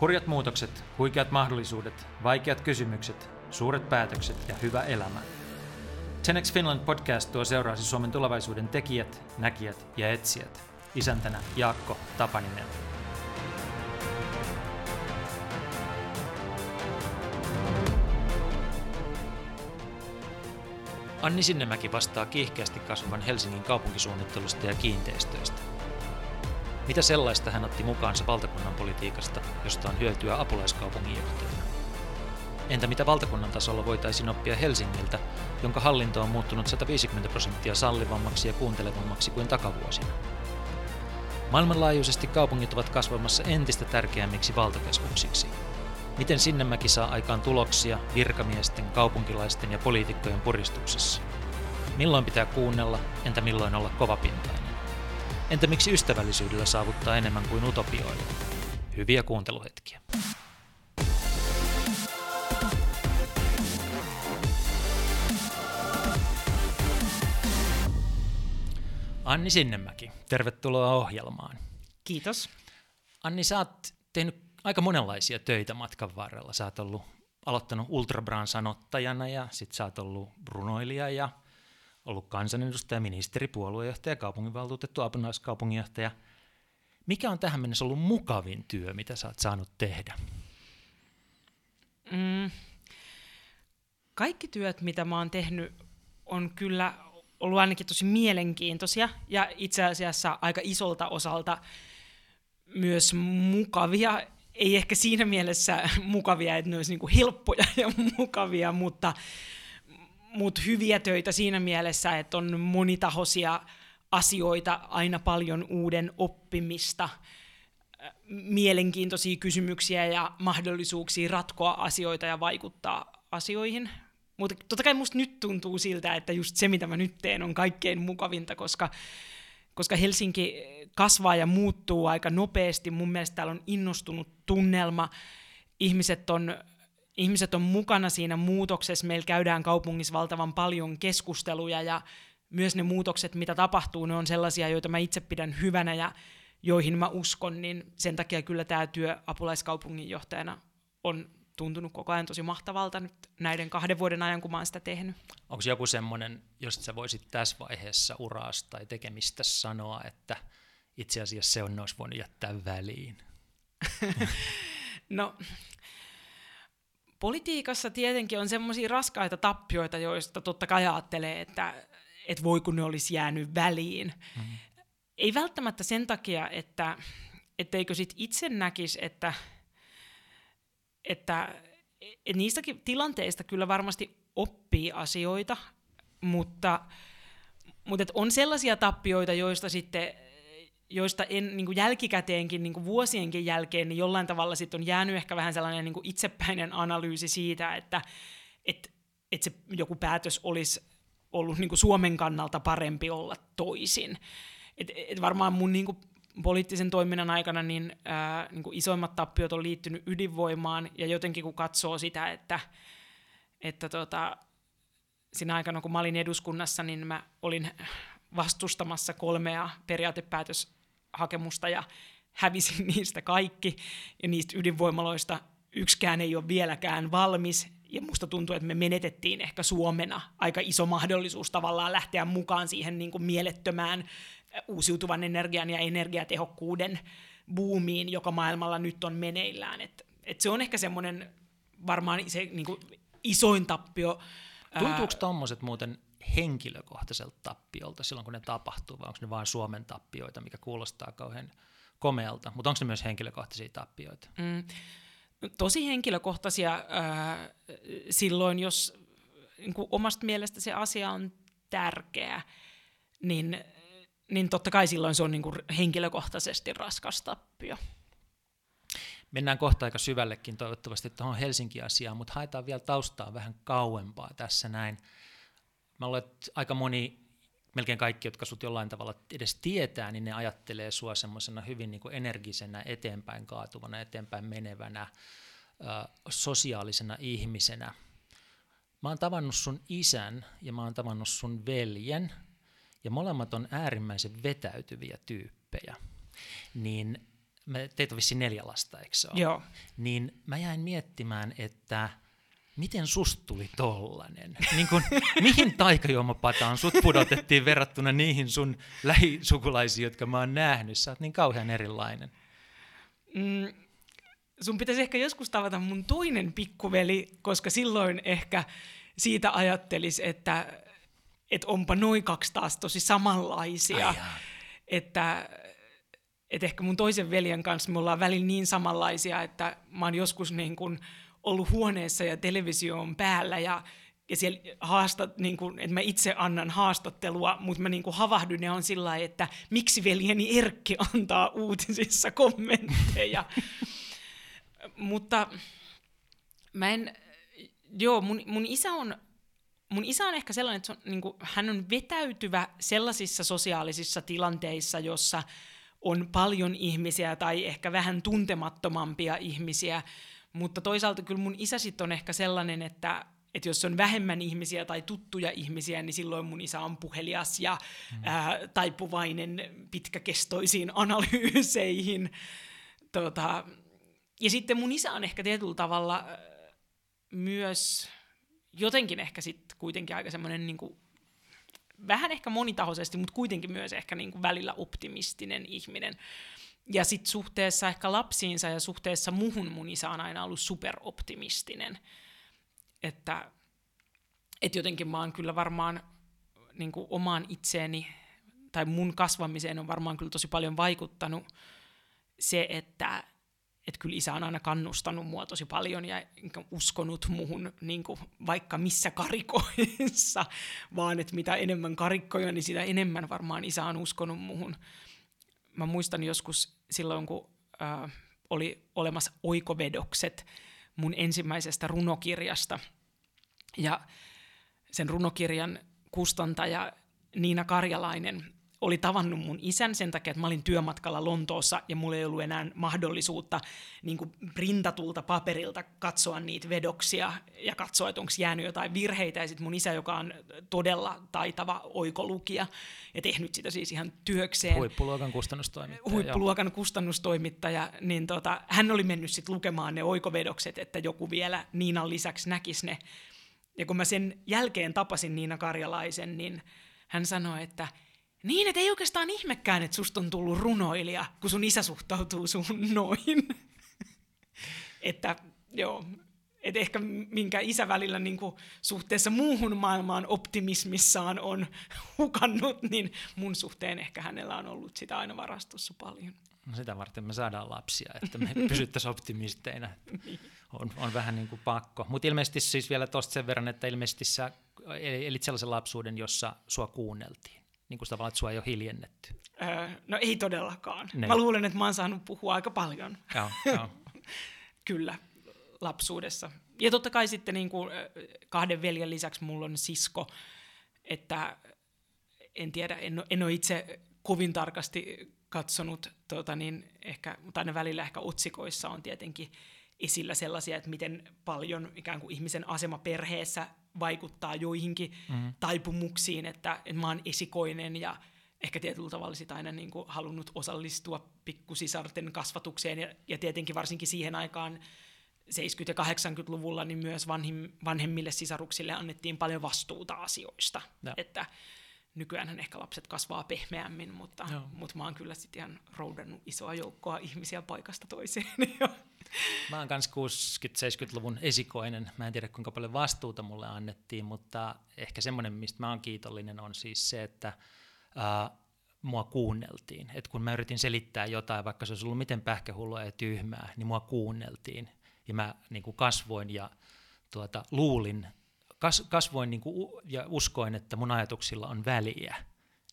Hurjat muutokset, huikeat mahdollisuudet, vaikeat kysymykset, suuret päätökset ja hyvä elämä. Tenex Finland podcast tuo seuraasi Suomen tulevaisuuden tekijät, näkijät ja etsijät. Isäntänä Jaakko Tapaninen. Anni Sinnemäki vastaa kiihkeästi kasvavan Helsingin kaupunkisuunnittelusta ja kiinteistöistä. Mitä sellaista hän otti mukaansa valtakunnan politiikasta, josta on hyötyä apulaiskaupunginjohtajana? Entä mitä valtakunnan tasolla voitaisiin oppia Helsingiltä, jonka hallinto on muuttunut 150 prosenttia sallivammaksi ja kuuntelevammaksi kuin takavuosina? Maailmanlaajuisesti kaupungit ovat kasvamassa entistä tärkeämmiksi valtakeskuksiksi. Miten Sinnemäki saa aikaan tuloksia virkamiesten, kaupunkilaisten ja poliitikkojen puristuksessa? Milloin pitää kuunnella, entä milloin olla kovapintainen? Entä miksi ystävällisyydellä saavuttaa enemmän kuin utopioilla? Hyviä kuunteluhetkiä. Anni Sinnemäki, tervetuloa ohjelmaan. Kiitos. Anni, sä oot tehnyt aika monenlaisia töitä matkan varrella. Sä oot ollut aloittanut Ultrabran sanottajana ja sit sä oot ollut runoilija ja ollut kansanedustaja, ministeri, puoluejohtaja, kaupunginvaltuutettu, apulaiskaupunginjohtaja. Mikä on tähän mennessä ollut mukavin työ, mitä sä oot saanut tehdä? Mm, kaikki työt, mitä mä oon tehnyt, on kyllä ollut ainakin tosi mielenkiintoisia ja itse asiassa aika isolta osalta myös mukavia. Ei ehkä siinä mielessä mukavia, että ne olisi niin helppoja ja mukavia, mutta, mutta hyviä töitä siinä mielessä, että on monitahoisia asioita, aina paljon uuden oppimista, mielenkiintoisia kysymyksiä ja mahdollisuuksia ratkoa asioita ja vaikuttaa asioihin. Mutta totta kai musta nyt tuntuu siltä, että just se, mitä mä nyt teen, on kaikkein mukavinta, koska, koska Helsinki kasvaa ja muuttuu aika nopeasti. Mun mielestä täällä on innostunut tunnelma. Ihmiset on, ihmiset on mukana siinä muutoksessa. Meillä käydään kaupungissa valtavan paljon keskusteluja ja myös ne muutokset, mitä tapahtuu, ne on sellaisia, joita mä itse pidän hyvänä ja joihin mä uskon, niin sen takia kyllä tämä työ apulaiskaupunginjohtajana on tuntunut koko ajan tosi mahtavalta nyt näiden kahden vuoden ajan, kun mä oon sitä tehnyt. Onko joku semmoinen, jos sä voisit tässä vaiheessa uraasta tai tekemistä sanoa, että itse asiassa se on olisi voinut jättää väliin? no, politiikassa tietenkin on semmoisia raskaita tappioita, joista totta kai ajattelee, että, että voi kun ne olisi jäänyt väliin. Mm-hmm. Ei välttämättä sen takia, että etteikö sit itse näkisi, että – että, että niistäkin tilanteista kyllä varmasti oppii asioita, mutta, mutta on sellaisia tappioita, joista sitten joista en niin kuin jälkikäteenkin, niin kuin vuosienkin jälkeen, niin jollain tavalla sitten on jäänyt ehkä vähän sellainen niin kuin itsepäinen analyysi siitä, että et, et se joku päätös olisi ollut niin kuin Suomen kannalta parempi olla toisin. Et, et varmaan mun niin kuin poliittisen toiminnan aikana niin, ää, niin kuin isoimmat tappiot on liittynyt ydinvoimaan, ja jotenkin kun katsoo sitä, että, että tota, siinä aikana kun mä olin eduskunnassa, niin mä olin vastustamassa kolmea periaatepäätöshakemusta ja hävisin niistä kaikki, ja niistä ydinvoimaloista yksikään ei ole vieläkään valmis, ja musta tuntuu, että me menetettiin ehkä Suomena aika iso mahdollisuus tavallaan lähteä mukaan siihen niin kuin mielettömään uusiutuvan energian ja energiatehokkuuden buumiin, joka maailmalla nyt on meneillään. Et, et se on ehkä semmoinen varmaan se niin kuin isoin tappio. Tuntuuko tuommoiset muuten henkilökohtaiselta tappiolta silloin, kun ne tapahtuu, vai onko ne vain Suomen tappioita, mikä kuulostaa kauhean komealta, mutta onko ne myös henkilökohtaisia tappioita? Mm, tosi henkilökohtaisia äh, silloin, jos niin omasta mielestä se asia on tärkeä, niin niin totta kai silloin se on niin kuin henkilökohtaisesti raskas tappio. Mennään kohta aika syvällekin toivottavasti tuohon Helsinki-asiaan, mutta haetaan vielä taustaa vähän kauempaa tässä näin. Mä luulen, että aika moni, melkein kaikki, jotka sut jollain tavalla edes tietää, niin ne ajattelee sua semmoisena hyvin niin kuin energisenä, eteenpäin kaatuvana, eteenpäin menevänä, äh, sosiaalisena ihmisenä. Mä oon tavannut sun isän ja mä oon tavannut sun veljen – ja molemmat on äärimmäisen vetäytyviä tyyppejä, niin me, teitä on vissiin neljä lasta, eikö se ole? Joo. Niin mä jäin miettimään, että miten susta tuli tollanen? Niin kun, mihin taikajuomapataan sut pudotettiin verrattuna niihin sun lähisukulaisiin, jotka mä oon nähnyt? Sä oot niin kauhean erilainen. Mm, sun pitäisi ehkä joskus tavata mun toinen pikkuveli, koska silloin ehkä siitä ajattelisi, että, että onpa noin kaksi taas tosi samanlaisia. Ai jaa. että, että ehkä mun toisen veljen kanssa me ollaan välillä niin samanlaisia, että mä oon joskus niin kuin ollut huoneessa ja televisio on päällä ja, ja siellä haastat, niin kuin, että mä itse annan haastattelua, mutta mä niin kuin havahdun ja on sillä että miksi veljeni Erkki antaa uutisissa kommentteja. mutta mä en, joo, mun, mun isä on mun isä on ehkä sellainen, että se on, niin kuin, hän on vetäytyvä sellaisissa sosiaalisissa tilanteissa, jossa on paljon ihmisiä tai ehkä vähän tuntemattomampia ihmisiä, mutta toisaalta kyllä mun isä sitten on ehkä sellainen, että, että jos on vähemmän ihmisiä tai tuttuja ihmisiä, niin silloin mun isä on puhelias ja mm. ää, taipuvainen pitkäkestoisiin analyyseihin. Tota, ja sitten mun isä on ehkä tietyllä tavalla myös jotenkin ehkä sitten kuitenkin aika semmoinen niin kuin, vähän ehkä monitahoisesti, mutta kuitenkin myös ehkä niin kuin välillä optimistinen ihminen. Ja sitten suhteessa ehkä lapsiinsa ja suhteessa muhun mun isä on aina ollut superoptimistinen. Että, että jotenkin mä oon kyllä varmaan niin omaan itseeni tai mun kasvamiseen on varmaan kyllä tosi paljon vaikuttanut se, että että kyllä isä on aina kannustanut mua tosi paljon ja uskonut muhun niin vaikka missä karikoissa, vaan että mitä enemmän karikkoja, niin sitä enemmän varmaan isä on uskonut muhun. Mä muistan joskus silloin, kun äh, oli olemassa oikovedokset mun ensimmäisestä runokirjasta. Ja sen runokirjan kustantaja Niina Karjalainen oli tavannut mun isän sen takia, että mä olin työmatkalla Lontoossa ja mulla ei ollut enää mahdollisuutta niin kuin printatulta paperilta katsoa niitä vedoksia ja katsoa, että onko jäänyt jotain virheitä. Ja sitten mun isä, joka on todella taitava oikolukija ja tehnyt sitä siis ihan työkseen. Huippuluokan kustannustoimittaja. Huippuluokan joo. kustannustoimittaja, niin tota, hän oli mennyt sitten lukemaan ne oikovedokset, että joku vielä Niinan lisäksi näkisi ne. Ja kun mä sen jälkeen tapasin Niina Karjalaisen, niin hän sanoi, että – niin, että ei oikeastaan ihmekään, että susta on tullut runoilija, kun sun isä suhtautuu sun noin. että joo, että ehkä minkä isä välillä niin kuin suhteessa muuhun maailmaan optimismissaan on hukannut, niin mun suhteen ehkä hänellä on ollut sitä aina varastossa paljon. No sitä varten me saadaan lapsia, että me pysyttäisiin optimisteina. On, on vähän niin kuin pakko. Mutta ilmeisesti siis vielä tuosta sen verran, että ilmeisesti sä elit sellaisen lapsuuden, jossa sua kuunneltiin niin kuin tavallaan, että sua ei ole hiljennetty? Öö, no ei todellakaan. Ne. Mä luulen, että mä oon saanut puhua aika paljon. Joo, joo. Kyllä, lapsuudessa. Ja totta kai sitten niin kuin kahden veljen lisäksi mulla on sisko, että en tiedä, en, en ole itse kovin tarkasti katsonut, tuota, niin ehkä, tai ne välillä ehkä otsikoissa on tietenkin esillä sellaisia, että miten paljon ikään kuin ihmisen asema perheessä vaikuttaa joihinkin mm-hmm. taipumuksiin, että, että mä oon esikoinen ja ehkä tietyllä tavalla sitä aina niin kuin halunnut osallistua pikkusisarten kasvatukseen ja, ja tietenkin varsinkin siihen aikaan 70- ja 80-luvulla niin myös vanhim, vanhemmille sisaruksille annettiin paljon vastuuta asioista. Ja. Että nykyään ehkä lapset kasvaa pehmeämmin, mutta, mutta mä oon kyllä sitten ihan roudannut isoa joukkoa ihmisiä paikasta toiseen. Mä oon kans 60-70-luvun esikoinen. Mä en tiedä kuinka paljon vastuuta mulle annettiin, mutta ehkä semmoinen, mistä mä oon kiitollinen, on siis se, että ää, mua kuunneltiin. Et kun mä yritin selittää jotain, vaikka se olisi ollut miten pähkähullua ja tyhmää, niin mua kuunneltiin. Ja mä niin kuin kasvoin ja tuota, luulin, kas, kasvoin niin kuin, ja uskoin, että mun ajatuksilla on väliä.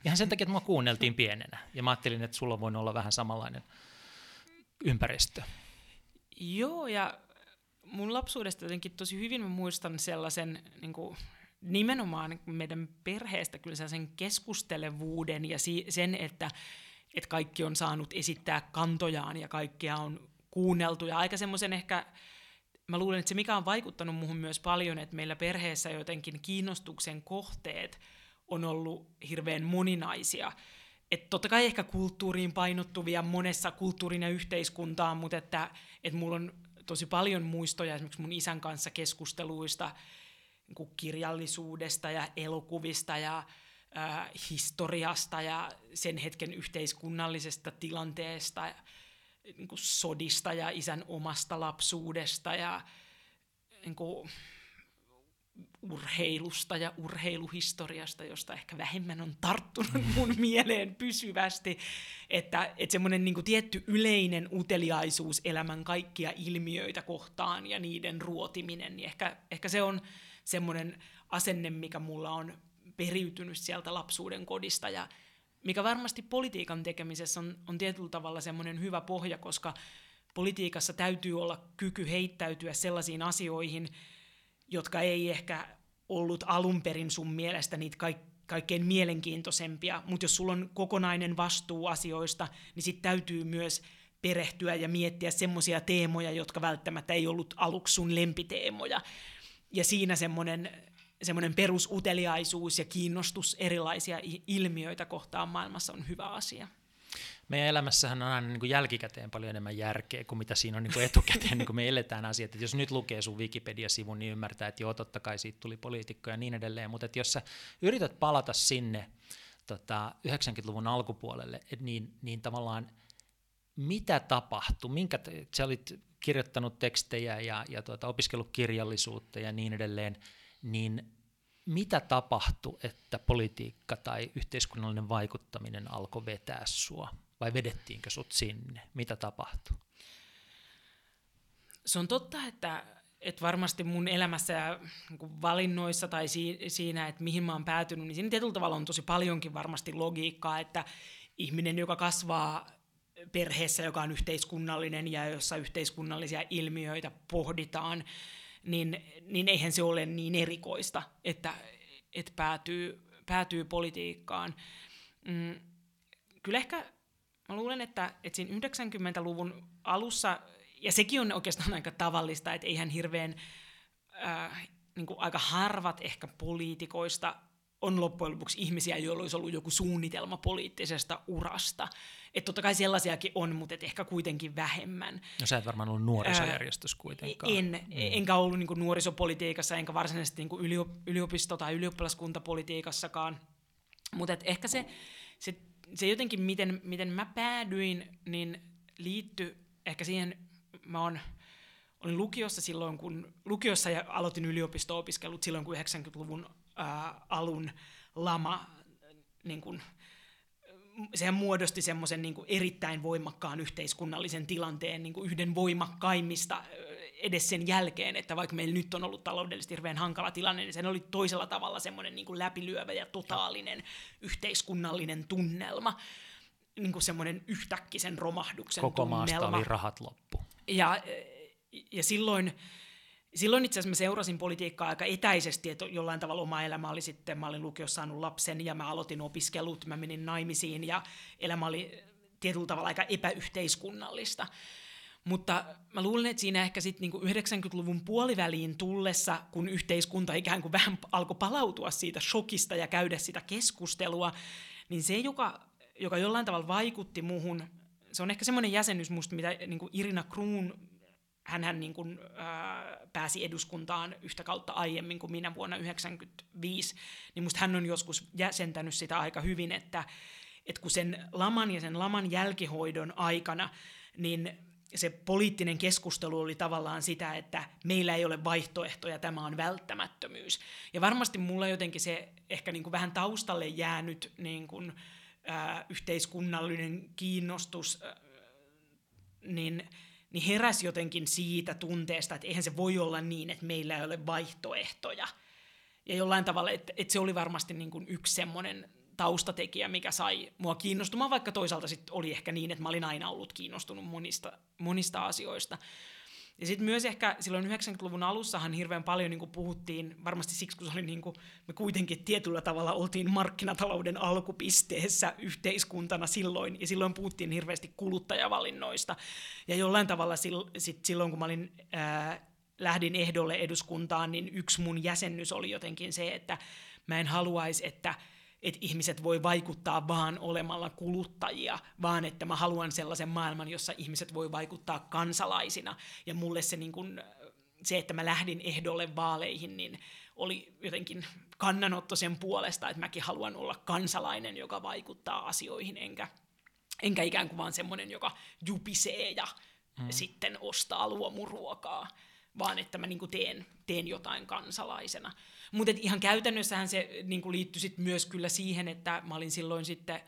Ihan sen takia, että mua kuunneltiin pienenä. Ja mä ajattelin, että sulla voi olla vähän samanlainen ympäristö. Joo, ja mun lapsuudesta jotenkin tosi hyvin mä muistan sellaisen niin kuin, nimenomaan meidän perheestä kyllä sellaisen keskustelevuuden ja si- sen, että, että kaikki on saanut esittää kantojaan ja kaikkia on kuunneltu. Ja aika semmoisen ehkä, mä luulen, että se mikä on vaikuttanut muuhun myös paljon, että meillä perheessä jotenkin kiinnostuksen kohteet on ollut hirveän moninaisia. että totta kai ehkä kulttuuriin painottuvia monessa kulttuurin ja yhteiskuntaan, mutta että, että mulla on tosi paljon muistoja esimerkiksi mun isän kanssa keskusteluista niin kirjallisuudesta ja elokuvista ja äh, historiasta ja sen hetken yhteiskunnallisesta tilanteesta, ja, niin kuin sodista ja isän omasta lapsuudesta ja niin kuin, urheilusta ja urheiluhistoriasta, josta ehkä vähemmän on tarttunut mun mieleen pysyvästi, että, että semmoinen niin tietty yleinen uteliaisuus elämän kaikkia ilmiöitä kohtaan ja niiden ruotiminen, niin ehkä, ehkä se on semmoinen asenne, mikä mulla on periytynyt sieltä lapsuuden kodista ja mikä varmasti politiikan tekemisessä on, on tietyllä tavalla semmoinen hyvä pohja, koska politiikassa täytyy olla kyky heittäytyä sellaisiin asioihin, jotka ei ehkä ollut alun perin sun mielestä niitä kaik- kaikkein mielenkiintoisempia, mutta jos sulla on kokonainen vastuu asioista, niin sitten täytyy myös perehtyä ja miettiä semmoisia teemoja, jotka välttämättä ei ollut aluksi sun lempiteemoja. Ja siinä semmoinen semmoinen perusuteliaisuus ja kiinnostus erilaisia ilmiöitä kohtaan maailmassa on hyvä asia. Meidän elämässähän on aina niin kuin jälkikäteen paljon enemmän järkeä kuin mitä siinä on niin kuin etukäteen, niin kuin me eletään asiat. Et jos nyt lukee sun Wikipedia-sivun, niin ymmärtää, että joo, totta kai siitä tuli poliitikko ja niin edelleen, mutta jos sä yrität palata sinne tota, 90-luvun alkupuolelle, et niin, niin tavallaan mitä tapahtui, minkä, sä olit kirjoittanut tekstejä ja, ja tuota, opiskellut kirjallisuutta ja niin edelleen, niin mitä tapahtui, että politiikka tai yhteiskunnallinen vaikuttaminen alkoi vetää sua? vai vedettiinkö sut sinne? Mitä tapahtui? Se on totta, että, että varmasti mun elämässä ja niin valinnoissa tai siinä, että mihin mä oon päätynyt, niin siinä tietyllä tavalla on tosi paljonkin varmasti logiikkaa, että ihminen, joka kasvaa perheessä, joka on yhteiskunnallinen ja jossa yhteiskunnallisia ilmiöitä pohditaan, niin, niin eihän se ole niin erikoista, että, että päätyy, päätyy politiikkaan. Mm, kyllä ehkä Mä luulen, että, että siinä 90-luvun alussa, ja sekin on oikeastaan aika tavallista, että eihän hirveän, äh, niin aika harvat ehkä poliitikoista on loppujen lopuksi ihmisiä, joilla olisi ollut joku suunnitelma poliittisesta urasta. Että totta kai sellaisiakin on, mutta et ehkä kuitenkin vähemmän. No sä et varmaan ollut nuorisojärjestys kuitenkaan. En, mm. enkä ollut niin nuorisopolitiikassa, enkä varsinaisesti niin yliopisto- tai ylioppilaskuntapolitiikassakaan. Mutta ehkä se, se se jotenkin, miten, miten mä päädyin, niin liittyi ehkä siihen, mä on, olin lukiossa silloin, kun lukiossa ja aloitin yliopisto-opiskelut silloin, kun 90-luvun ää, alun lama niin kun, sehän muodosti semmoisen niin erittäin voimakkaan yhteiskunnallisen tilanteen niin yhden voimakkaimmista edes sen jälkeen, että vaikka meillä nyt on ollut taloudellisesti hirveän hankala tilanne, niin sen oli toisella tavalla semmoinen niin kuin läpilyövä ja totaalinen yhteiskunnallinen tunnelma, niin kuin semmoinen yhtäkkisen romahduksen Koko tunnelma. maasta oli rahat loppu. Ja, ja silloin, silloin itse asiassa mä seurasin politiikkaa aika etäisesti, että jollain tavalla oma elämä oli sitten, mä olin lukiossa saanut lapsen ja mä aloitin opiskelut, mä menin naimisiin ja elämä oli tietyllä tavalla aika epäyhteiskunnallista. Mutta mä luulen, että siinä ehkä sitten niinku 90-luvun puoliväliin tullessa, kun yhteiskunta ikään kuin vähän alkoi palautua siitä shokista ja käydä sitä keskustelua, niin se, joka, joka jollain tavalla vaikutti muuhun, se on ehkä semmoinen jäsenyys musta, mitä niin kuin Irina Kruun, hän niin ää, pääsi eduskuntaan yhtä kautta aiemmin kuin minä vuonna 1995, niin musta hän on joskus jäsentänyt sitä aika hyvin, että, että kun sen laman ja sen laman jälkihoidon aikana, niin se poliittinen keskustelu oli tavallaan sitä, että meillä ei ole vaihtoehtoja, tämä on välttämättömyys. Ja varmasti mulla jotenkin se ehkä niin kuin vähän taustalle jäänyt niin kuin, äh, yhteiskunnallinen kiinnostus, äh, niin, niin heräsi jotenkin siitä tunteesta, että eihän se voi olla niin, että meillä ei ole vaihtoehtoja. Ja jollain tavalla, että, että se oli varmasti niin kuin yksi semmoinen taustatekijä, mikä sai mua kiinnostumaan, vaikka toisaalta sit oli ehkä niin, että mä olin aina ollut kiinnostunut monista, monista asioista. Ja sitten myös ehkä silloin 90-luvun alussahan hirveän paljon niin kuin puhuttiin, varmasti siksi kun se oli niin kuin, me kuitenkin tietyllä tavalla oltiin markkinatalouden alkupisteessä yhteiskuntana silloin, ja silloin puhuttiin hirveästi kuluttajavalinnoista. Ja jollain tavalla sit silloin, kun mä olin, ää, lähdin ehdolle eduskuntaan, niin yksi mun jäsennys oli jotenkin se, että mä en haluaisi, että että ihmiset voi vaikuttaa vaan olemalla kuluttajia, vaan että mä haluan sellaisen maailman, jossa ihmiset voi vaikuttaa kansalaisina. Ja mulle se, niin kun, se että mä lähdin ehdolle vaaleihin, niin oli jotenkin kannanotto sen puolesta, että mäkin haluan olla kansalainen, joka vaikuttaa asioihin, enkä, enkä ikään kuin vaan semmoinen, joka jupisee ja mm. sitten ostaa luomuruokaa, vaan että mä niin teen, teen jotain kansalaisena. Mutta ihan käytännössähän se niin liittyi sit myös kyllä siihen, että mä olin silloin sitten...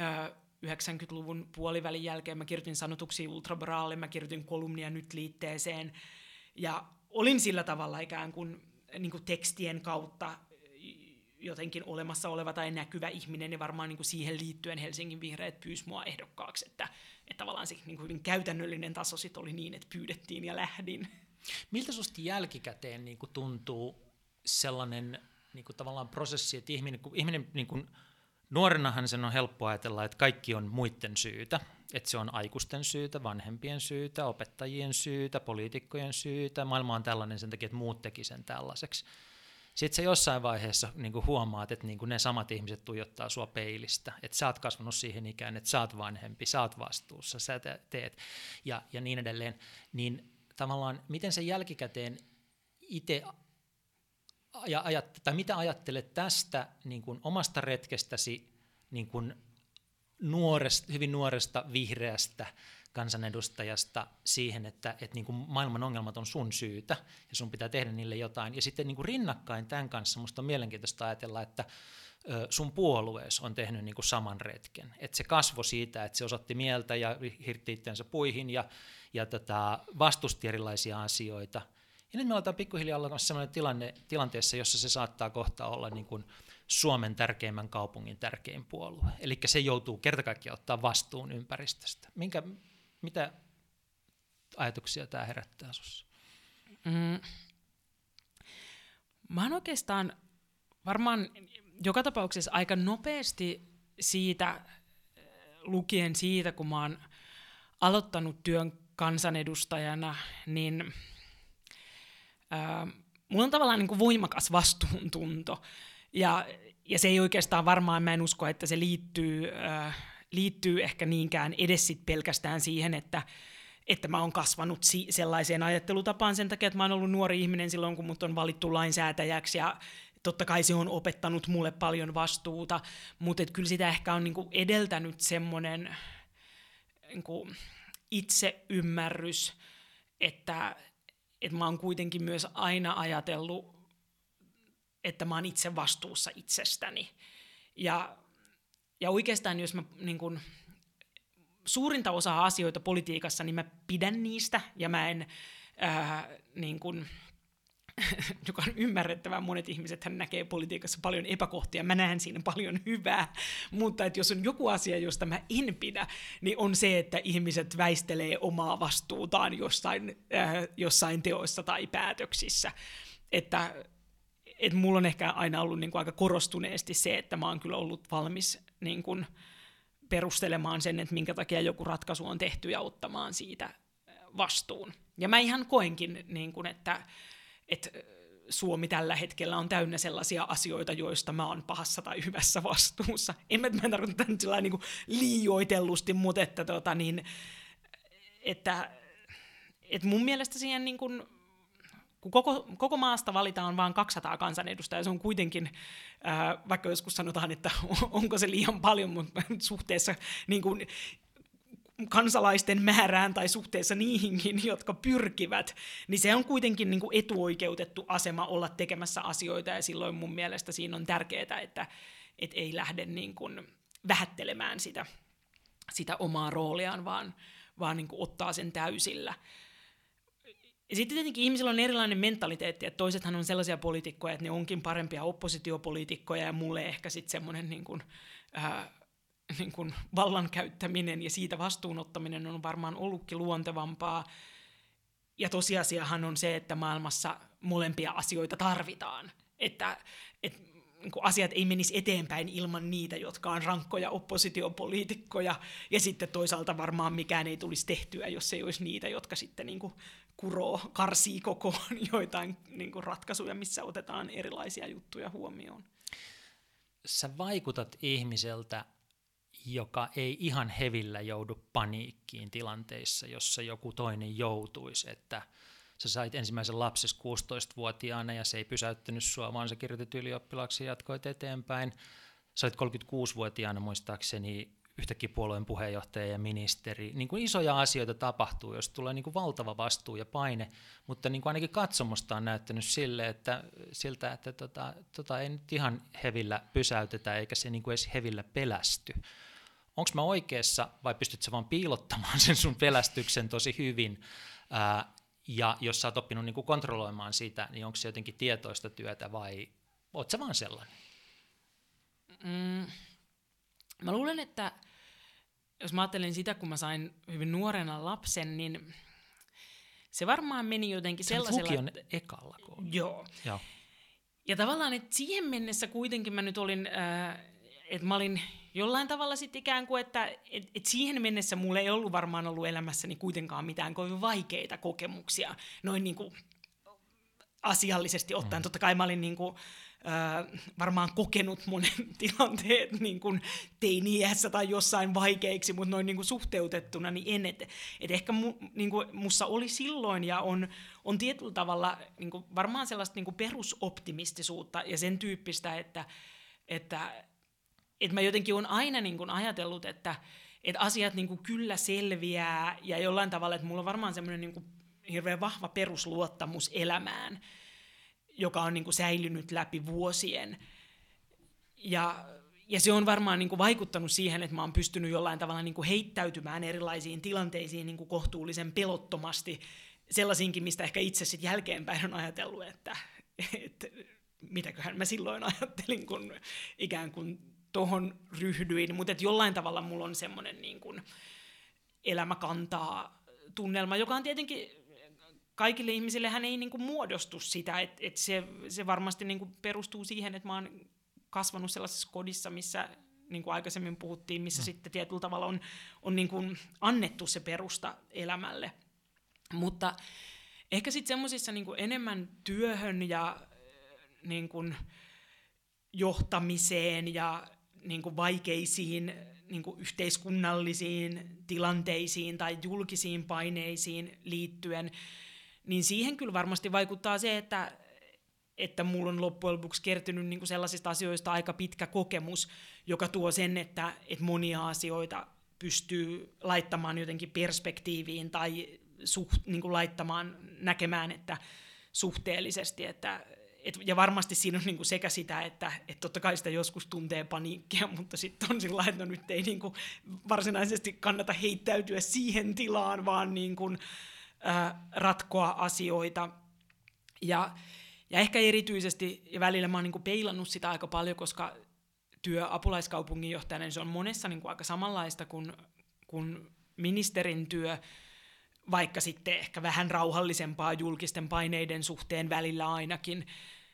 Ö, 90-luvun puolivälin jälkeen. Mä kirjoitin sanotuksia Ultrabraalle, mä kirjoitin kolumnia nyt liitteeseen, ja olin sillä tavalla ikään kuin, niin kuin tekstien kautta jotenkin olemassa oleva tai näkyvä ihminen, ja varmaan niin kuin siihen liittyen Helsingin vihreät pyysi mua ehdokkaaksi, että, että tavallaan se niin kuin hyvin käytännöllinen taso sit oli niin, että pyydettiin ja lähdin. Miltä susta jälkikäteen niin kuin tuntuu sellainen niin kuin tavallaan prosessi, että ihminen, kun ihminen niin kuin, nuorenahan sen on helppo ajatella, että kaikki on muiden syytä, että se on aikuisten syytä, vanhempien syytä, opettajien syytä, poliitikkojen syytä, maailma on tällainen sen takia, että muut teki sen tällaiseksi. Sitten se jossain vaiheessa niin kuin huomaat, että niin kuin ne samat ihmiset tuijottaa sua peilistä, että sä oot kasvanut siihen ikään, että sä oot vanhempi, sä oot vastuussa, sä teet. Ja, ja niin edelleen, niin tavallaan miten se jälkikäteen itse ja ajat, tai mitä ajattelet tästä niin kuin omasta retkestäsi niin kuin nuoresta, hyvin nuoresta vihreästä kansanedustajasta siihen, että, että niin kuin maailman ongelmat on sun syytä ja sun pitää tehdä niille jotain. Ja sitten niin kuin rinnakkain tämän kanssa musta on mielenkiintoista ajatella, että sun puoluees on tehnyt niin kuin saman retken. Että se kasvo siitä, että se osoitti mieltä ja hirtti itsensä puihin ja, ja tota, vastusti erilaisia asioita – ja nyt me ollaan pikkuhiljaa olla sellainen tilanne, tilanteessa, jossa se saattaa kohta olla niin kuin Suomen tärkeimmän kaupungin tärkein puolue. Eli se joutuu kertakaikkiaan ottaa vastuun ympäristöstä. Minkä, mitä ajatuksia tämä herättää sinussa? Mm. Mä oon oikeastaan varmaan joka tapauksessa aika nopeasti siitä, lukien siitä, kun mä oon aloittanut työn kansanedustajana, niin – mulla on tavallaan niin kuin voimakas vastuuntunto. Ja, ja se ei oikeastaan varmaan, mä en usko, että se liittyy, äh, liittyy ehkä niinkään edes sit pelkästään siihen, että, että mä oon kasvanut si- sellaiseen ajattelutapaan sen takia, että mä oon ollut nuori ihminen silloin, kun mut on valittu lainsäätäjäksi ja totta kai se on opettanut mulle paljon vastuuta, mutta kyllä sitä ehkä on niinku edeltänyt semmoinen niinku itseymmärrys, että, että mä oon kuitenkin myös aina ajatellut, että mä oon itse vastuussa itsestäni. Ja, ja oikeastaan jos mä niin kun, suurinta osaa asioita politiikassa, niin mä pidän niistä ja mä en ää, niin kun, joka on ymmärrettävää. Monet ihmiset hän näkee politiikassa paljon epäkohtia, mä näen siinä paljon hyvää, mutta että jos on joku asia, josta mä en pidä, niin on se, että ihmiset väistelee omaa vastuutaan jossain, äh, jossain teoissa tai päätöksissä. Että et mulla on ehkä aina ollut niin kuin aika korostuneesti se, että mä oon kyllä ollut valmis niin kuin perustelemaan sen, että minkä takia joku ratkaisu on tehty ja ottamaan siitä vastuun. Ja mä ihan koenkin, niin kuin, että että Suomi tällä hetkellä on täynnä sellaisia asioita, joista mä oon pahassa tai hyvässä vastuussa. En mä, mä en tarkoita nyt niin liioitellusti, mutta että, tota, niin, että, että mun mielestä siihen niin kuin, kun koko, koko maasta valitaan vain 200 kansanedustajaa, se on kuitenkin, ää, vaikka joskus sanotaan, että onko se liian paljon, mutta suhteessa niin kuin, kansalaisten määrään tai suhteessa niihinkin, jotka pyrkivät, niin se on kuitenkin niin kuin etuoikeutettu asema olla tekemässä asioita, ja silloin mun mielestä siinä on tärkeää, että et ei lähde niin kuin vähättelemään sitä, sitä omaa rooliaan, vaan, vaan niin kuin ottaa sen täysillä. Ja sitten tietenkin ihmisillä on erilainen mentaliteetti, että toisethan on sellaisia poliitikkoja, että ne onkin parempia oppositiopoliitikkoja, ja mulle ehkä sitten semmoinen niin kuin, äh, niin kuin vallan käyttäminen ja siitä vastuunottaminen on varmaan ollutkin luontevampaa. Ja tosiasiahan on se, että maailmassa molempia asioita tarvitaan. Että, että niin kuin asiat ei menisi eteenpäin ilman niitä, jotka on rankkoja oppositiopoliitikkoja, ja sitten toisaalta varmaan mikään ei tulisi tehtyä, jos ei olisi niitä, jotka sitten niin kuin kuroo, karsii kokoon joitain niin kuin ratkaisuja, missä otetaan erilaisia juttuja huomioon sä vaikutat ihmiseltä, joka ei ihan hevillä joudu paniikkiin tilanteissa, jossa joku toinen joutuisi, että sä sait ensimmäisen lapses 16-vuotiaana ja se ei pysäyttänyt sua, vaan sä kirjoitit ylioppilaaksi ja jatkoit eteenpäin. Sä olit 36-vuotiaana muistaakseni yhtäkkiä puolueen puheenjohtaja ja ministeri. Niin kuin isoja asioita tapahtuu, jos tulee niin kuin valtava vastuu ja paine, mutta niin kuin ainakin katsomusta on näyttänyt sille, että, siltä, että tota, tota ei nyt ihan hevillä pysäytetä eikä se niin kuin edes hevillä pelästy. Onko mä oikeassa vai pystyt sä vaan piilottamaan sen sun pelästyksen tosi hyvin? Ää, ja jos sä oot oppinut niin kuin kontrolloimaan sitä, niin onko se jotenkin tietoista työtä vai oot sä vaan sellainen? Mm, mä luulen, että jos mä ajattelen sitä, kun mä sain hyvin nuorena lapsen, niin se varmaan meni jotenkin Sä sellaisella... lukion ekalla koululla. Joo. Joo. Ja tavallaan, että siihen mennessä kuitenkin mä nyt olin, äh, että mä olin jollain tavalla sitten ikään kuin, että et, et siihen mennessä mulla ei ollut varmaan ollut elämässäni kuitenkaan mitään kovin vaikeita kokemuksia, noin niin kuin asiallisesti ottaen. Mm. Totta kai mä olin niin kuin, äh, varmaan kokenut monen tilanteet niin kuin teini-iässä tai jossain vaikeiksi, mutta noin niin kuin suhteutettuna niin en. Et, et ehkä mu, niin kuin mussa oli silloin ja on, on tietyllä tavalla niin kuin varmaan sellaista niin kuin perusoptimistisuutta ja sen tyyppistä, että, että, että mä jotenkin olen aina niin kuin ajatellut, että, että asiat niin kuin kyllä selviää ja jollain tavalla, että mulla on varmaan semmoinen niin hirveän vahva perusluottamus elämään, joka on niin kuin säilynyt läpi vuosien. Ja, ja se on varmaan niin kuin vaikuttanut siihen, että mä oon pystynyt jollain tavalla niin kuin heittäytymään erilaisiin tilanteisiin niin kuin kohtuullisen pelottomasti, sellaisiinkin, mistä ehkä itse sitten jälkeenpäin on ajatellut, että, että mitäköhän mä silloin ajattelin, kun ikään kuin tohon ryhdyin, mutta jollain tavalla mulla on semmoinen niin kuin elämä kantaa tunnelma, joka on tietenkin kaikille ihmisille hän ei niin kuin muodostu sitä, että et se, se varmasti niin kuin perustuu siihen, että mä oon kasvanut sellaisessa kodissa, missä niin kuin aikaisemmin puhuttiin, missä mm. sitten tietyllä tavalla on, on niin kuin annettu se perusta elämälle. Mutta ehkä sitten semmoisissa niin enemmän työhön ja niin kuin johtamiseen ja niin kuin vaikeisiin niin kuin yhteiskunnallisiin tilanteisiin tai julkisiin paineisiin liittyen, niin siihen kyllä varmasti vaikuttaa se, että, että mulla on loppujen lopuksi kertynyt niin kuin sellaisista asioista aika pitkä kokemus, joka tuo sen, että, että monia asioita pystyy laittamaan jotenkin perspektiiviin tai suht, niin kuin laittamaan, näkemään, että suhteellisesti, että, et, ja varmasti siinä on niinku sekä sitä, että et totta kai sitä joskus tuntee paniikkia, mutta sitten on sillä että no nyt ei niinku varsinaisesti kannata heittäytyä siihen tilaan, vaan niinku, äh, ratkoa asioita. Ja, ja ehkä erityisesti, ja välillä mä oon niinku peilannut sitä aika paljon, koska työ apulaiskaupunginjohtajana, niin se on monessa niinku aika samanlaista kuin, kuin ministerin työ, vaikka sitten ehkä vähän rauhallisempaa julkisten paineiden suhteen välillä ainakin,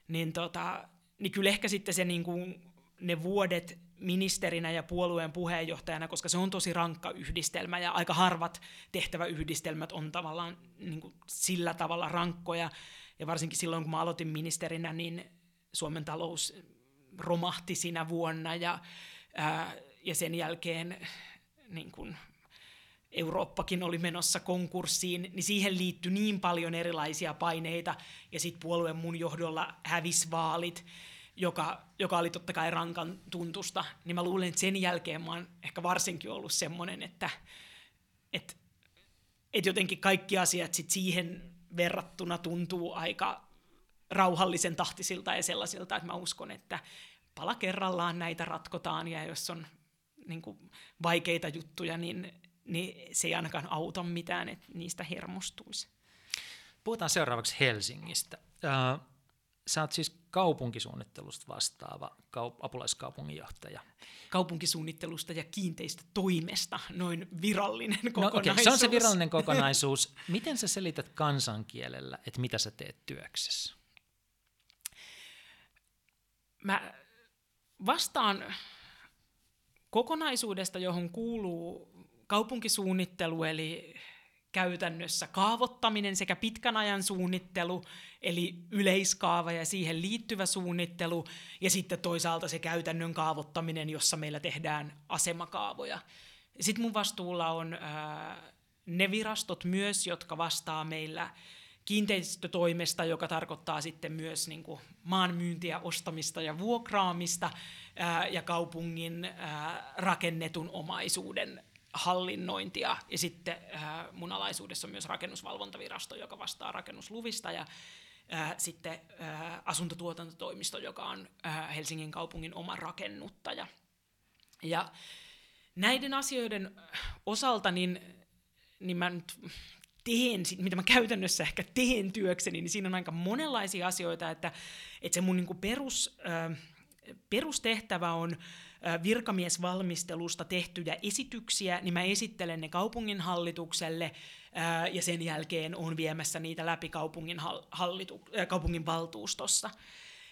niin, tota, niin kyllä ehkä sitten se niin kuin, ne vuodet ministerinä ja puolueen puheenjohtajana, koska se on tosi rankka yhdistelmä ja aika harvat tehtäväyhdistelmät on tavallaan niin kuin sillä tavalla rankkoja. Ja varsinkin silloin, kun mä aloitin ministerinä, niin Suomen talous romahti siinä vuonna ja, ää, ja sen jälkeen niin kuin Eurooppakin oli menossa konkurssiin, niin siihen liittyi niin paljon erilaisia paineita, ja sitten puolueen mun johdolla hävisi vaalit, joka, joka oli totta kai rankan tuntusta, niin mä luulen, että sen jälkeen mä oon ehkä varsinkin ollut semmoinen, että, että, että jotenkin kaikki asiat sit siihen verrattuna tuntuu aika rauhallisen tahtisilta ja sellaisilta, että mä uskon, että pala kerrallaan näitä ratkotaan, ja jos on niin kuin, vaikeita juttuja, niin niin se ei ainakaan auta mitään, että niistä hermostuisi. Puhutaan seuraavaksi Helsingistä. Sä oot siis kaupunkisuunnittelusta vastaava kaup- apulaiskaupunginjohtaja. Kaupunkisuunnittelusta ja kiinteistä toimesta, noin virallinen kokonaisuus. No, okay, se on se virallinen kokonaisuus. Miten sä selität kansankielellä, että mitä sä teet työksessä? Mä vastaan kokonaisuudesta, johon kuuluu kaupunkisuunnittelu, eli käytännössä kaavoittaminen sekä pitkän ajan suunnittelu, eli yleiskaava ja siihen liittyvä suunnittelu, ja sitten toisaalta se käytännön kaavoittaminen, jossa meillä tehdään asemakaavoja. Sitten mun vastuulla on ää, ne virastot myös, jotka vastaa meillä kiinteistötoimesta, joka tarkoittaa sitten myös niin kuin maanmyyntiä, ostamista ja vuokraamista ää, ja kaupungin ää, rakennetun omaisuuden hallinnointia. Ja sitten ää, mun alaisuudessa on myös rakennusvalvontavirasto, joka vastaa rakennusluvista ja ää, sitten ää, asuntotuotantotoimisto, joka on Helsingin kaupungin oma rakennuttaja. Ja näiden asioiden osalta niin, niin mä nyt teen, mitä mä käytännössä ehkä teen työkseni, niin siinä on aika monenlaisia asioita, että, että se mun niin perus, äh, perustehtävä on äh, virkamiesvalmistelusta tehtyjä esityksiä, niin mä esittelen ne kaupungin hallitukselle äh, ja sen jälkeen on viemässä niitä läpi kaupungin, hallitu, kaupungin valtuustossa.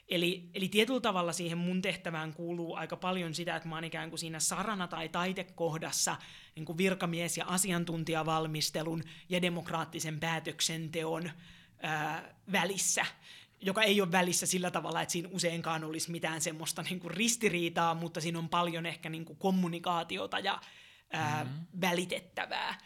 Eli, eli tietyllä tavalla siihen mun tehtävään kuuluu aika paljon sitä, että mä oon ikään kuin siinä sarana tai taitekohdassa niin kuin virkamies- ja asiantuntijavalmistelun ja demokraattisen päätöksenteon ää, välissä, joka ei ole välissä sillä tavalla, että siinä useinkaan olisi mitään semmoista niin kuin ristiriitaa, mutta siinä on paljon ehkä niin kuin kommunikaatiota ja ää, mm-hmm. välitettävää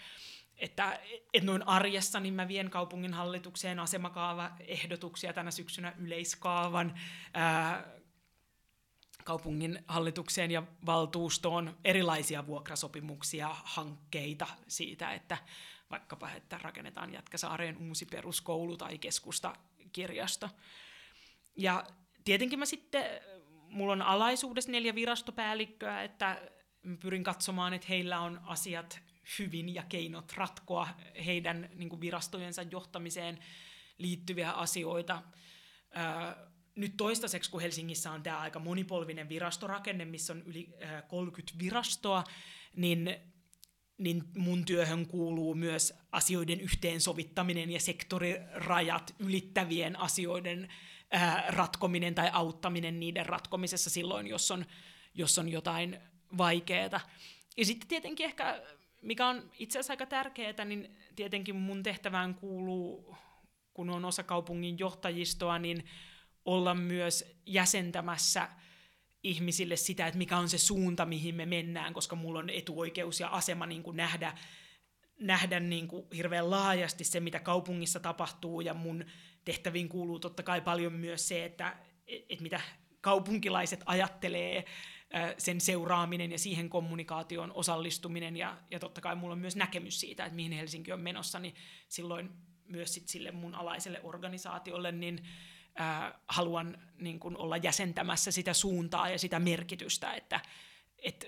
että, että noin arjessa niin mä vien kaupungin hallitukseen asemakaavaehdotuksia tänä syksynä yleiskaavan ää, kaupungin hallitukseen ja valtuustoon erilaisia vuokrasopimuksia, hankkeita siitä, että vaikkapa, että rakennetaan Jätkäsaareen uusi peruskoulu tai keskustakirjasto. Ja tietenkin mä sitten, mulla on alaisuudessa neljä virastopäällikköä, että pyrin katsomaan, että heillä on asiat hyvin ja keinot ratkoa heidän niin kuin virastojensa johtamiseen liittyviä asioita. nyt toistaiseksi, kun Helsingissä on tämä aika monipolvinen virastorakenne, missä on yli 30 virastoa, niin, niin mun työhön kuuluu myös asioiden yhteensovittaminen ja sektorirajat ylittävien asioiden ratkominen tai auttaminen niiden ratkomisessa silloin, jos on, jos on jotain vaikeaa. Ja sitten tietenkin ehkä mikä on itse asiassa aika tärkeää, niin tietenkin mun tehtävään kuuluu, kun on osa kaupungin johtajistoa, niin olla myös jäsentämässä ihmisille sitä, että mikä on se suunta, mihin me mennään, koska mulla on etuoikeus ja asema niin kuin nähdä, nähdä niin kuin hirveän laajasti se, mitä kaupungissa tapahtuu, ja mun tehtäviin kuuluu totta kai paljon myös se, että, että mitä kaupunkilaiset ajattelee sen seuraaminen ja siihen kommunikaation osallistuminen. Ja, ja totta kai mulla on myös näkemys siitä, että mihin Helsinki on menossa, niin silloin myös sit sille mun alaiselle organisaatiolle, niin äh, haluan niin kun olla jäsentämässä sitä suuntaa ja sitä merkitystä, että, että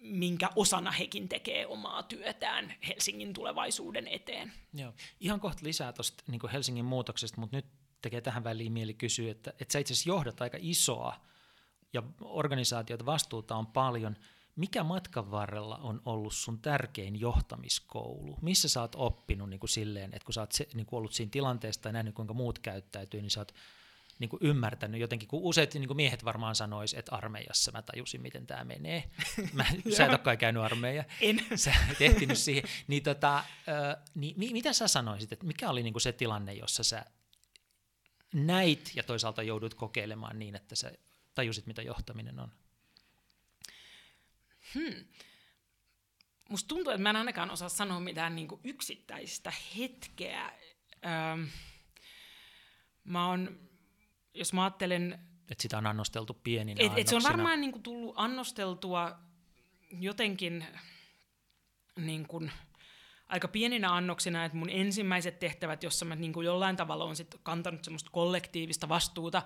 minkä osana hekin tekee omaa työtään Helsingin tulevaisuuden eteen. Joo. Ihan kohta lisää tuosta niin Helsingin muutoksesta, mutta nyt tekee tähän väliin mieli kysyä, että, että sä itse asiassa johdat aika isoa ja organisaatiota vastuuta on paljon. Mikä matkan varrella on ollut sun tärkein johtamiskoulu? Missä sä oot oppinut niin kuin silleen, että kun sä oot se, niin kuin ollut siinä tilanteessa tai nähnyt, kuinka muut käyttäytyy, niin sä oot niin kuin ymmärtänyt jotenkin, kun useat niin kuin miehet varmaan sanois, että armeijassa mä tajusin, miten tämä menee. Mä, sä et ole kai käynyt armeija. En. Sä et ehtinyt siihen. Niin, tota, äh, niin, mitä sä sanoisit, että mikä oli niin kuin se tilanne, jossa sä näit ja toisaalta joudut kokeilemaan niin, että sä tajusit, mitä johtaminen on? Hmm. Musta tuntuu, että mä en ainakaan osaa sanoa mitään niin kuin yksittäistä hetkeä. Öö, mä oon, jos mä ajattelen... Että sitä on annosteltu pieninä et, et se on varmaan niin kuin, tullut annosteltua jotenkin niin kuin, aika pieninä annoksina, että mun ensimmäiset tehtävät, jossa mä niin kuin jollain tavalla on sit kantanut semmoista kollektiivista vastuuta,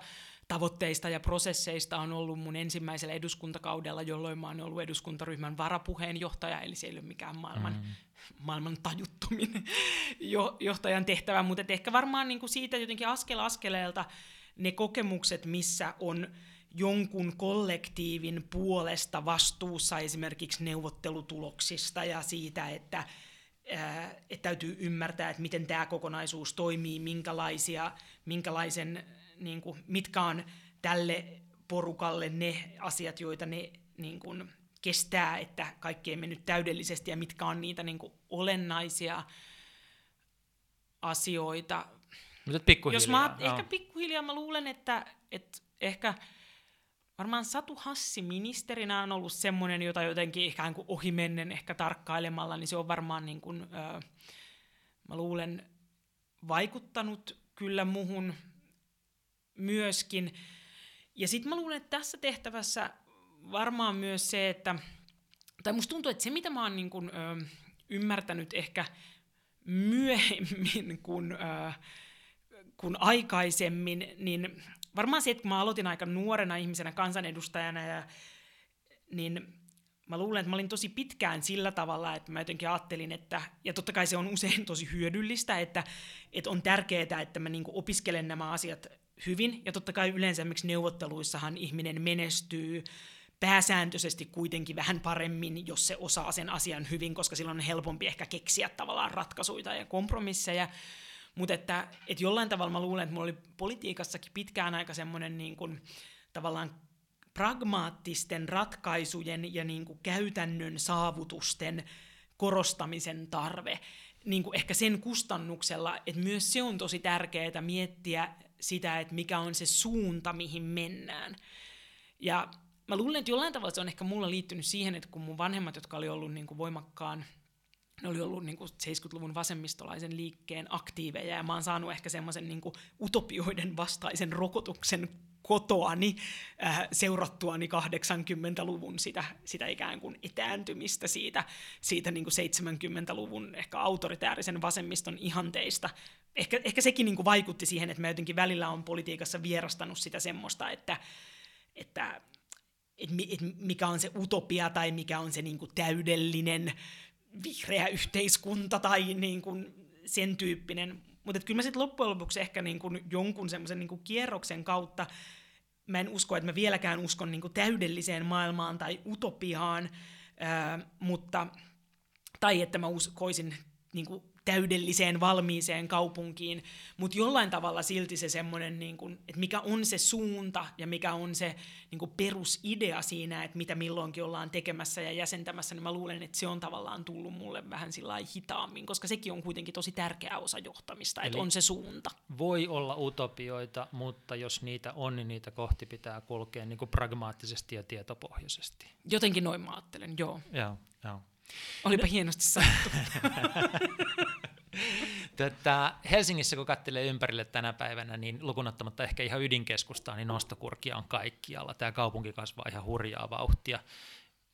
tavoitteista ja prosesseista on ollut mun ensimmäisellä eduskuntakaudella, jolloin mä oon ollut eduskuntaryhmän varapuheenjohtaja, eli se ei ole mikään maailman, mm. maailman tajuttomin johtajan tehtävä, mutta ehkä varmaan niin kuin siitä jotenkin askel askeleelta ne kokemukset, missä on jonkun kollektiivin puolesta vastuussa esimerkiksi neuvottelutuloksista ja siitä, että, että täytyy ymmärtää, että miten tämä kokonaisuus toimii, minkälaisia, minkälaisen niin kuin, mitkä on tälle porukalle ne asiat, joita ne niin kuin, kestää, että kaikki ei mennyt täydellisesti ja mitkä on niitä niin kuin, olennaisia asioita. Mutta pikkuhiljaa. Jos mä, joo. ehkä pikkuhiljaa mä luulen, että, että ehkä varmaan Satu Hassi ministerinä on ollut semmoinen, jota jotenkin ikään kuin ohimennen ehkä tarkkailemalla, niin se on varmaan niin kuin, öö, mä luulen vaikuttanut kyllä muhun myöskin. Ja sitten mä luulen, että tässä tehtävässä varmaan myös se, että, tai musta tuntuu, että se mitä mä oon niin kuin, ö, ymmärtänyt ehkä myöhemmin kuin, ö, kuin aikaisemmin, niin varmaan se, että kun mä aloitin aika nuorena ihmisenä kansanedustajana, ja, niin mä luulen, että mä olin tosi pitkään sillä tavalla, että mä jotenkin ajattelin, että, ja totta kai se on usein tosi hyödyllistä, että, että on tärkeää, että mä niin opiskelen nämä asiat hyvin, ja totta kai yleensä neuvotteluissahan ihminen menestyy pääsääntöisesti kuitenkin vähän paremmin, jos se osaa sen asian hyvin, koska silloin on helpompi ehkä keksiä tavallaan ratkaisuja ja kompromisseja, mutta että, että jollain tavalla mä luulen, että mulla oli politiikassakin pitkään aika semmoinen niin kuin, tavallaan pragmaattisten ratkaisujen ja niin kuin käytännön saavutusten korostamisen tarve. Niin kuin ehkä sen kustannuksella, että myös se on tosi tärkeää miettiä sitä, että mikä on se suunta, mihin mennään. Ja mä luulen, että jollain tavalla se on ehkä mulla liittynyt siihen, että kun mun vanhemmat, jotka oli ollut niin kuin voimakkaan ne oli ollut niin kuin 70-luvun vasemmistolaisen liikkeen aktiiveja, ja mä oon saanut ehkä semmoisen niin utopioiden vastaisen rokotuksen kotoani äh, seurattuani 80-luvun sitä, sitä ikään kuin etääntymistä siitä, siitä niin kuin 70-luvun ehkä autoritäärisen vasemmiston ihanteista. Ehkä, ehkä sekin niin kuin vaikutti siihen, että mä jotenkin välillä on politiikassa vierastanut sitä semmoista, että, että et, et mikä on se utopia tai mikä on se niin kuin täydellinen vihreä yhteiskunta tai niin kuin sen tyyppinen. Mutta kyllä mä sitten loppujen lopuksi ehkä niin kuin jonkun semmoisen niin kierroksen kautta, mä en usko, että mä vieläkään uskon niin kuin täydelliseen maailmaan tai utopiaan, ää, mutta, tai että mä uskoisin niin kuin täydelliseen valmiiseen kaupunkiin, mutta jollain tavalla silti se semmoinen, niin kuin, että mikä on se suunta ja mikä on se niin kuin perusidea siinä, että mitä milloinkin ollaan tekemässä ja jäsentämässä, niin mä luulen, että se on tavallaan tullut mulle vähän sillä hitaammin, koska sekin on kuitenkin tosi tärkeä osa johtamista, Eli että on se suunta. Voi olla utopioita, mutta jos niitä on, niin niitä kohti pitää kulkea niin kuin pragmaattisesti ja tietopohjaisesti. Jotenkin noin mä ajattelen, joo. Joo, joo. Olipa hienosti sanottu. Tätä, Helsingissä, kun katselee ympärille tänä päivänä, niin lukunottamatta ehkä ihan ydinkeskustaa, niin nostokurkia on kaikkialla. Tämä kaupunki kasvaa ihan hurjaa vauhtia.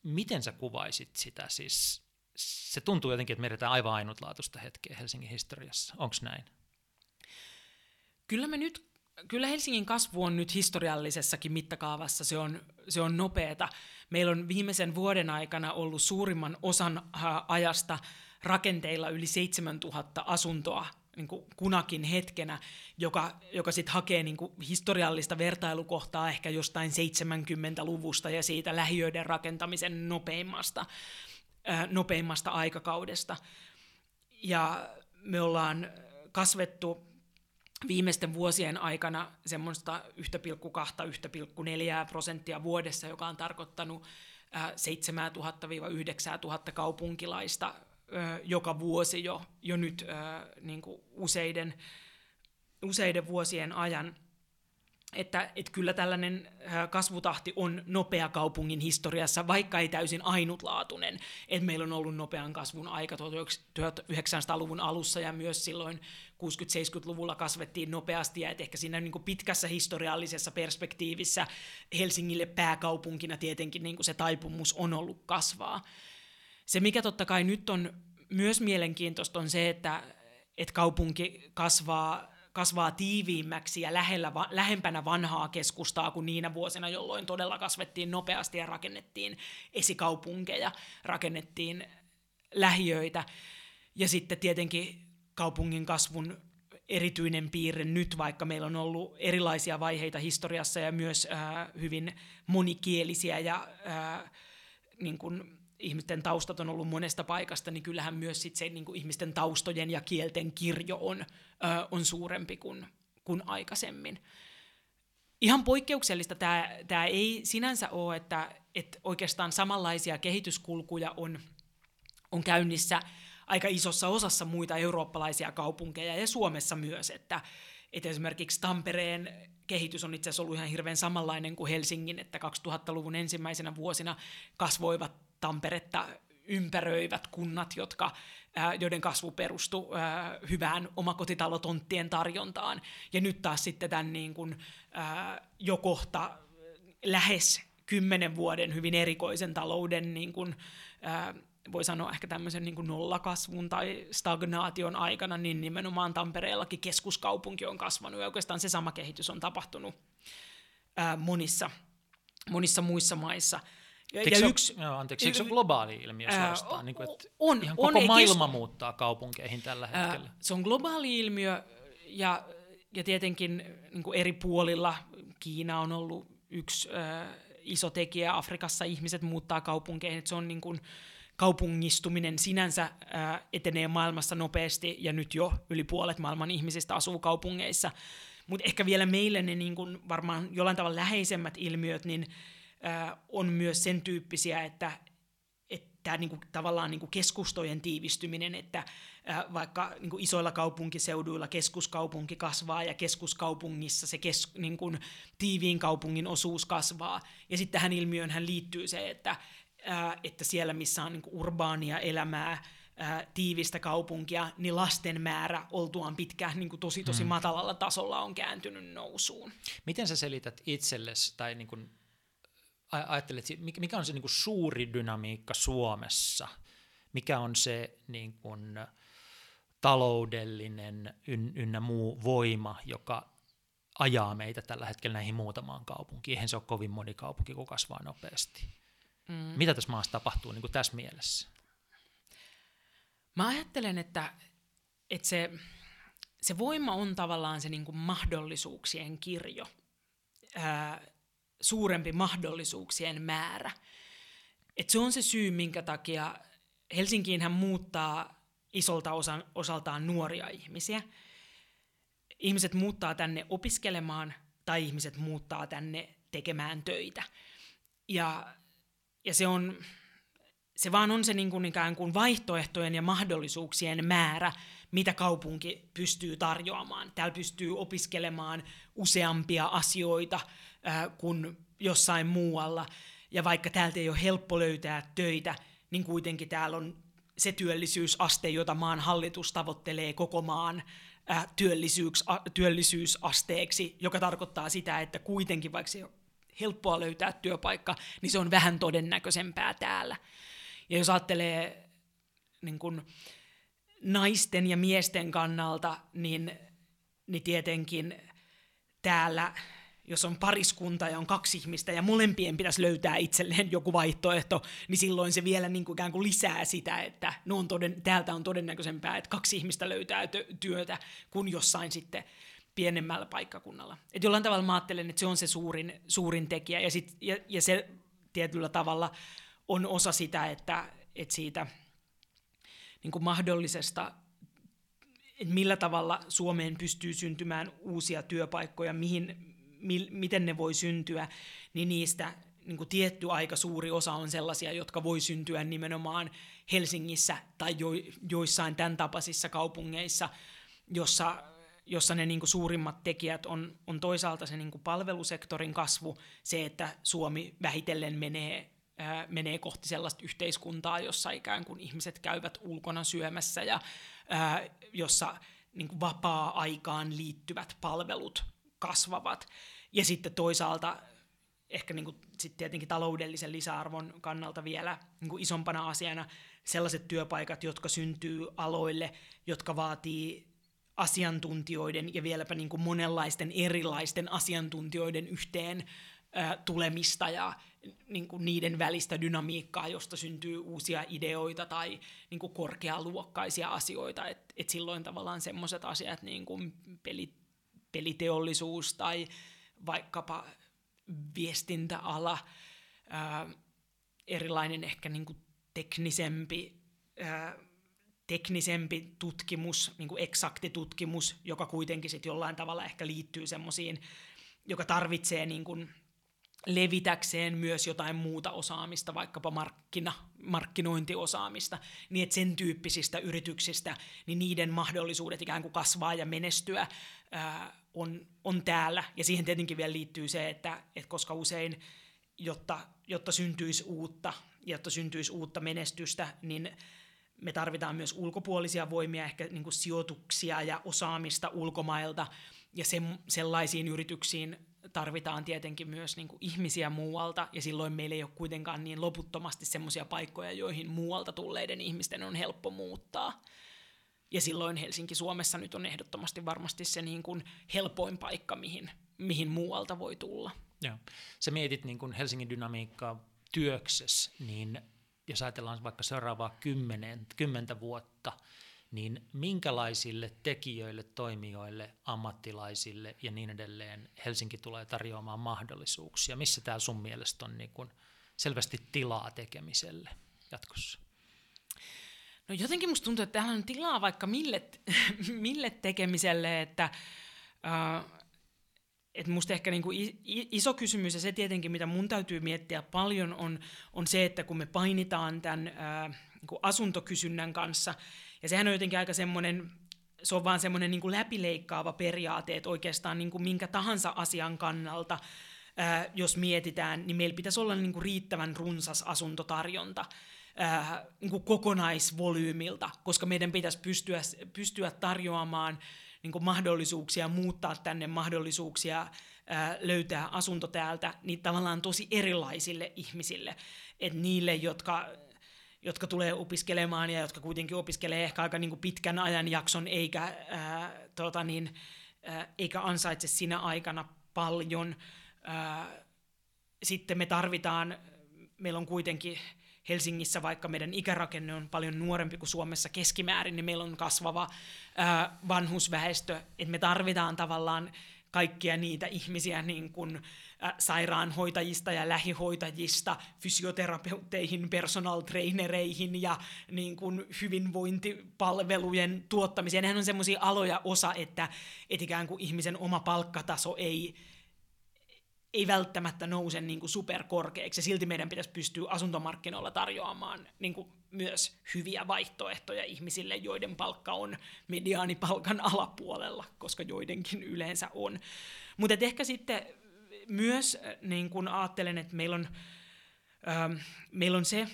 Miten sä kuvaisit sitä? Siis, se tuntuu jotenkin, että meidän aivan ainutlaatuista hetkeä Helsingin historiassa. Onko näin? Kyllä me nyt kyllä Helsingin kasvu on nyt historiallisessakin mittakaavassa, se on, se on nopeata. Meillä on viimeisen vuoden aikana ollut suurimman osan ajasta rakenteilla yli 7000 asuntoa niin kuin kunakin hetkenä, joka, joka sitten hakee niin kuin historiallista vertailukohtaa ehkä jostain 70-luvusta ja siitä lähiöiden rakentamisen nopeimmasta, ää, nopeimmasta aikakaudesta. Ja me ollaan kasvettu viimeisten vuosien aikana semmoista 1,2-1,4 prosenttia vuodessa, joka on tarkoittanut 7000-9000 kaupunkilaista joka vuosi jo, jo nyt niin kuin useiden, useiden vuosien ajan. Että, että kyllä tällainen kasvutahti on nopea kaupungin historiassa, vaikka ei täysin ainutlaatuinen. Että meillä on ollut nopean kasvun aika 1900-luvun alussa ja myös silloin 60-70-luvulla kasvettiin nopeasti ja että ehkä siinä niin pitkässä historiallisessa perspektiivissä Helsingille pääkaupunkina tietenkin niin se taipumus on ollut kasvaa. Se, mikä totta kai nyt on myös mielenkiintoista, on se, että, että kaupunki kasvaa, kasvaa tiiviimmäksi ja lähellä, lähempänä vanhaa keskustaa kuin niinä vuosina, jolloin todella kasvettiin nopeasti ja rakennettiin esikaupunkeja, rakennettiin lähiöitä. Ja sitten tietenkin kaupungin kasvun erityinen piirre nyt, vaikka meillä on ollut erilaisia vaiheita historiassa ja myös äh, hyvin monikielisiä ja äh, niin kuin ihmisten taustat on ollut monesta paikasta, niin kyllähän myös sit se niin kuin ihmisten taustojen ja kielten kirjo on, äh, on suurempi kuin, kuin aikaisemmin. Ihan poikkeuksellista tämä, tämä ei sinänsä ole, että, että oikeastaan samanlaisia kehityskulkuja on, on käynnissä aika isossa osassa muita eurooppalaisia kaupunkeja ja Suomessa myös, että, että esimerkiksi Tampereen kehitys on itse asiassa ollut ihan hirveän samanlainen kuin Helsingin, että 2000-luvun ensimmäisenä vuosina kasvoivat Tamperetta ympäröivät kunnat, jotka, joiden kasvu perustui hyvään omakotitalotonttien tarjontaan. Ja nyt taas sitten tämän niin kuin, jo kohta lähes kymmenen vuoden hyvin erikoisen talouden niin kuin, voi sanoa ehkä tämmöisen niin nollakasvun tai stagnaation aikana, niin nimenomaan Tampereellakin keskuskaupunki on kasvanut ja oikeastaan se sama kehitys on tapahtunut monissa, monissa muissa maissa. Ja, ja yksi, joo, anteeksi, eikö se ole globaali ilmiö suorastaan? Niin kuin, että on, ihan on, koko maailma kes... muuttaa kaupunkeihin tällä hetkellä. Ää, se on globaali ilmiö ja, ja tietenkin niin kuin eri puolilla Kiina on ollut yksi ää, iso tekijä. Afrikassa ihmiset muuttaa kaupunkeihin. Että se on niin kuin, kaupungistuminen sinänsä ää, etenee maailmassa nopeasti ja nyt jo yli puolet maailman ihmisistä asuu kaupungeissa. Mutta ehkä vielä meille ne niin kun varmaan jollain tavalla läheisemmät ilmiöt niin, ää, on myös sen tyyppisiä, että, että niin kuin, tavallaan niin kuin keskustojen tiivistyminen, että ää, vaikka niin kuin isoilla kaupunkiseuduilla keskuskaupunki kasvaa ja keskuskaupungissa se kes, niin kuin, tiiviin kaupungin osuus kasvaa. Ja sitten tähän ilmiöön liittyy se, että että siellä missä on niin urbaania elämää, tiivistä kaupunkia, niin lasten määrä oltuaan pitkään niin kuin tosi tosi hmm. matalalla tasolla on kääntynyt nousuun. Miten sä selität itsellesi tai niin kuin, ajattelet, mikä on se niin kuin suuri dynamiikka Suomessa? Mikä on se niin kuin, taloudellinen ynnä muu voima, joka ajaa meitä tällä hetkellä näihin muutamaan kaupunkiin? Eihän se ole kovin moni kaupunki, kun kasvaa nopeasti. Mm. Mitä tässä maassa tapahtuu niin kuin tässä mielessä? Mä ajattelen, että, että se, se voima on tavallaan se niin kuin mahdollisuuksien kirjo, ää, suurempi mahdollisuuksien määrä. Et se on se syy, minkä takia Helsinkiinhän muuttaa isolta osa, osaltaan nuoria ihmisiä. Ihmiset muuttaa tänne opiskelemaan tai ihmiset muuttaa tänne tekemään töitä. Ja ja se on, se vaan on se niin kuin ikään kuin vaihtoehtojen ja mahdollisuuksien määrä, mitä kaupunki pystyy tarjoamaan. Täällä pystyy opiskelemaan useampia asioita äh, kuin jossain muualla. Ja vaikka täältä ei ole helppo löytää töitä, niin kuitenkin täällä on se työllisyysaste, jota maan hallitus tavoittelee koko maan äh, työllisyys, a, työllisyysasteeksi, joka tarkoittaa sitä, että kuitenkin vaikka se helppoa löytää työpaikka, niin se on vähän todennäköisempää täällä. Ja jos ajattelee niin kun, naisten ja miesten kannalta, niin, niin tietenkin täällä, jos on pariskunta ja on kaksi ihmistä ja molempien pitäisi löytää itselleen joku vaihtoehto, niin silloin se vielä niin kuin ikään kuin lisää sitä, että no on toden, täältä on todennäköisempää, että kaksi ihmistä löytää työtä, kuin jossain sitten pienemmällä paikkakunnalla. Et jollain tavalla mä ajattelen, että se on se suurin, suurin tekijä, ja, sit, ja, ja se tietyllä tavalla on osa sitä, että, että siitä niin kuin mahdollisesta, että millä tavalla Suomeen pystyy syntymään uusia työpaikkoja, mihin, mi, miten ne voi syntyä, niin niistä niin kuin tietty aika suuri osa on sellaisia, jotka voi syntyä nimenomaan Helsingissä tai jo, joissain tämän tapaisissa kaupungeissa, jossa jossa ne niin kuin suurimmat tekijät on, on toisaalta se niin kuin palvelusektorin kasvu, se, että Suomi vähitellen menee, ää, menee kohti sellaista yhteiskuntaa, jossa ikään kuin ihmiset käyvät ulkona syömässä ja ää, jossa niin kuin vapaa-aikaan liittyvät palvelut kasvavat. Ja sitten toisaalta ehkä niin kuin sit tietenkin taloudellisen lisäarvon kannalta vielä niin kuin isompana asiana sellaiset työpaikat, jotka syntyy aloille, jotka vaatii asiantuntijoiden ja vieläpä niin kuin monenlaisten erilaisten asiantuntijoiden yhteen ä, tulemista ja niin kuin niiden välistä dynamiikkaa, josta syntyy uusia ideoita tai niin kuin korkealuokkaisia asioita. Et, et silloin tavallaan semmoiset asiat niin kuin peli, peliteollisuus tai vaikkapa viestintäala, ä, erilainen ehkä niin kuin teknisempi ä, teknisempi tutkimus, niin kuin eksakti tutkimus, joka kuitenkin sitten jollain tavalla ehkä liittyy semmoisiin, joka tarvitsee niin kuin levitäkseen myös jotain muuta osaamista, vaikkapa markkina, markkinointiosaamista, niin että sen tyyppisistä yrityksistä, niin niiden mahdollisuudet ikään kuin kasvaa ja menestyä ää, on, on täällä. Ja siihen tietenkin vielä liittyy se, että, että koska usein, jotta, jotta syntyisi uutta, jotta syntyisi uutta menestystä, niin me tarvitaan myös ulkopuolisia voimia, ehkä niin kuin sijoituksia ja osaamista ulkomailta, ja se, sellaisiin yrityksiin tarvitaan tietenkin myös niin kuin ihmisiä muualta, ja silloin meillä ei ole kuitenkaan niin loputtomasti semmoisia paikkoja, joihin muualta tulleiden ihmisten on helppo muuttaa. Ja silloin Helsinki Suomessa nyt on ehdottomasti varmasti se niin kuin helpoin paikka, mihin, mihin muualta voi tulla. Joo. Sä mietit niin kuin Helsingin dynamiikkaa työksessä, niin jos ajatellaan vaikka seuraavaa kymmenen, kymmentä vuotta, niin minkälaisille tekijöille, toimijoille, ammattilaisille ja niin edelleen Helsinki tulee tarjoamaan mahdollisuuksia? Missä täällä sun mielestä on niin kuin selvästi tilaa tekemiselle jatkossa? No jotenkin musta tuntuu, että täällä on tilaa vaikka mille, mille tekemiselle, että äh, et musta ehkä niinku iso kysymys ja se tietenkin, mitä mun täytyy miettiä paljon, on, on se, että kun me painitaan tämän äh, niinku asuntokysynnän kanssa, ja sehän on jotenkin aika semmoinen, se on vaan semmoinen niin läpileikkaava periaate, että oikeastaan niin kuin minkä tahansa asian kannalta, ää, jos mietitään, niin meillä pitäisi olla niin kuin riittävän runsas asuntotarjonta ää, niin kuin kokonaisvolyymilta, koska meidän pitäisi pystyä, pystyä tarjoamaan niin kuin mahdollisuuksia muuttaa tänne, mahdollisuuksia ää, löytää asunto täältä, niin tavallaan tosi erilaisille ihmisille. että niille, jotka jotka tulee opiskelemaan ja jotka kuitenkin opiskelee ehkä aika niin kuin pitkän ajanjakson eikä, ää, tota niin, ää, eikä ansaitse siinä aikana paljon. Ää, sitten me tarvitaan, meillä on kuitenkin Helsingissä, vaikka meidän ikärakenne on paljon nuorempi kuin Suomessa keskimäärin, niin meillä on kasvava ää, vanhusväestö, että me tarvitaan tavallaan kaikkia niitä ihmisiä niin kuin, sairaanhoitajista ja lähihoitajista fysioterapeutteihin, personal trainereihin ja niin kuin, hyvinvointipalvelujen tuottamiseen. Nehän on semmoisia aloja osa, että, että ikään kuin ihmisen oma palkkataso ei, ei välttämättä nouse niin kuin superkorkeaksi, ja silti meidän pitäisi pystyä asuntomarkkinoilla tarjoamaan niin kuin myös hyviä vaihtoehtoja ihmisille, joiden palkka on mediaanipalkan alapuolella, koska joidenkin yleensä on. Mutta ehkä sitten myös niin kun ajattelen, että meillä on, ähm, meillä on se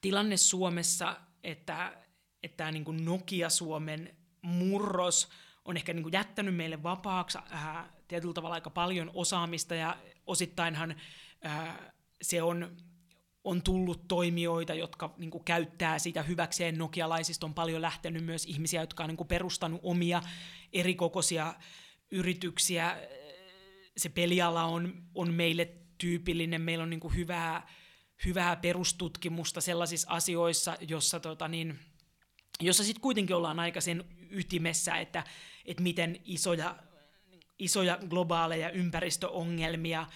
tilanne Suomessa, että, että tämä niin Nokia-Suomen murros on ehkä niin jättänyt meille vapaaksi äh, tietyllä tavalla aika paljon osaamista, ja osittainhan äh, se on on tullut toimijoita, jotka niin kuin, käyttää sitä hyväkseen. Nokialaisista on paljon lähtenyt myös ihmisiä, jotka on niin kuin, perustanut omia erikokoisia yrityksiä. Se peliala on, on meille tyypillinen. Meillä on niin hyvää, hyvää perustutkimusta sellaisissa asioissa, jossa, tota, niin, jossa sitten kuitenkin ollaan aika sen ytimessä, että, että miten isoja, isoja globaaleja ympäristöongelmia,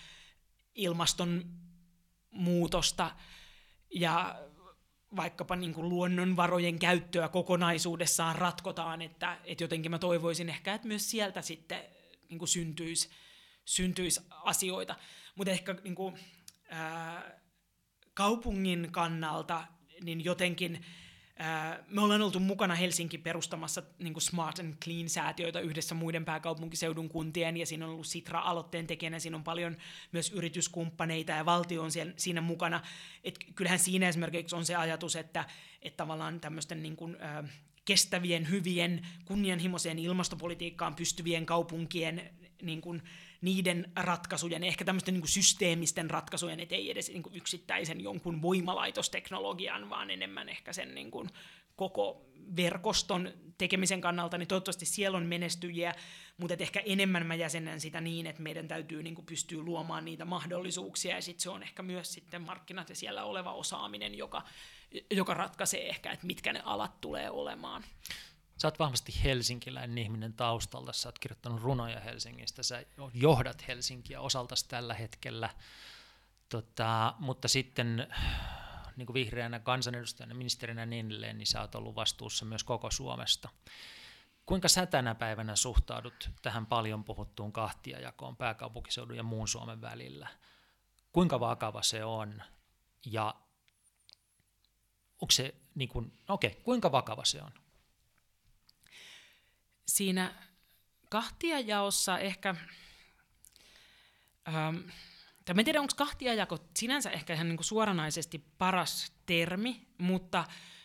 ilmaston muutosta ja vaikkapa niin kuin luonnonvarojen käyttöä kokonaisuudessaan ratkotaan, että, että jotenkin mä toivoisin ehkä, että myös sieltä sitten niin kuin syntyisi, syntyisi asioita. Mutta ehkä niin kuin, ää, kaupungin kannalta niin jotenkin me ollaan oltu mukana Helsinki perustamassa niin kuin Smart and Clean-säätiöitä yhdessä muiden pääkaupunkiseudun kuntien, ja siinä on ollut Sitra-aloitteen tekijänä, siinä on paljon myös yrityskumppaneita, ja valtio on siellä, siinä mukana. Et kyllähän siinä esimerkiksi on se ajatus, että, että tavallaan tämmöisten niin kuin, äh, kestävien, hyvien, kunnianhimoiseen ilmastopolitiikkaan pystyvien kaupunkien niin kuin, niiden ratkaisujen, ehkä tämmöisten niin systeemisten ratkaisujen, että ei edes niin kuin yksittäisen jonkun voimalaitosteknologian, vaan enemmän ehkä sen niin kuin koko verkoston tekemisen kannalta, niin toivottavasti siellä on menestyjiä, mutta ehkä enemmän mä jäsennän sitä niin, että meidän täytyy niin pystyä luomaan niitä mahdollisuuksia, ja sitten se on ehkä myös sitten markkinat ja siellä oleva osaaminen, joka, joka ratkaisee ehkä, että mitkä ne alat tulee olemaan. Sä oot vahvasti helsinkiläinen ihminen taustalta, sä oot kirjoittanut runoja Helsingistä, sä johdat Helsinkiä osaltasi tällä hetkellä, tota, mutta sitten niin kuin vihreänä kansanedustajana, ministerinä ja niin edelleen, niin sä oot ollut vastuussa myös koko Suomesta. Kuinka sä tänä päivänä suhtaudut tähän paljon puhuttuun kahtiajakoon pääkaupunkiseudun ja muun Suomen välillä? kuinka vakava se on ja onko se, niin kuin, okei, okay, kuinka vakava se on? Siinä kahtiajaossa ehkä, ähm, tai en tiedä onko kahtiajako sinänsä ehkä ihan niin kuin suoranaisesti paras termi, mutta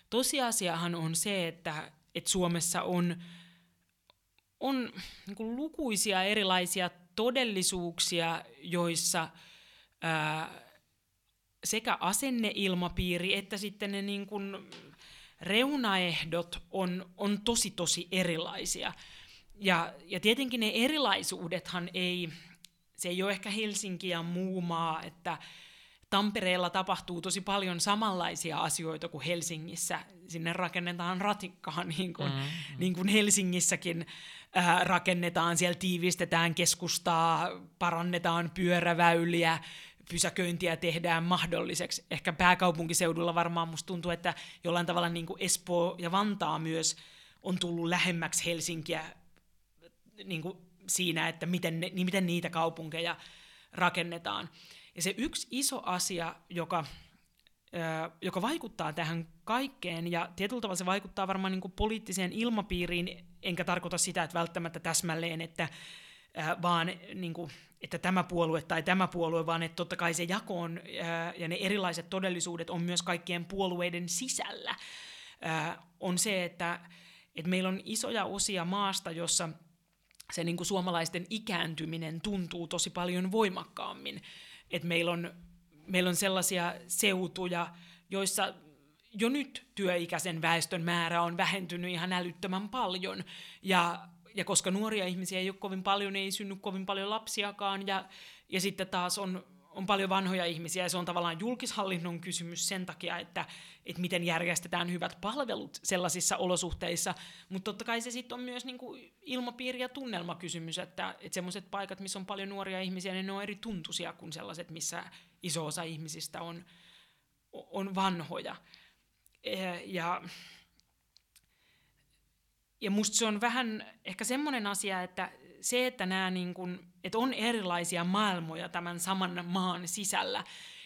tosiasiahan on se, että, että Suomessa on, on niin kuin lukuisia erilaisia todellisuuksia, joissa ää, sekä asenneilmapiiri että sitten ne niin kuin reunaehdot on, on tosi tosi erilaisia. Ja, ja tietenkin ne erilaisuudethan ei, se ei ole ehkä Helsinki ja muu maa, että Tampereella tapahtuu tosi paljon samanlaisia asioita kuin Helsingissä. Sinne rakennetaan ratikkaa niin kuin, mm-hmm. niin kuin Helsingissäkin äh, rakennetaan. Siellä tiivistetään keskustaa, parannetaan pyöräväyliä, pysäköintiä tehdään mahdolliseksi. Ehkä pääkaupunkiseudulla varmaan musta tuntuu, että jollain tavalla niin kuin Espoo ja Vantaa myös on tullut lähemmäksi Helsinkiä niin kuin siinä, että miten, ne, niin miten niitä kaupunkeja rakennetaan. Ja se yksi iso asia, joka, joka vaikuttaa tähän kaikkeen, ja tietyllä tavalla se vaikuttaa varmaan niin kuin poliittiseen ilmapiiriin, enkä tarkoita sitä, että välttämättä täsmälleen, että vaan niin kuin, että tämä puolue tai tämä puolue, vaan että totta kai se jako on, ja ne erilaiset todellisuudet on myös kaikkien puolueiden sisällä, on se, että, että meillä on isoja osia maasta, jossa se niin kuin suomalaisten ikääntyminen tuntuu tosi paljon voimakkaammin. Et meillä, on, meillä on sellaisia seutuja, joissa jo nyt työikäisen väestön määrä on vähentynyt ihan älyttömän paljon. Ja, ja koska nuoria ihmisiä ei ole kovin paljon, ei synny kovin paljon lapsiakaan. Ja, ja sitten taas on on paljon vanhoja ihmisiä ja se on tavallaan julkishallinnon kysymys sen takia, että, että miten järjestetään hyvät palvelut sellaisissa olosuhteissa, mutta totta kai se sitten on myös niin kuin ilmapiiri- ja tunnelmakysymys, että, että sellaiset paikat, missä on paljon nuoria ihmisiä, niin ne on eri tuntuisia kuin sellaiset, missä iso osa ihmisistä on, on vanhoja. Eh, ja, ja musta se on vähän ehkä semmoinen asia, että se, että, nämä niin kuin, että on erilaisia maailmoja tämän saman maan sisällä,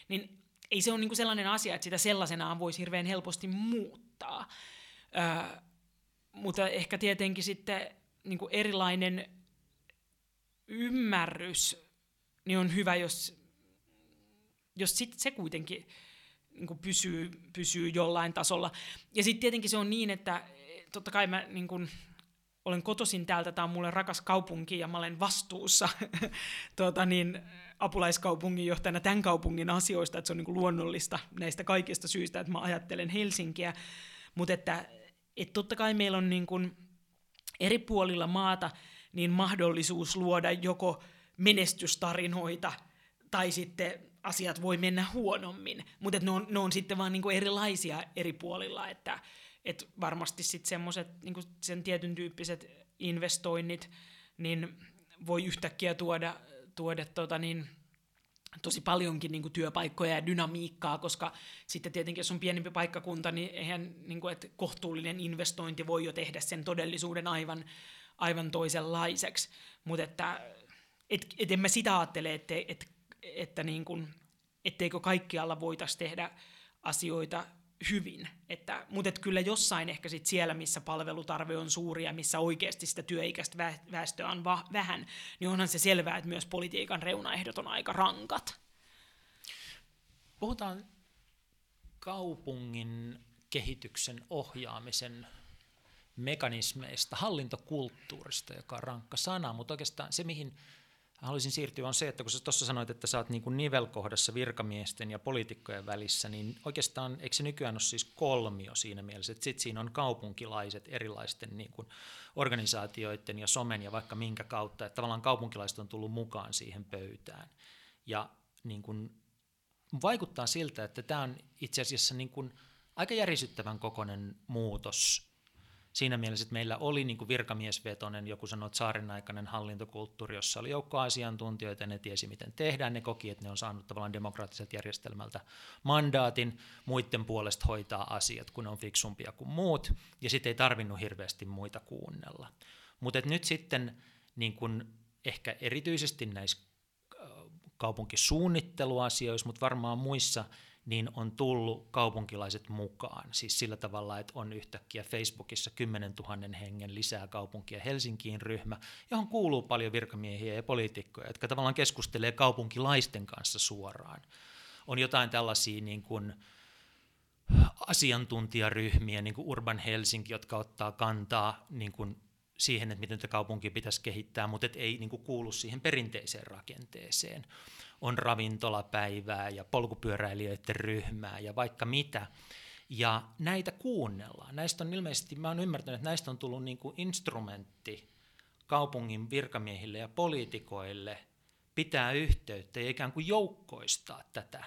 niin ei se ole niin sellainen asia, että sitä sellaisenaan voisi hirveän helposti muuttaa. Ö, mutta ehkä tietenkin sitten niin erilainen ymmärrys niin on hyvä, jos, jos sit se kuitenkin niin pysyy, pysyy jollain tasolla. Ja sitten tietenkin se on niin, että totta kai mä niin kuin, olen kotosin täältä, tämä on mulle rakas kaupunki ja mä olen vastuussa tuota, niin, apulaiskaupunginjohtajana tämän kaupungin asioista, että se on niin luonnollista näistä kaikista syistä, että mä ajattelen Helsinkiä, mutta että, että totta kai meillä on niin kuin eri puolilla maata niin mahdollisuus luoda joko menestystarinoita tai sitten asiat voi mennä huonommin, mutta ne on, ne on sitten vaan niin erilaisia eri puolilla, että et varmasti sitten semmoiset niin sen tietyn tyyppiset investoinnit niin voi yhtäkkiä tuoda, tuoda tota niin, tosi paljonkin niin kuin työpaikkoja ja dynamiikkaa, koska sitten tietenkin jos on pienempi paikkakunta, niin eihän niin kuin, että kohtuullinen investointi voi jo tehdä sen todellisuuden aivan, aivan toisenlaiseksi. Mutta että et, et en mä sitä ajattele, että, että, että niin kuin, etteikö kaikkialla voitaisiin tehdä asioita hyvin. Että, mutta et kyllä jossain ehkä sit siellä, missä palvelutarve on suuri ja missä oikeasti sitä työikäistä väestöä on va- vähän, niin onhan se selvää, että myös politiikan reunaehdot on aika rankat. Puhutaan kaupungin kehityksen ohjaamisen mekanismeista, hallintokulttuurista, joka on rankka sana, mutta oikeastaan se, mihin haluaisin siirtyä on se, että kun sä tuossa sanoit, että sä oot niin kuin nivelkohdassa virkamiesten ja poliitikkojen välissä, niin oikeastaan eikö se nykyään ole siis kolmio siinä mielessä, että sitten siinä on kaupunkilaiset erilaisten niin kuin organisaatioiden ja somen ja vaikka minkä kautta, että tavallaan kaupunkilaiset on tullut mukaan siihen pöytään. Ja niin kuin, vaikuttaa siltä, että tämä on itse asiassa niin kuin aika järisyttävän kokoinen muutos siinä mielessä, että meillä oli niin kuin virkamiesvetonen, joku sanoi, saarin aikainen hallintokulttuuri, jossa oli joukko asiantuntijoita, ne tiesi miten tehdään, ne koki, että ne on saanut tavallaan demokraattiselta järjestelmältä mandaatin muiden puolesta hoitaa asiat, kun ne on fiksumpia kuin muut, ja sitten ei tarvinnut hirveästi muita kuunnella. Mutta nyt sitten niin kun ehkä erityisesti näissä kaupunkisuunnitteluasioissa, mutta varmaan muissa niin on tullut kaupunkilaiset mukaan. Siis sillä tavalla, että on yhtäkkiä Facebookissa 10 000 hengen lisää kaupunkia Helsinkiin ryhmä, johon kuuluu paljon virkamiehiä ja poliitikkoja, jotka tavallaan keskustelee kaupunkilaisten kanssa suoraan. On jotain tällaisia niin kuin, asiantuntijaryhmiä, niin kuin Urban Helsinki, jotka ottaa kantaa niin kuin siihen, että miten tätä kaupunkia pitäisi kehittää, mutta et ei niin kuin kuulu siihen perinteiseen rakenteeseen. On ravintolapäivää ja polkupyöräilijöiden ryhmää ja vaikka mitä. Ja näitä kuunnellaan. Näistä on ilmeisesti, mä oon ymmärtänyt, että näistä on tullut niin kuin instrumentti kaupungin virkamiehille ja poliitikoille pitää yhteyttä ja ikään kuin joukkoistaa tätä.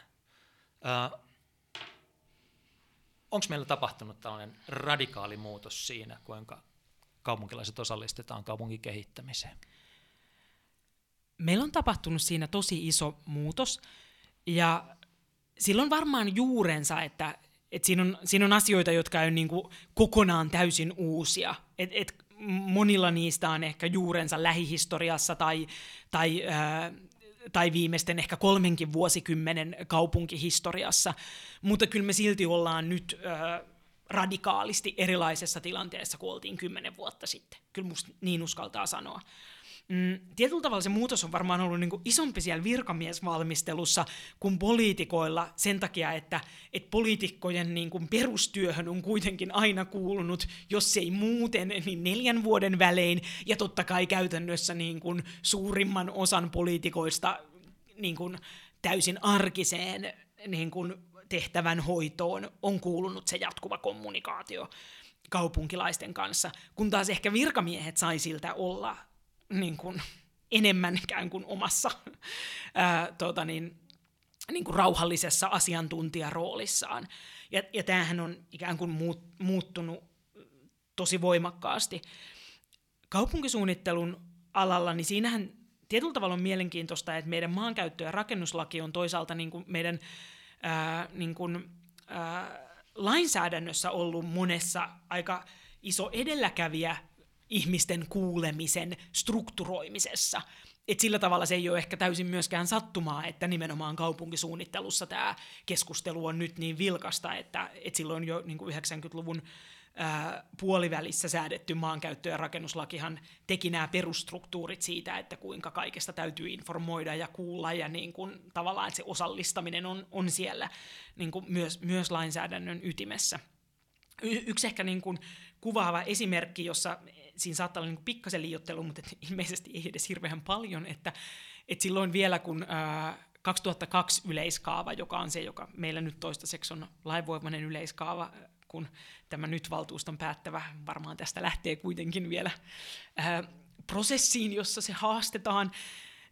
Onko meillä tapahtunut tällainen radikaali muutos siinä, kuinka kaupunkilaiset osallistetaan kaupungin kehittämiseen? Meillä on tapahtunut siinä tosi iso muutos, ja silloin varmaan juurensa, että, että siinä, on, siinä on asioita, jotka on niin kuin kokonaan täysin uusia. Et, et monilla niistä on ehkä juurensa lähihistoriassa tai, tai, ää, tai viimeisten ehkä kolmenkin vuosikymmenen kaupunkihistoriassa, mutta kyllä me silti ollaan nyt ää, radikaalisti erilaisessa tilanteessa kuin oltiin kymmenen vuotta sitten. Kyllä musta niin uskaltaa sanoa. Mm, tietyllä tavalla se muutos on varmaan ollut niin kuin isompi siellä virkamiesvalmistelussa kuin poliitikoilla sen takia, että, että poliitikkojen niin kuin perustyöhön on kuitenkin aina kuulunut, jos ei muuten, niin neljän vuoden välein, ja totta kai käytännössä niin kuin suurimman osan poliitikoista niin kuin täysin arkiseen niin kuin tehtävän hoitoon on kuulunut se jatkuva kommunikaatio kaupunkilaisten kanssa, kun taas ehkä virkamiehet sai siltä olla niin kuin, enemmän ikään kuin omassa ää, tota niin, niin kuin rauhallisessa asiantuntijaroolissaan. Ja, ja tämähän on ikään kuin muut, muuttunut tosi voimakkaasti. Kaupunkisuunnittelun alalla, niin siinähän tietyllä tavalla on mielenkiintoista, että meidän maankäyttö- ja rakennuslaki on toisaalta niin kuin meidän ää, niin kuin, ää, lainsäädännössä ollut monessa aika iso edelläkävijä ihmisten kuulemisen strukturoimisessa. Et sillä tavalla se ei ole ehkä täysin myöskään sattumaa, että nimenomaan kaupunkisuunnittelussa tämä keskustelu on nyt niin vilkasta, että, että silloin jo niin 90-luvun ää, puolivälissä säädetty maankäyttö- ja rakennuslakihan teki nämä perustruktuurit siitä, että kuinka kaikesta täytyy informoida ja kuulla ja niin kuin, tavallaan että se osallistaminen on, on siellä niin kuin myös, myös lainsäädännön ytimessä. Y- yksi ehkä niin kuin kuvaava esimerkki, jossa siinä saattaa olla niin pikkasen liiottelu, mutta ilmeisesti ei edes hirveän paljon, että, että silloin vielä kun ää, 2002 yleiskaava, joka on se, joka meillä nyt toistaiseksi on lainvoimainen yleiskaava, kun tämä nyt valtuuston päättävä varmaan tästä lähtee kuitenkin vielä ää, prosessiin, jossa se haastetaan,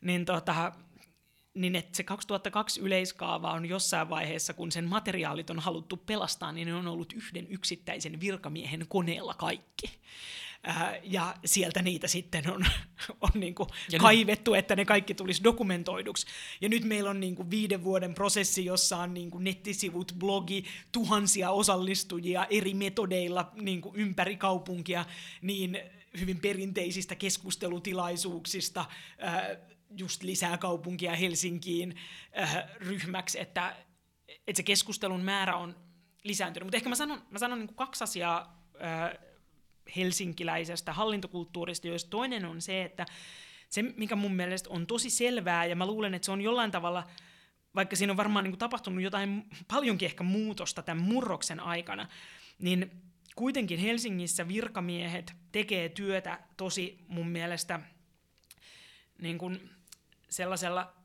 niin, tota, niin että se 2002 yleiskaava on jossain vaiheessa, kun sen materiaalit on haluttu pelastaa, niin ne on ollut yhden yksittäisen virkamiehen koneella kaikki. Ää, ja sieltä niitä sitten on, on niin kuin kaivettu, nyt... että ne kaikki tulisi dokumentoiduksi. Ja nyt meillä on niin kuin viiden vuoden prosessi, jossa on niin kuin nettisivut, blogi, tuhansia osallistujia eri metodeilla niin kuin ympäri kaupunkia, niin hyvin perinteisistä keskustelutilaisuuksista, ää, just lisää kaupunkia Helsinkiin ää, ryhmäksi, että, että se keskustelun määrä on lisääntynyt. Mutta ehkä mä sanon, mä sanon niin kuin kaksi asiaa ää, helsinkiläisestä hallintokulttuurista, joista toinen on se, että se, mikä mun mielestä on tosi selvää, ja mä luulen, että se on jollain tavalla, vaikka siinä on varmaan niin kuin tapahtunut jotain paljonkin ehkä muutosta tämän murroksen aikana, niin kuitenkin Helsingissä virkamiehet tekee työtä tosi mun mielestä niin kuin sellaisella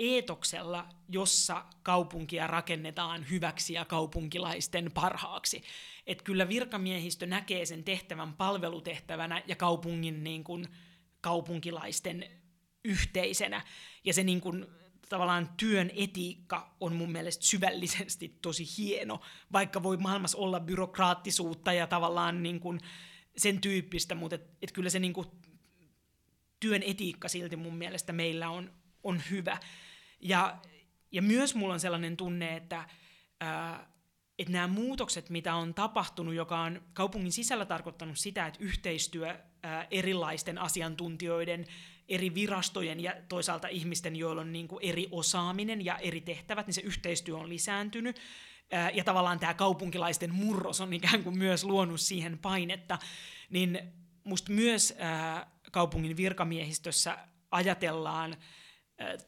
eetoksella, jossa kaupunkia rakennetaan hyväksi ja kaupunkilaisten parhaaksi. Että kyllä virkamiehistö näkee sen tehtävän palvelutehtävänä ja kaupungin niin kuin, kaupunkilaisten yhteisenä. Ja se niin kuin, tavallaan työn etiikka on mun mielestä syvällisesti tosi hieno, vaikka voi maailmassa olla byrokraattisuutta ja tavallaan niin kuin sen tyyppistä, mutta et, et kyllä se niin kuin, työn etiikka silti mun mielestä meillä on, on hyvä. Ja, ja myös mulla on sellainen tunne, että, ää, että nämä muutokset, mitä on tapahtunut, joka on kaupungin sisällä tarkoittanut sitä, että yhteistyö ää, erilaisten asiantuntijoiden, eri virastojen ja toisaalta ihmisten, joilla on niin kuin eri osaaminen ja eri tehtävät, niin se yhteistyö on lisääntynyt. Ää, ja tavallaan tämä kaupunkilaisten murros on ikään kuin myös luonut siihen painetta. Niin musta myös ää, kaupungin virkamiehistössä ajatellaan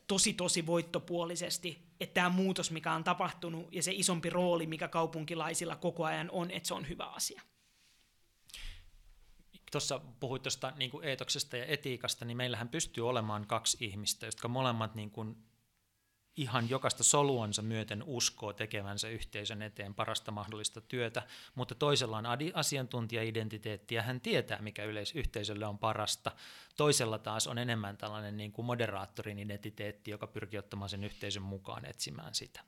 tosi tosi voittopuolisesti, että tämä muutos, mikä on tapahtunut ja se isompi rooli, mikä kaupunkilaisilla koko ajan on, että se on hyvä asia. Tuossa puhuit tuosta niin eetoksesta ja etiikasta, niin meillähän pystyy olemaan kaksi ihmistä, jotka molemmat niin kuin ihan jokaista soluansa myöten uskoo tekevänsä yhteisön eteen parasta mahdollista työtä, mutta toisella on asiantuntija-identiteetti ja hän tietää, mikä yleisyhteisölle on parasta. Toisella taas on enemmän tällainen niin kuin moderaattorin identiteetti, joka pyrkii ottamaan sen yhteisön mukaan etsimään sitä.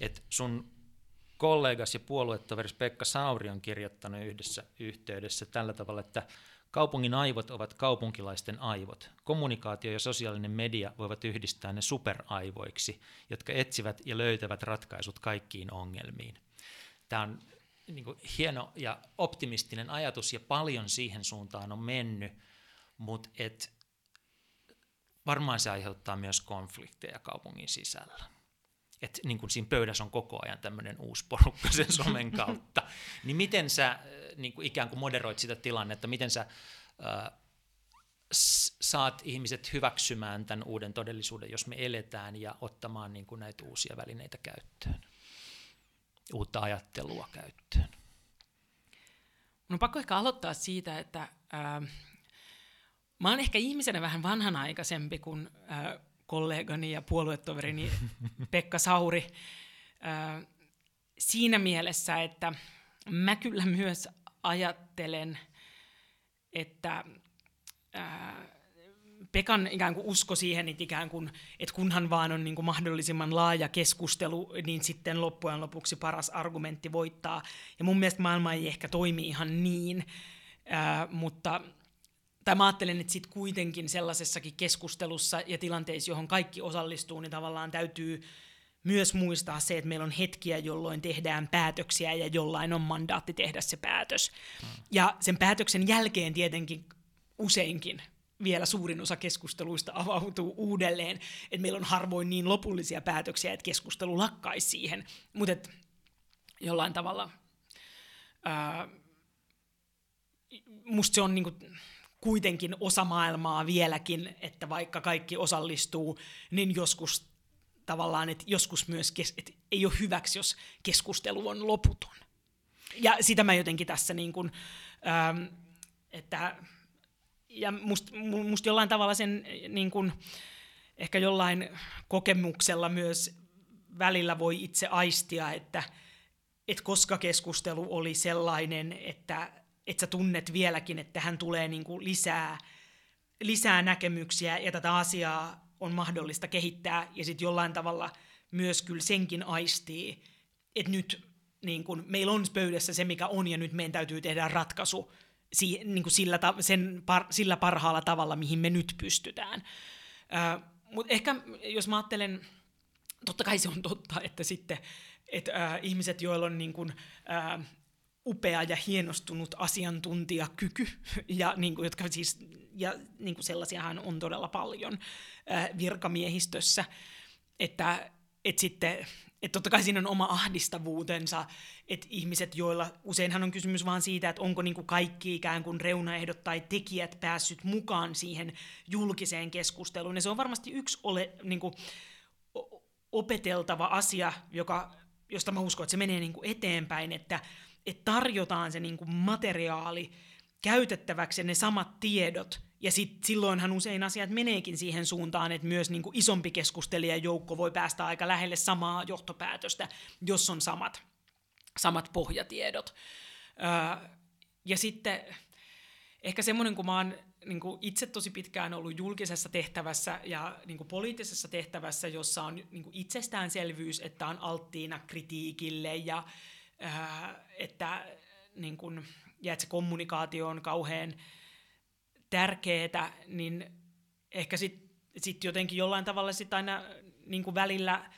Et sun kollegas ja puoluetoveris Pekka Sauri on kirjoittanut yhdessä yhteydessä tällä tavalla, että Kaupungin aivot ovat kaupunkilaisten aivot. Kommunikaatio ja sosiaalinen media voivat yhdistää ne superaivoiksi, jotka etsivät ja löytävät ratkaisut kaikkiin ongelmiin. Tämä on niin kuin, hieno ja optimistinen ajatus ja paljon siihen suuntaan on mennyt, mutta et, varmaan se aiheuttaa myös konflikteja kaupungin sisällä. Et, niin kuin siinä pöydässä on koko ajan tämmöinen uusi porukka sen somen kautta. niin miten sä niin kuin ikään kuin moderoit sitä tilannetta, miten sä äh, saat ihmiset hyväksymään tämän uuden todellisuuden, jos me eletään, ja ottamaan niin kuin näitä uusia välineitä käyttöön, uutta ajattelua käyttöön. On pakko ehkä aloittaa siitä, että äh, mä oon ehkä ihmisenä vähän vanhanaikaisempi kuin äh, kollegani ja puoluetoverini Pekka Sauri siinä mielessä, että mä kyllä myös ajattelen, että ää, Pekan ikään kuin usko siihen, että, ikään kuin, että kunhan vaan on niin kuin mahdollisimman laaja keskustelu, niin sitten loppujen lopuksi paras argumentti voittaa. Ja mun mielestä maailma ei ehkä toimi ihan niin, ää, mutta tai mä ajattelen, että sitten kuitenkin sellaisessakin keskustelussa ja tilanteissa, johon kaikki osallistuu, niin tavallaan täytyy myös muistaa se, että meillä on hetkiä, jolloin tehdään päätöksiä ja jollain on mandaatti tehdä se päätös. Hmm. Ja sen päätöksen jälkeen tietenkin useinkin vielä suurin osa keskusteluista avautuu uudelleen, että meillä on harvoin niin lopullisia päätöksiä, että keskustelu lakkaisi siihen, mutta jollain tavalla ää, musta se on niinku kuitenkin osa maailmaa vieläkin, että vaikka kaikki osallistuu, niin joskus tavallaan, että joskus myös kes- että ei ole hyväksi, jos keskustelu on loputon. Ja sitä mä jotenkin tässä niin kuin, ähm, että ja musta must jollain tavalla sen niin kuin, ehkä jollain kokemuksella myös välillä voi itse aistia, että, että koska keskustelu oli sellainen, että, että sä tunnet vieläkin, että hän tulee niin kuin lisää, lisää näkemyksiä ja tätä asiaa on mahdollista kehittää ja sitten jollain tavalla myös kyllä senkin aistii, että nyt niin kun, meillä on pöydässä se, mikä on, ja nyt meidän täytyy tehdä ratkaisu si, niin kuin sillä, ta, sen par, sillä parhaalla tavalla, mihin me nyt pystytään. Mutta ehkä jos mä ajattelen, totta kai se on totta, että sitten että äh, ihmiset, joilla on niin kun, äh, upea ja hienostunut asiantuntijakyky, ja, niin kuin, jotka siis, ja niin kuin sellaisiahan on todella paljon äh, virkamiehistössä, että, että sitten että totta kai siinä on oma ahdistavuutensa, että ihmiset, joilla useinhan on kysymys vaan siitä, että onko niin kuin kaikki ikään kuin reunaehdot tai tekijät päässyt mukaan siihen julkiseen keskusteluun. Ja se on varmasti yksi ole, niin kuin, opeteltava asia, joka, josta mä uskon, että se menee niin kuin eteenpäin, että että tarjotaan se niin kuin materiaali käytettäväksi ne samat tiedot, ja sit, silloinhan usein asiat meneekin siihen suuntaan, että myös niin kuin isompi keskustelijajoukko voi päästä aika lähelle samaa johtopäätöstä, jos on samat, samat pohjatiedot. Öö, ja sitten ehkä semmoinen, kun mä oon niin kuin itse tosi pitkään ollut julkisessa tehtävässä ja niin kuin poliittisessa tehtävässä, jossa on niin kuin itsestäänselvyys, että on alttiina kritiikille ja että, niin kun, ja että se kommunikaatio on kauhean tärkeää, niin ehkä sitten sit jotenkin jollain tavalla sit aina niin kuin välillä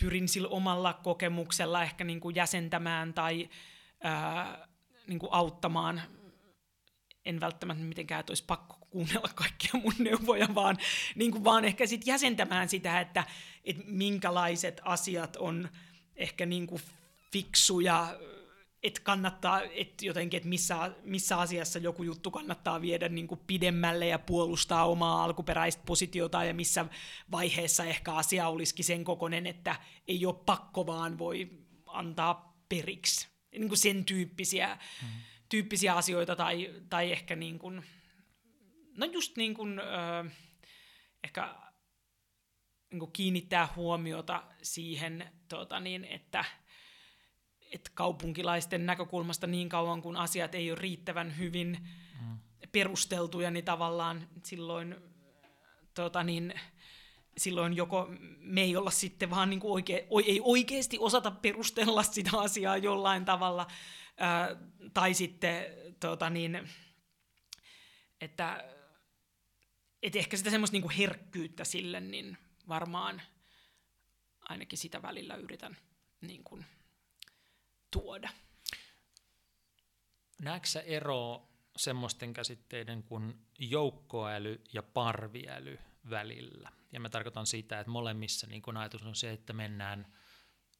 pyrin sillä omalla kokemuksella ehkä niin kuin jäsentämään tai ää, niin kuin auttamaan. En välttämättä mitenkään, että olisi pakko kuunnella kaikkia mun neuvoja, vaan, niin kuin vaan ehkä sit jäsentämään sitä, että, että minkälaiset asiat on ehkä niin kuin fiksuja, että kannattaa, että jotenkin, että missä, missä asiassa joku juttu kannattaa viedä niin kuin pidemmälle ja puolustaa omaa alkuperäistä positiota ja missä vaiheessa ehkä asia olisikin sen kokoinen, että ei ole pakko vaan voi antaa periksi. Niin kuin sen tyyppisiä, hmm. tyyppisiä asioita tai, tai ehkä niin kuin, no just niin kuin, äh, ehkä niin kuin kiinnittää huomiota siihen, tota niin, että – että kaupunkilaisten näkökulmasta niin kauan, kun asiat ei ole riittävän hyvin mm. perusteltuja, niin tavallaan silloin, tota niin, silloin joko me ei olla sitten vaan niin kuin oike, ei oikeasti osata perustella sitä asiaa jollain tavalla, ää, tai sitten tota niin, että et ehkä sitä semmoista niin kuin herkkyyttä sille, niin varmaan ainakin sitä välillä yritän niin kuin tuoda. Näetkö sä eroa semmoisten käsitteiden kuin joukkoäly ja parviäly välillä? Ja mä tarkoitan sitä, että molemmissa niin kun ajatus on se, että mennään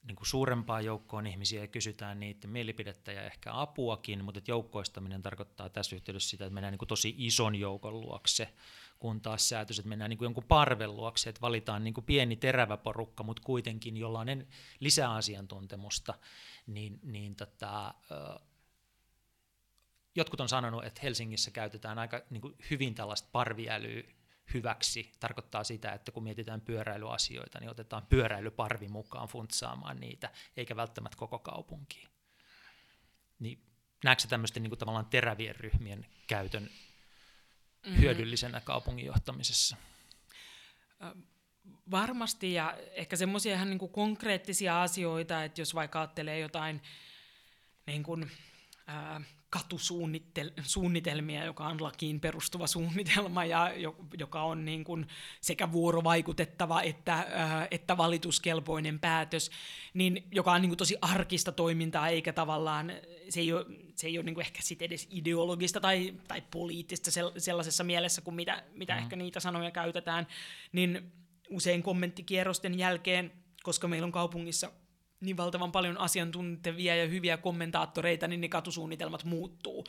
niin kuin suurempaan joukkoon ihmisiä ja kysytään niiden mielipidettä ja ehkä apuakin, mutta joukkoistaminen tarkoittaa tässä yhteydessä sitä, että mennään niin kuin tosi ison joukon luokse, kun taas säätös, että mennään niin kuin jonkun parven luokse, että valitaan niin kuin pieni terävä porukka, mutta kuitenkin jollain on lisää asiantuntemusta niin, niin tota, jotkut on sanonut, että Helsingissä käytetään aika niin kuin hyvin tällaista parviälyä hyväksi. Tarkoittaa sitä, että kun mietitään pyöräilyasioita, niin otetaan pyöräilyparvi mukaan funtsaamaan niitä, eikä välttämättä koko kaupunkiin. Niin näetkö tämmöisten niin kuin tavallaan terävien ryhmien käytön mm-hmm. hyödyllisenä kaupungin johtamisessa? Varmasti, ja ehkä semmoisia ihan niin kuin konkreettisia asioita, että jos vaikka ajattelee jotain niin kuin, ää, katusuunnitelmia, joka on lakiin perustuva suunnitelma ja joka on niin kuin sekä vuorovaikutettava että, ää, että valituskelpoinen päätös, niin joka on niin kuin tosi arkista toimintaa eikä tavallaan, se ei ole, se ei ole niin kuin ehkä sit edes ideologista tai, tai poliittista sellaisessa mielessä kuin mitä, mitä mm. ehkä niitä sanoja käytetään, niin usein kommenttikierrosten jälkeen, koska meillä on kaupungissa niin valtavan paljon asiantuntevia ja hyviä kommentaattoreita, niin ne katusuunnitelmat muuttuu.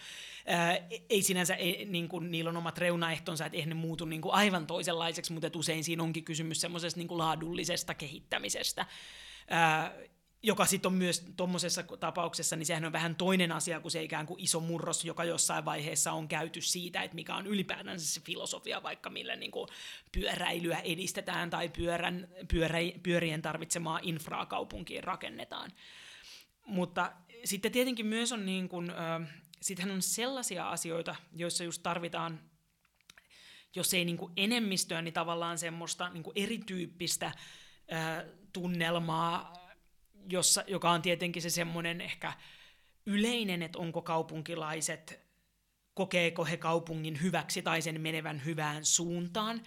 Ää, ei sinänsä, ei, niin kuin, niillä on omat reunaehtonsa, että eihän ne muutu niin kuin aivan toisenlaiseksi, mutta usein siinä onkin kysymys semmoisesta niin laadullisesta kehittämisestä. Ää, joka sitten on myös tuommoisessa tapauksessa, niin sehän on vähän toinen asia kuin se ikään kuin iso murros, joka jossain vaiheessa on käyty siitä, että mikä on ylipäätään se filosofia, vaikka millä niin kuin pyöräilyä edistetään tai pyörän, pyörä, pyörien tarvitsemaa infraa kaupunkiin rakennetaan. Mutta sitten tietenkin myös on, niin kuin, äh, on sellaisia asioita, joissa just tarvitaan jos ei niin kuin enemmistöä, niin tavallaan semmoista niin kuin erityyppistä äh, tunnelmaa jossa, joka on tietenkin se semmoinen ehkä yleinen, että onko kaupunkilaiset, kokeeko he kaupungin hyväksi tai sen menevän hyvään suuntaan.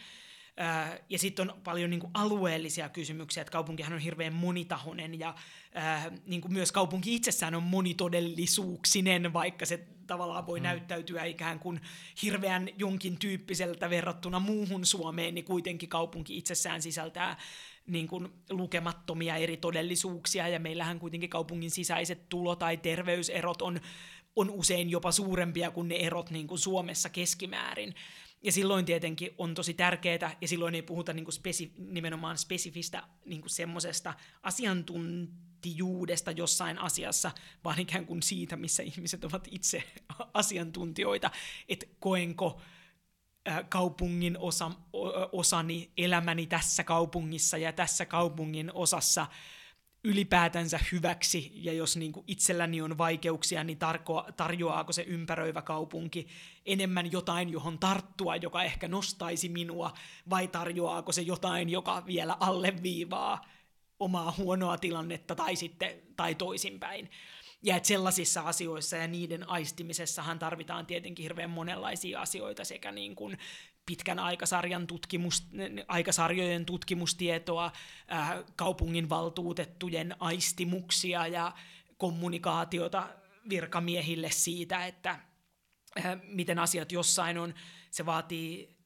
Ja sitten on paljon niin kuin alueellisia kysymyksiä, että kaupunkihan on hirveän monitahoinen ja ää, niin kuin myös kaupunki itsessään on monitodellisuuksinen, vaikka se tavallaan voi mm. näyttäytyä ikään kuin hirveän jonkin tyyppiseltä verrattuna muuhun Suomeen, niin kuitenkin kaupunki itsessään sisältää niin kuin lukemattomia eri todellisuuksia, ja meillähän kuitenkin kaupungin sisäiset tulo- tai terveyserot on, on usein jopa suurempia kuin ne erot niin kuin Suomessa keskimäärin. Ja silloin tietenkin on tosi tärkeää, ja silloin ei puhuta niin kuin spesi- nimenomaan spesifistä niin semmoisesta asiantuntijuudesta jossain asiassa, vaan ikään kuin siitä, missä ihmiset ovat itse asiantuntijoita, että koenko kaupungin osa, osani, elämäni tässä kaupungissa ja tässä kaupungin osassa ylipäätänsä hyväksi, ja jos niin kuin itselläni on vaikeuksia, niin tarko, tarjoaako se ympäröivä kaupunki enemmän jotain, johon tarttua, joka ehkä nostaisi minua, vai tarjoaako se jotain, joka vielä alleviivaa omaa huonoa tilannetta, tai sitten tai toisinpäin. Ja että sellaisissa asioissa ja niiden aistimisessahan tarvitaan tietenkin hirveän monenlaisia asioita sekä niin kuin pitkän aikasarjan tutkimus, aikasarjojen tutkimustietoa, ää, kaupungin valtuutettujen aistimuksia ja kommunikaatiota virkamiehille siitä, että ää, miten asiat jossain on. Se vaatii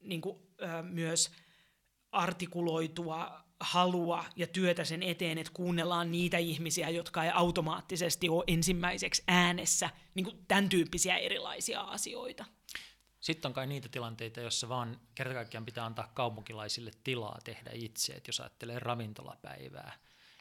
niin kuin, ää, myös artikuloitua halua ja työtä sen eteen, että kuunnellaan niitä ihmisiä, jotka ei automaattisesti ole ensimmäiseksi äänessä, niin kuin tämän tyyppisiä erilaisia asioita. Sitten on kai niitä tilanteita, joissa vaan kertakaikkiaan pitää antaa kaupunkilaisille tilaa tehdä itse. että jos ajattelee ravintolapäivää,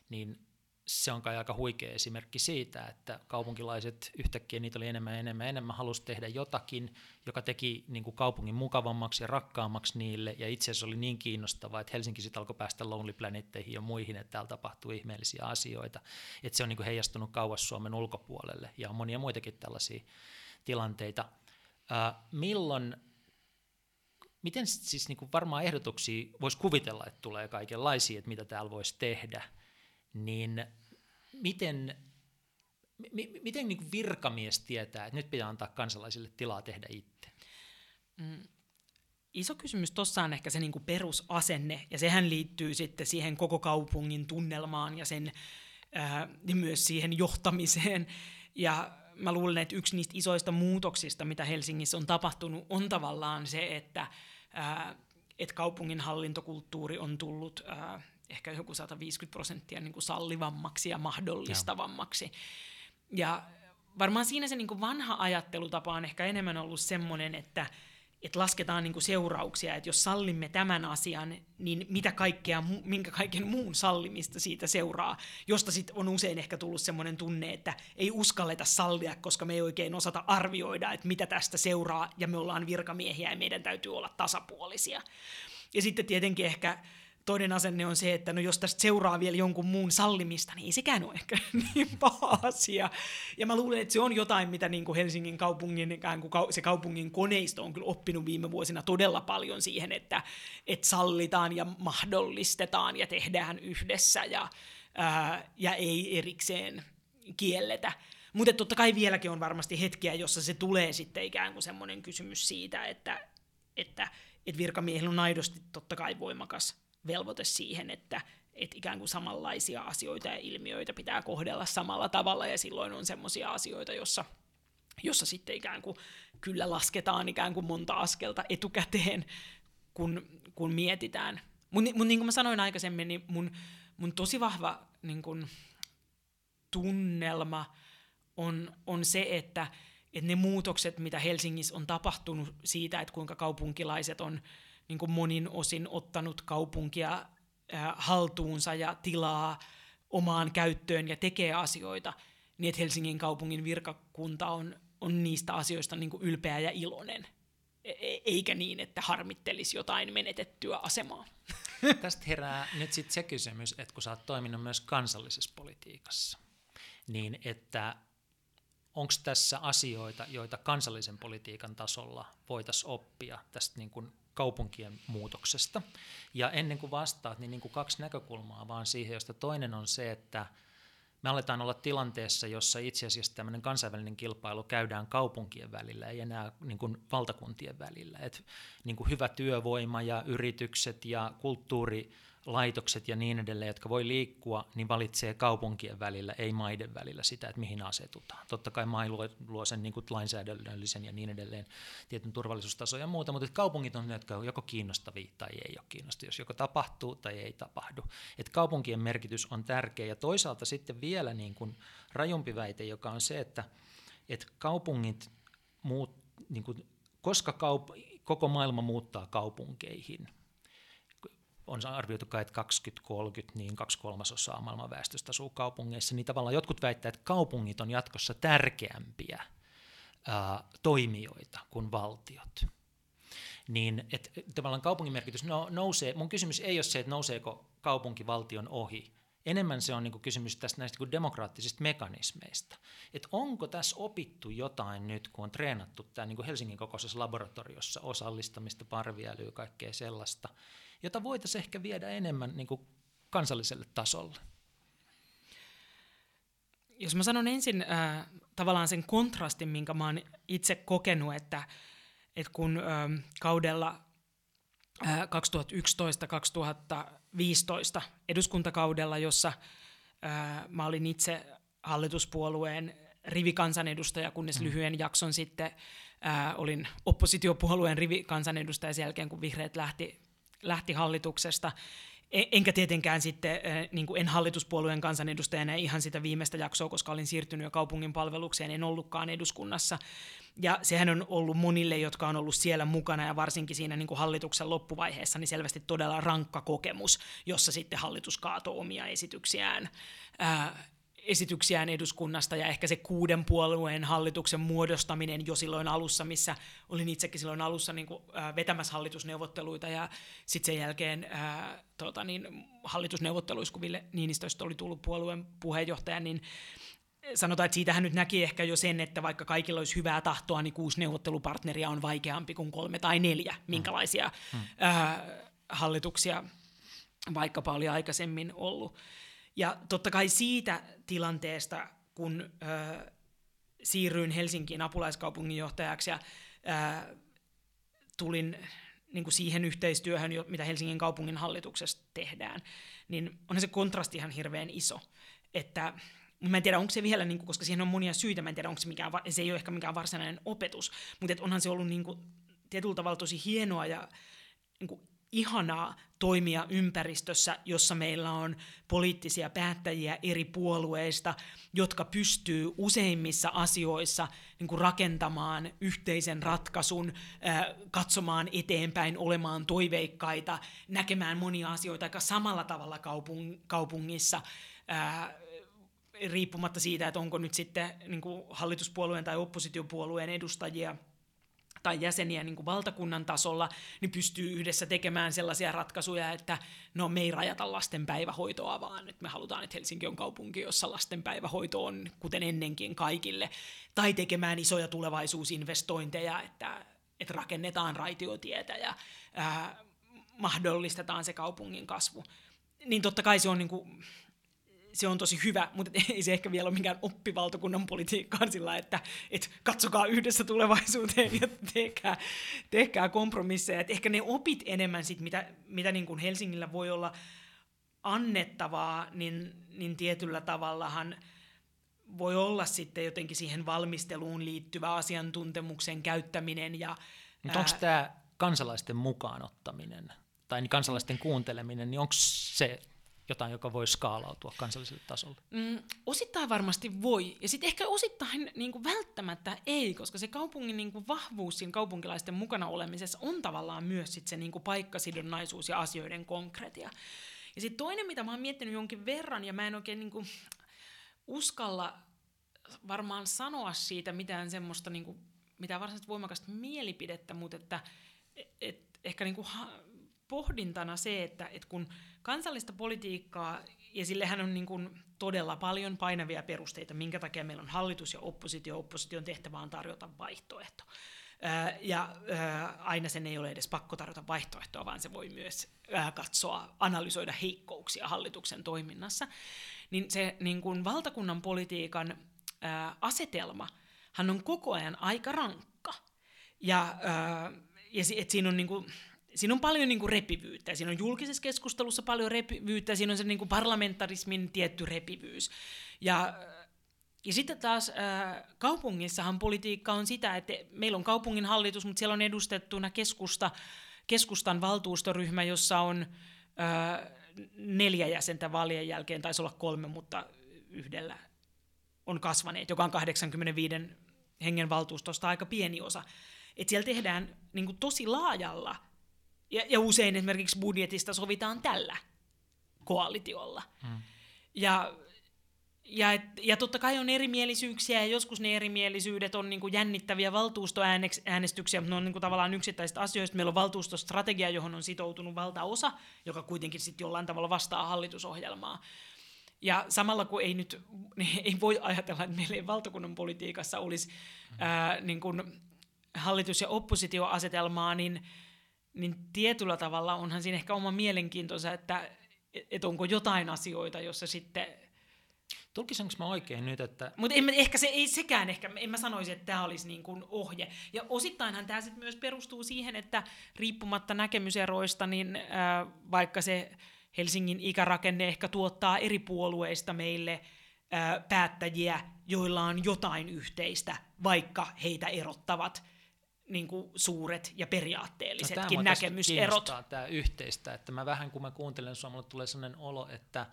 niin se on kai aika huikea esimerkki siitä, että kaupunkilaiset yhtäkkiä niitä oli enemmän enemmän enemmän halusi tehdä jotakin, joka teki niin kuin kaupungin mukavammaksi ja rakkaammaksi niille, ja itse asiassa oli niin kiinnostavaa, että Helsinki sitten alkoi päästä Lonely Planetteihin ja muihin, että täällä tapahtuu ihmeellisiä asioita, että se on niin kuin heijastunut kauas Suomen ulkopuolelle, ja on monia muitakin tällaisia tilanteita. Äh, milloin miten siis niin kuin varmaan ehdotuksia voisi kuvitella, että tulee kaikenlaisia, että mitä täällä voisi tehdä, niin miten, m- miten niin virkamies tietää, että nyt pitää antaa kansalaisille tilaa tehdä itse? Mm. Iso kysymys tuossa on ehkä se niin perusasenne, ja sehän liittyy sitten siihen koko kaupungin tunnelmaan ja sen, ää, myös siihen johtamiseen. Ja mä luulen, että yksi niistä isoista muutoksista, mitä Helsingissä on tapahtunut, on tavallaan se, että, ää, että kaupungin hallintokulttuuri on tullut ää, ehkä joku 150 prosenttia niin kuin sallivammaksi ja mahdollistavammaksi. Ja varmaan siinä se niin kuin vanha ajattelutapa on ehkä enemmän ollut semmoinen, että että lasketaan niin kuin seurauksia, että jos sallimme tämän asian, niin mitä kaikkea, minkä kaiken muun sallimista siitä seuraa, josta sitten on usein ehkä tullut semmoinen tunne, että ei uskalleta sallia, koska me ei oikein osata arvioida, että mitä tästä seuraa, ja me ollaan virkamiehiä ja meidän täytyy olla tasapuolisia. Ja sitten tietenkin ehkä toinen asenne on se, että no jos tästä seuraa vielä jonkun muun sallimista, niin ei sekään ole ehkä niin paha asia. Ja mä luulen, että se on jotain, mitä niin kuin Helsingin kaupungin, kuin se kaupungin koneisto on kyllä oppinut viime vuosina todella paljon siihen, että, että sallitaan ja mahdollistetaan ja tehdään yhdessä ja, ää, ja ei erikseen kielletä. Mutta totta kai vieläkin on varmasti hetkiä, jossa se tulee sitten ikään kuin semmoinen kysymys siitä, että, että, että virkamiehillä on aidosti totta kai voimakas velvoite siihen, että, että ikään kuin samanlaisia asioita ja ilmiöitä pitää kohdella samalla tavalla, ja silloin on semmoisia asioita, jossa, jossa sitten ikään kuin kyllä lasketaan ikään kuin monta askelta etukäteen, kun, kun mietitään. Mutta mut niin kuin mä sanoin aikaisemmin, niin mun, mun tosi vahva niin kuin, tunnelma on, on se, että, että ne muutokset, mitä Helsingissä on tapahtunut siitä, että kuinka kaupunkilaiset on niin kuin monin osin ottanut kaupunkia haltuunsa ja tilaa omaan käyttöön ja tekee asioita, niin että Helsingin kaupungin virkakunta on, on niistä asioista niin kuin ylpeä ja iloinen, e-, e eikä niin, että harmittelisi jotain menetettyä asemaa. Tästä herää nyt sitten se kysymys, että kun sä oot toiminut myös kansallisessa politiikassa, niin että onko tässä asioita, joita kansallisen politiikan tasolla voitaisiin oppia tästä niin kuin kaupunkien muutoksesta. Ja ennen kuin vastaat, niin, niin kuin kaksi näkökulmaa vaan siihen, josta toinen on se, että me aletaan olla tilanteessa, jossa itse asiassa tämmöinen kansainvälinen kilpailu käydään kaupunkien välillä, ei enää niin kuin valtakuntien välillä. Et, niin kuin hyvä työvoima ja yritykset ja kulttuuri laitokset ja niin edelleen, jotka voi liikkua, niin valitsee kaupunkien välillä, ei maiden välillä sitä, että mihin asetutaan. Totta kai maa luo, luo sen niin kuin lainsäädännöllisen ja niin edelleen tietyn turvallisuustason ja muuta, mutta kaupungit on ne, jotka on joko kiinnostavia tai ei ole kiinnostavia, jos joko tapahtuu tai ei tapahdu. Et kaupunkien merkitys on tärkeä ja toisaalta sitten vielä niin kuin rajumpi väite, joka on se, että, että kaupungit muut, niin kuin, koska kaup- koko maailma muuttaa kaupunkeihin – on arvioitu kai, että 2030 niin kaksi kolmasosaa maailman väestöstä asuu kaupungeissa, niin tavallaan jotkut väittävät, että kaupungit on jatkossa tärkeämpiä ää, toimijoita kuin valtiot. Niin että tavallaan kaupungin merkitys no, nousee, mun kysymys ei ole se, että nouseeko kaupunki valtion ohi, enemmän se on niin kuin kysymys tästä näistä niin demokraattisista mekanismeista. Että onko tässä opittu jotain nyt, kun on treenattu tämä niin Helsingin kokoisessa laboratoriossa osallistamista, parviälyä kaikkea sellaista, jota voitaisiin ehkä viedä enemmän niin kuin kansalliselle tasolle? Jos mä sanon ensin äh, tavallaan sen kontrastin, minkä mä oon itse kokenut, että, että kun ö, kaudella 2011-2015 eduskuntakaudella, jossa ö, mä olin itse hallituspuolueen rivikansanedustaja, kunnes mm. lyhyen jakson sitten ää, olin oppositiopuolueen rivikansanedustaja sen jälkeen, kun vihreät lähti, lähti hallituksesta. E, enkä tietenkään sitten, niin kuin en hallituspuolueen kansanedustajana ihan sitä viimeistä jaksoa, koska olin siirtynyt jo kaupungin palvelukseen, en ollutkaan eduskunnassa. Ja sehän on ollut monille, jotka on ollut siellä mukana ja varsinkin siinä niin kuin hallituksen loppuvaiheessa, niin selvästi todella rankka kokemus, jossa sitten hallitus kaatoi omia esityksiään ää, esityksiään eduskunnasta ja ehkä se kuuden puolueen hallituksen muodostaminen jo silloin alussa, missä olin itsekin silloin alussa niin kuin, vetämässä hallitusneuvotteluita ja sitten sen jälkeen äh, tota, niin, hallitusneuvotteluissa, kun Ville Niinistöstä oli tullut puolueen puheenjohtaja, niin sanotaan, että siitähän nyt näki ehkä jo sen, että vaikka kaikilla olisi hyvää tahtoa, niin kuusi neuvottelupartneria on vaikeampi kuin kolme tai neljä, minkälaisia hmm. äh, hallituksia vaikkapa oli aikaisemmin ollut. Ja totta kai siitä tilanteesta, kun ö, siirryin Helsinkiin apulaiskaupunginjohtajaksi ja ö, tulin niin kuin siihen yhteistyöhön, mitä Helsingin kaupungin hallituksessa tehdään, niin onhan se kontrasti ihan hirveän iso. Että Mä en tiedä, onko se vielä, niin kuin, koska siihen on monia syitä, mä en tiedä, onko se, mikään, se ei ole ehkä mikään varsinainen opetus, mutta onhan se ollut niin kuin, tietyllä tavalla tosi hienoa ja niin kuin, ihanaa toimia ympäristössä, jossa meillä on poliittisia päättäjiä eri puolueista, jotka pystyy useimmissa asioissa niin kuin rakentamaan yhteisen ratkaisun, katsomaan eteenpäin, olemaan toiveikkaita, näkemään monia asioita aika samalla tavalla kaupungissa, riippumatta siitä, että onko nyt sitten niin kuin hallituspuolueen tai oppositiopuolueen edustajia – tai jäseniä niin kuin valtakunnan tasolla, niin pystyy yhdessä tekemään sellaisia ratkaisuja, että no me ei rajata lasten päivähoitoa, vaan että me halutaan, että Helsinki on kaupunki, jossa lasten päivähoito on kuten ennenkin kaikille, tai tekemään isoja tulevaisuusinvestointeja, että, että rakennetaan raitiotietä ja ää, mahdollistetaan se kaupungin kasvu. Niin totta kai se on niin kuin, se on tosi hyvä, mutta ei se ehkä vielä ole mikään oppivaltokunnan politiikkaan sillä, että et katsokaa yhdessä tulevaisuuteen ja tehkää, tehkää kompromisseja. Et ehkä ne opit enemmän sit, mitä, mitä niin kuin Helsingillä voi olla annettavaa, niin, niin tietyllä tavallahan voi olla sitten jotenkin siihen valmisteluun liittyvä asiantuntemuksen käyttäminen. Ja, Mutta onko tämä kansalaisten mukaanottaminen tai kansalaisten kuunteleminen, niin onko se jotain, joka voi skaalautua kansalliselle tasolle? Mm, osittain varmasti voi, ja sitten ehkä osittain niin kuin välttämättä ei, koska se kaupungin niin kuin vahvuus siinä kaupunkilaisten mukana olemisessa on tavallaan myös sit se niin kuin paikkasidonnaisuus ja asioiden konkretia. Ja sitten toinen, mitä mä oon miettinyt jonkin verran, ja mä en oikein niin kuin uskalla varmaan sanoa siitä mitään semmoista, niin kuin, mitään varsinaisesti voimakasta mielipidettä, mutta että et, ehkä niin kuin pohdintana se, että, että kun kansallista politiikkaa, ja sillehän on niin kuin todella paljon painavia perusteita, minkä takia meillä on hallitus ja oppositio. Opposition tehtävä on tarjota vaihtoehto. Ja aina sen ei ole edes pakko tarjota vaihtoehtoa, vaan se voi myös katsoa, analysoida heikkouksia hallituksen toiminnassa. Niin se niin kuin valtakunnan politiikan asetelma, hän on koko ajan aika rankka. Ja, ja et siinä on niin kuin, siinä on paljon niin kuin repivyyttä. Siinä on julkisessa keskustelussa paljon repivyyttä, siinä on se niin kuin parlamentarismin tietty repivyys. Ja, ja sitten taas äh, kaupungissahan politiikka on sitä, että meillä on kaupungin hallitus, mutta siellä on edustettuna keskusta, keskustan valtuustoryhmä, jossa on äh, neljä jäsentä vaalien jälkeen, taisi olla kolme, mutta yhdellä on kasvaneet, joka on 85 hengen valtuustosta aika pieni osa. Et siellä tehdään niin kuin tosi laajalla ja, ja usein esimerkiksi budjetista sovitaan tällä koalitiolla. Hmm. Ja, ja, ja totta kai on erimielisyyksiä ja joskus ne erimielisyydet on niin kuin jännittäviä valtuustoäänestyksiä, mutta ne on niin kuin tavallaan yksittäisistä asioista. Meillä on valtuustostrategia, johon on sitoutunut valtaosa, joka kuitenkin sitten jollain tavalla vastaa hallitusohjelmaa. Ja samalla kun ei nyt ei voi ajatella, että meillä ei valtakunnan politiikassa olisi ää, niin kuin hallitus- ja oppositioasetelmaa, niin niin tietyllä tavalla onhan siinä ehkä oma mielenkiintoisa, että et onko jotain asioita, jossa sitten Tulkisinko mä oikein nyt, että... Mutta ehkä se ei sekään, ehkä, en mä sanoisi, että tämä olisi niin kuin ohje. Ja osittainhan tämä sitten myös perustuu siihen, että riippumatta näkemyseroista, niin äh, vaikka se Helsingin ikärakenne ehkä tuottaa eri puolueista meille äh, päättäjiä, joilla on jotain yhteistä, vaikka heitä erottavat niin kuin suuret ja periaatteellisetkin no, näkemyserot. Tämä yhteistä, että mä vähän kun mä kuuntelen sua, mulle tulee sellainen olo, että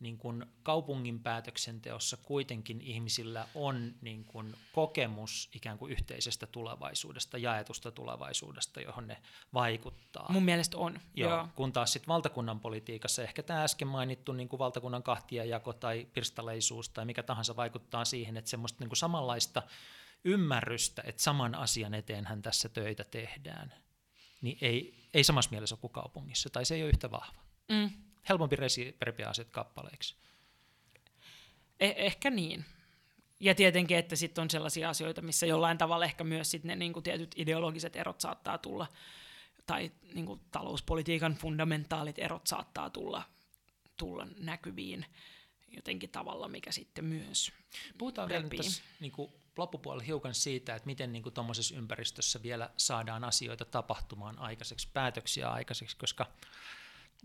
niin kuin kaupungin päätöksenteossa kuitenkin ihmisillä on niin kuin kokemus ikään kuin yhteisestä tulevaisuudesta, jaetusta tulevaisuudesta, johon ne vaikuttaa. Mun mielestä on, joo. joo. Kun taas sitten valtakunnan politiikassa ehkä tämä äsken mainittu niin kuin valtakunnan kahtiajako tai pirstaleisuus tai mikä tahansa vaikuttaa siihen, että semmoista niin kuin samanlaista ymmärrystä, että saman asian eteenhän tässä töitä tehdään, niin ei, ei samassa mielessä ole kuin kaupungissa, tai se ei ole yhtä vahva. Mm helpompi repiä asiat kappaleiksi. Eh- ehkä niin. Ja tietenkin, että sitten on sellaisia asioita, missä jollain tavalla ehkä myös sit ne niinku tietyt ideologiset erot saattaa tulla, tai niinku talouspolitiikan fundamentaalit erot saattaa tulla, tulla näkyviin jotenkin tavalla, mikä sitten myös Puhutaan repii. vielä tässä niin kuin loppupuolella hiukan siitä, että miten niin tuommoisessa ympäristössä vielä saadaan asioita tapahtumaan aikaiseksi, päätöksiä aikaiseksi, koska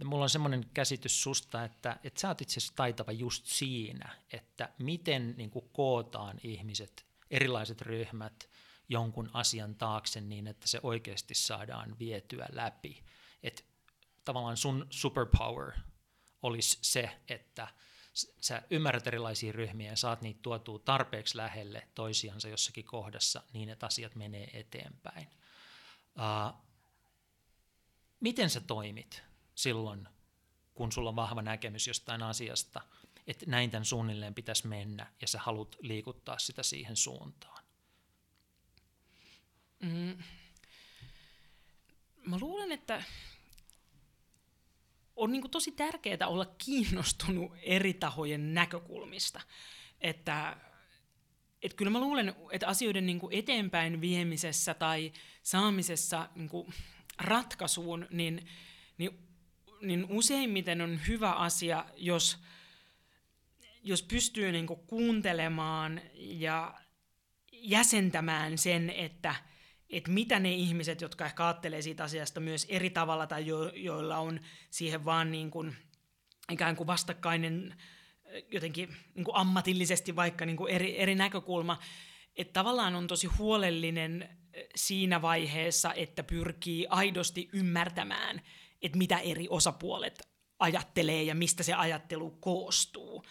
mulla on semmoinen käsitys susta, että, että sä oot itse asiassa taitava just siinä, että miten niin kuin kootaan ihmiset, erilaiset ryhmät jonkun asian taakse niin, että se oikeasti saadaan vietyä läpi. Että tavallaan sun superpower olisi se, että sä ymmärrät erilaisia ryhmiä ja saat niitä tuotua tarpeeksi lähelle toisiansa jossakin kohdassa niin, että asiat menee eteenpäin. Uh, miten sä toimit? silloin, kun sulla on vahva näkemys jostain asiasta, että näin tämän suunnilleen pitäisi mennä ja sä haluat liikuttaa sitä siihen suuntaan? Mm. Mä luulen, että on niin tosi tärkeää olla kiinnostunut eri tahojen näkökulmista. Että, että kyllä mä luulen, että asioiden niin eteenpäin viemisessä tai saamisessa niin ratkaisuun, niin, niin niin useimmiten on hyvä asia, jos, jos pystyy niin kuuntelemaan ja jäsentämään sen, että, että mitä ne ihmiset, jotka ehkä ajattelee siitä asiasta myös eri tavalla tai jo, joilla on siihen vaan niin kuin, ikään kuin vastakkainen jotenkin niin kuin ammatillisesti vaikka niin kuin eri, eri näkökulma, että tavallaan on tosi huolellinen siinä vaiheessa, että pyrkii aidosti ymmärtämään – että mitä eri osapuolet ajattelee ja mistä se ajattelu koostuu.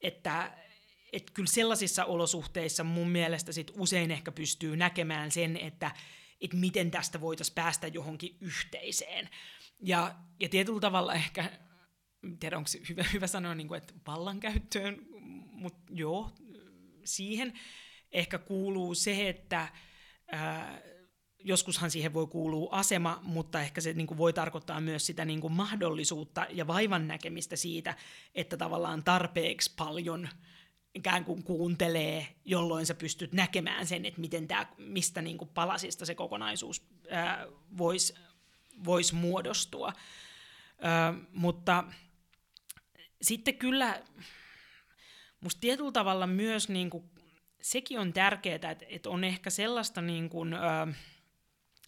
Että et kyllä sellaisissa olosuhteissa mun mielestä sit usein ehkä pystyy näkemään sen, että et miten tästä voitaisiin päästä johonkin yhteiseen. Ja, ja tietyllä tavalla ehkä, tiedä onko hyvä, hyvä sanoa, niin kuin, että vallankäyttöön, mutta joo, siihen ehkä kuuluu se, että ää, joskushan siihen voi kuulua asema, mutta ehkä se niin kuin voi tarkoittaa myös sitä niin kuin mahdollisuutta ja vaivan näkemistä siitä, että tavallaan tarpeeksi paljon ikään kuin kuuntelee, jolloin sä pystyt näkemään sen, että miten tää, mistä niin kuin palasista se kokonaisuus voisi vois muodostua. Ää, mutta sitten kyllä musta tietyllä tavalla myös niin kuin, sekin on tärkeää, että, että on ehkä sellaista niin kuin, ää,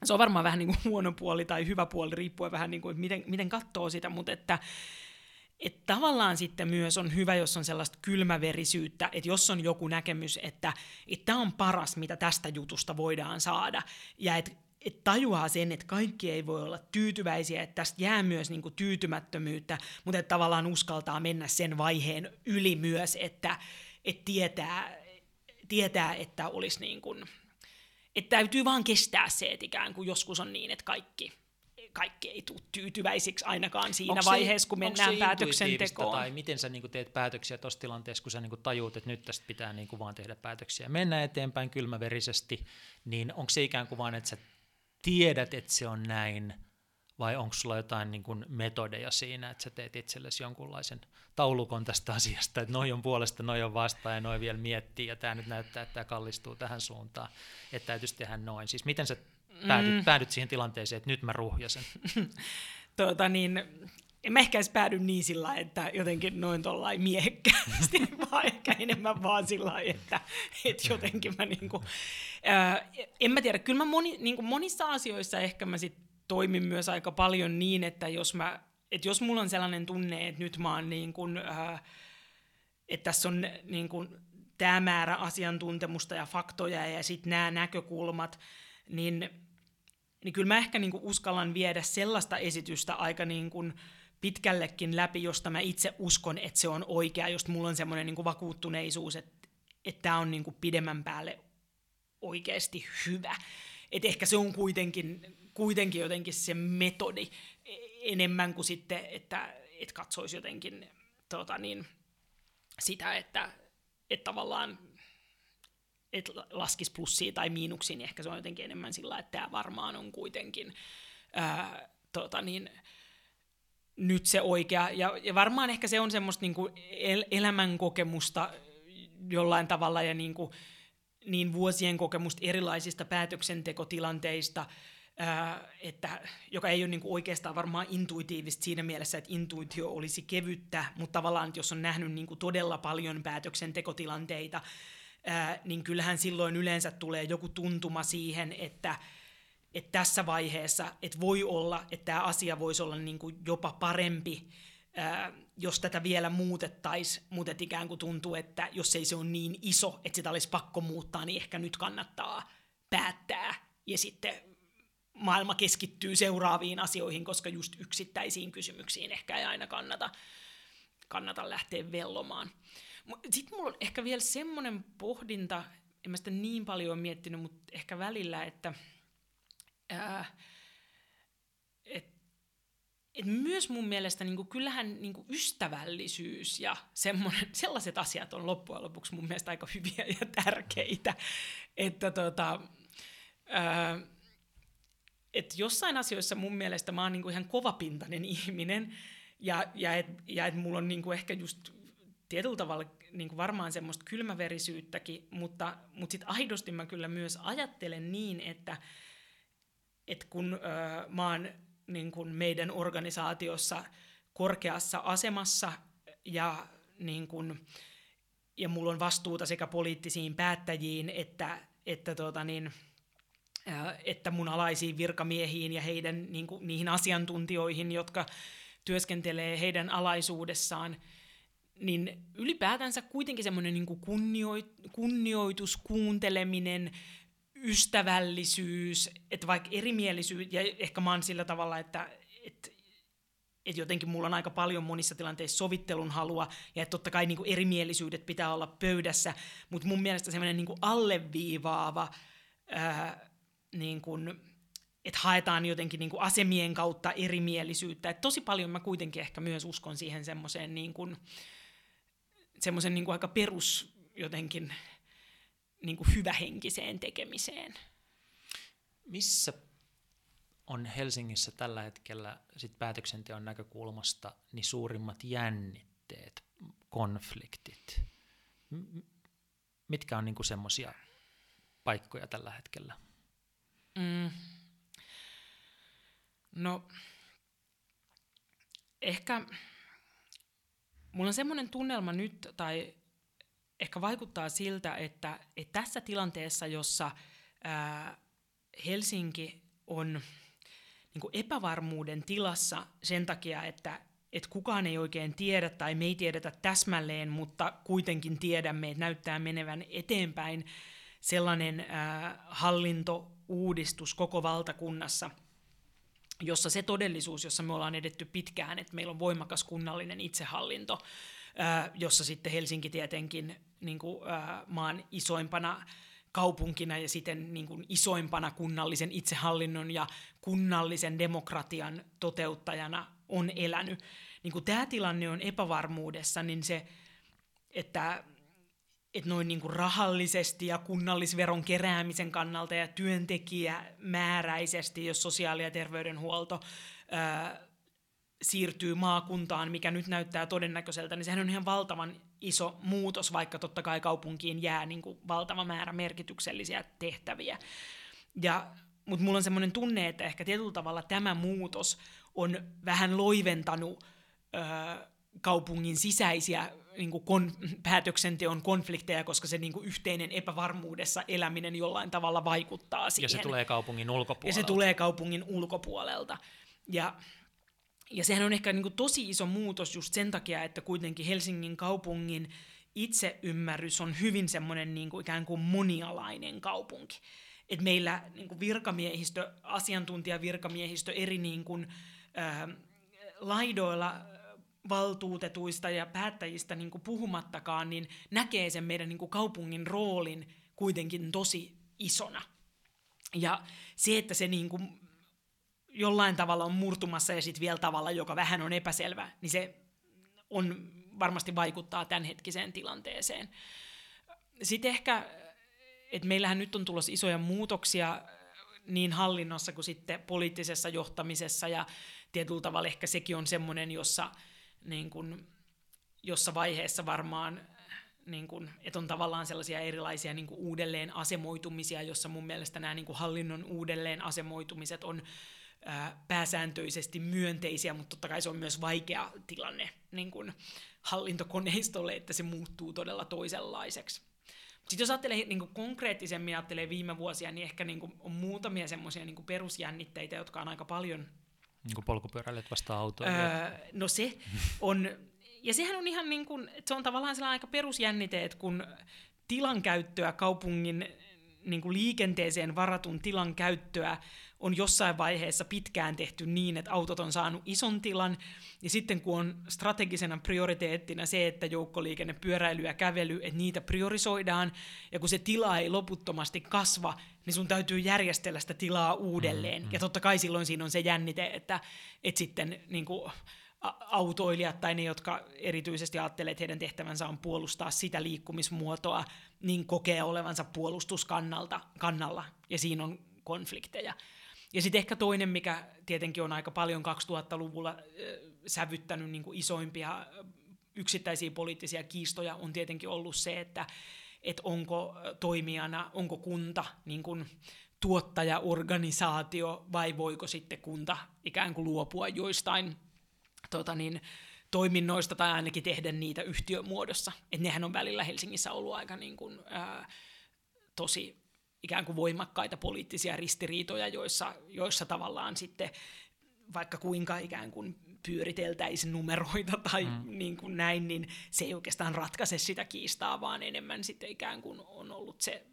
se on varmaan vähän niin kuin huono puoli tai hyvä puoli, riippuen vähän niin kuin, miten, miten katsoo sitä, mutta että että tavallaan sitten myös on hyvä, jos on sellaista kylmäverisyyttä, että jos on joku näkemys, että tämä on paras, mitä tästä jutusta voidaan saada, ja että et tajuaa sen, että kaikki ei voi olla tyytyväisiä, että tästä jää myös niinku tyytymättömyyttä, mutta että tavallaan uskaltaa mennä sen vaiheen yli myös, että et tietää, tietää, että olisi niin kuin, että täytyy vaan kestää se, että ikään kuin joskus on niin, että kaikki, kaikki ei tule tyytyväisiksi ainakaan siinä onko vaiheessa, se, kun mennään päätöksentekoon. Tai miten sä niin teet päätöksiä tuossa tilanteessa, kun sä niin tajuut, että nyt tästä pitää niin vaan tehdä päätöksiä ja mennä eteenpäin kylmäverisesti, niin onko se ikään kuin vaan, että sä tiedät, että se on näin, vai onko sulla jotain niin kuin metodeja siinä, että sä teet itsellesi jonkunlaisen taulukon tästä asiasta, että noi on puolesta, noi on vastaan ja noi vielä miettii ja tämä nyt näyttää, että tämä kallistuu tähän suuntaan, että täytyisi tehdä noin. Siis miten sä päädyt, mm. päädyt siihen tilanteeseen, että nyt mä ruhjasen? tuota niin, en mä ehkä edes päädy niin sillä että jotenkin noin tuollain miehekkäästi, vaan ehkä enemmän vaan sillä että, että jotenkin mä niinku, ää, en mä tiedä, kyllä mä moni, niinku monissa asioissa ehkä mä sit toimin myös aika paljon niin, että jos mä, että jos mulla on sellainen tunne, että nyt mä oon niin kuin, ää, että tässä on niin kuin, tämä määrä asiantuntemusta ja faktoja ja sitten nämä näkökulmat, niin, niin kyllä mä ehkä niin kuin uskallan viedä sellaista esitystä aika niin kuin, pitkällekin läpi, josta mä itse uskon, että se on oikea, jos mulla on semmoinen niin vakuuttuneisuus, että, että tämä on niin kuin pidemmän päälle oikeasti hyvä. Et ehkä se on kuitenkin, kuitenkin jotenkin se metodi enemmän kuin sitten, että, että katsoisi jotenkin tota niin, sitä, että, että tavallaan että laskisi plussia tai miinuksia, niin ehkä se on jotenkin enemmän sillä, että tämä varmaan on kuitenkin ää, tota niin, nyt se oikea. Ja, ja varmaan ehkä se on semmoista niin kuin el- elämänkokemusta jollain tavalla ja niin, kuin, niin vuosien kokemusta erilaisista päätöksentekotilanteista, ää, että, joka ei ole niin kuin oikeastaan varmaan intuitiivista siinä mielessä, että intuitio olisi kevyttä, mutta tavallaan, jos on nähnyt niin kuin todella paljon päätöksentekotilanteita, niin kyllähän silloin yleensä tulee joku tuntuma siihen, että että tässä vaiheessa, että voi olla, että tämä asia voisi olla niin kuin jopa parempi, ää, jos tätä vielä muutettaisiin, mutta ikään kuin tuntuu, että jos ei se ole niin iso, että sitä olisi pakko muuttaa, niin ehkä nyt kannattaa päättää ja sitten maailma keskittyy seuraaviin asioihin, koska just yksittäisiin kysymyksiin ehkä ei aina kannata, kannata lähteä vellomaan. Sitten mulla on ehkä vielä semmoinen pohdinta, en mä sitä niin paljon miettinyt, mutta ehkä välillä, että – ää, et, et myös mun mielestä niin kuin, kyllähän niin kuin ystävällisyys ja sellaiset asiat on loppujen lopuksi mun mielestä aika hyviä ja tärkeitä. Että tota, ää, et jossain asioissa mun mielestä mä oon niin kuin ihan kovapintainen ihminen ja, ja että ja et mulla on niin kuin ehkä just tietyllä tavalla niin kuin varmaan semmoista kylmäverisyyttäkin, mutta, mutta sitten aidosti mä kyllä myös ajattelen niin, että että kun ö, mä oon niin kun meidän organisaatiossa korkeassa asemassa ja, niin kun, ja mulla on vastuuta sekä poliittisiin päättäjiin että, että, tota niin, että mun alaisiin virkamiehiin ja heidän niin kuin, niihin asiantuntijoihin, jotka työskentelee heidän alaisuudessaan, niin ylipäätänsä kuitenkin semmoinen niin kunnioitus, kuunteleminen, ystävällisyys, että vaikka erimielisyys, ja ehkä mä oon sillä tavalla, että, että, että jotenkin mulla on aika paljon monissa tilanteissa sovittelun halua, ja että totta kai niin erimielisyydet pitää olla pöydässä, mutta mun mielestä semmoinen niin alleviivaava, ää, niin kuin, että haetaan jotenkin niin asemien kautta erimielisyyttä. Et tosi paljon mä kuitenkin ehkä myös uskon siihen semmoiseen niin kuin, semmoisen niin aika perus jotenkin niin kuin hyvähenkiseen tekemiseen. Missä on Helsingissä tällä hetkellä sit päätöksenteon näkökulmasta niin suurimmat jännitteet, konfliktit? Mitkä on niin semmoisia paikkoja tällä hetkellä? Mm. No, ehkä mulla on semmoinen tunnelma nyt, tai ehkä vaikuttaa siltä, että, että tässä tilanteessa, jossa ää, Helsinki on niin epävarmuuden tilassa sen takia, että, että kukaan ei oikein tiedä tai me ei tiedetä täsmälleen, mutta kuitenkin tiedämme, että näyttää menevän eteenpäin sellainen ää, hallintouudistus koko valtakunnassa, jossa se todellisuus, jossa me ollaan edetty pitkään, että meillä on voimakas kunnallinen itsehallinto, jossa sitten Helsinki tietenkin niin kuin, maan isoimpana kaupunkina ja siten niin kuin isoimpana kunnallisen itsehallinnon ja kunnallisen demokratian toteuttajana on elänyt. Niin kuin tämä tilanne on epävarmuudessa, niin se, että, että noin niin kuin rahallisesti ja kunnallisveron keräämisen kannalta ja työntekijämääräisesti, jos sosiaali- ja terveydenhuolto ää, siirtyy maakuntaan, mikä nyt näyttää todennäköiseltä, niin sehän on ihan valtavan iso muutos, vaikka totta kai kaupunkiin jää niin kuin valtava määrä merkityksellisiä tehtäviä. Ja mutta mulla on semmoinen tunne, että ehkä tietyllä tavalla tämä muutos on vähän loiventanut ö, kaupungin sisäisiä niin kuin kon, päätöksenteon konflikteja, koska se niin kuin yhteinen epävarmuudessa eläminen jollain tavalla vaikuttaa siihen. Ja se tulee kaupungin ulkopuolelta. Ja se tulee kaupungin ulkopuolelta. Ja, ja sehän on ehkä niin kuin tosi iso muutos just sen takia, että kuitenkin Helsingin kaupungin itseymmärrys on hyvin semmoinen niin kuin ikään kuin monialainen kaupunki. Et meillä niin kuin virkamiehistö, asiantuntijavirkamiehistö eri niin kuin, äh, laidoilla valtuutetuista ja päättäjistä niin kuin puhumattakaan, niin näkee sen meidän niin kuin kaupungin roolin kuitenkin tosi isona. Ja se, että se niin kuin jollain tavalla on murtumassa ja sitten vielä tavalla, joka vähän on epäselvä, niin se on, varmasti vaikuttaa tämänhetkiseen tilanteeseen. Sitten ehkä, että meillähän nyt on tulossa isoja muutoksia niin hallinnossa kuin sitten poliittisessa johtamisessa ja tietyllä tavalla ehkä sekin on semmoinen, jossa niin kuin, jossa vaiheessa varmaan niin kuin, että on tavallaan sellaisia erilaisia niin kuin uudelleen asemoitumisia, jossa mun mielestä nämä niin kuin hallinnon uudelleen asemoitumiset on ää, pääsääntöisesti myönteisiä, mutta totta kai se on myös vaikea tilanne niin kuin hallintokoneistolle, että se muuttuu todella toisenlaiseksi. Sitten jos ajattelee niin kuin konkreettisemmin ajattelee viime vuosia, niin ehkä niin kuin on muutamia semmoisia niin perusjännitteitä, jotka on aika paljon niin kuin polkupyöräilijät vasta autoja. Öö, no se on, ja sehän on ihan niin kuin, se on tavallaan sellainen aika perusjännite, että kun tilan käyttöä kaupungin niin kuin liikenteeseen varatun tilan käyttöä on jossain vaiheessa pitkään tehty niin, että autot on saanut ison tilan, ja sitten kun on strategisena prioriteettina se, että joukkoliikenne, pyöräily ja kävely, että niitä priorisoidaan, ja kun se tila ei loputtomasti kasva, niin sun täytyy järjestellä sitä tilaa uudelleen. Mm, mm. Ja totta kai silloin siinä on se jännite, että, että sitten niin kuin, autoilijat tai ne, jotka erityisesti ajattelee, että heidän tehtävänsä on puolustaa sitä liikkumismuotoa, niin kokee olevansa puolustuskannalta kannalla, ja siinä on konflikteja. Ja sitten ehkä toinen, mikä tietenkin on aika paljon 2000-luvulla äh, sävyttänyt niin kuin isoimpia yksittäisiä poliittisia kiistoja, on tietenkin ollut se, että et onko toimijana, onko kunta niin kuin tuottajaorganisaatio vai voiko sitten kunta ikään kuin luopua joistain tota niin, toiminnoista tai ainakin tehdä niitä yhtiömuodossa. Et nehän on välillä Helsingissä ollut aika niin kuin, ää, tosi ikään kuin voimakkaita poliittisia ristiriitoja, joissa, joissa tavallaan sitten vaikka kuinka ikään kuin pyöriteltäisiin numeroita tai mm. niin kuin näin, niin se ei oikeastaan ratkaise sitä kiistaa, vaan enemmän sitten ikään kuin on ollut se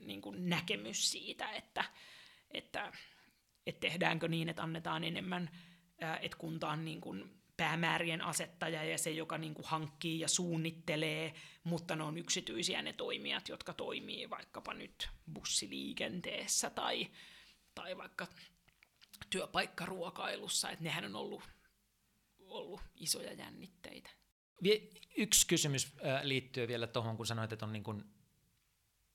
niin kuin näkemys siitä, että, että, että tehdäänkö niin, että annetaan enemmän, että kunta on niin kuin päämäärien asettaja ja se, joka niin kuin hankkii ja suunnittelee, mutta ne on yksityisiä ne toimijat, jotka toimii vaikkapa nyt bussiliikenteessä tai, tai vaikka työpaikkaruokailussa, että nehän on ollut, ollut isoja jännitteitä. Yksi kysymys liittyy vielä tuohon, kun sanoit, että on niin kuin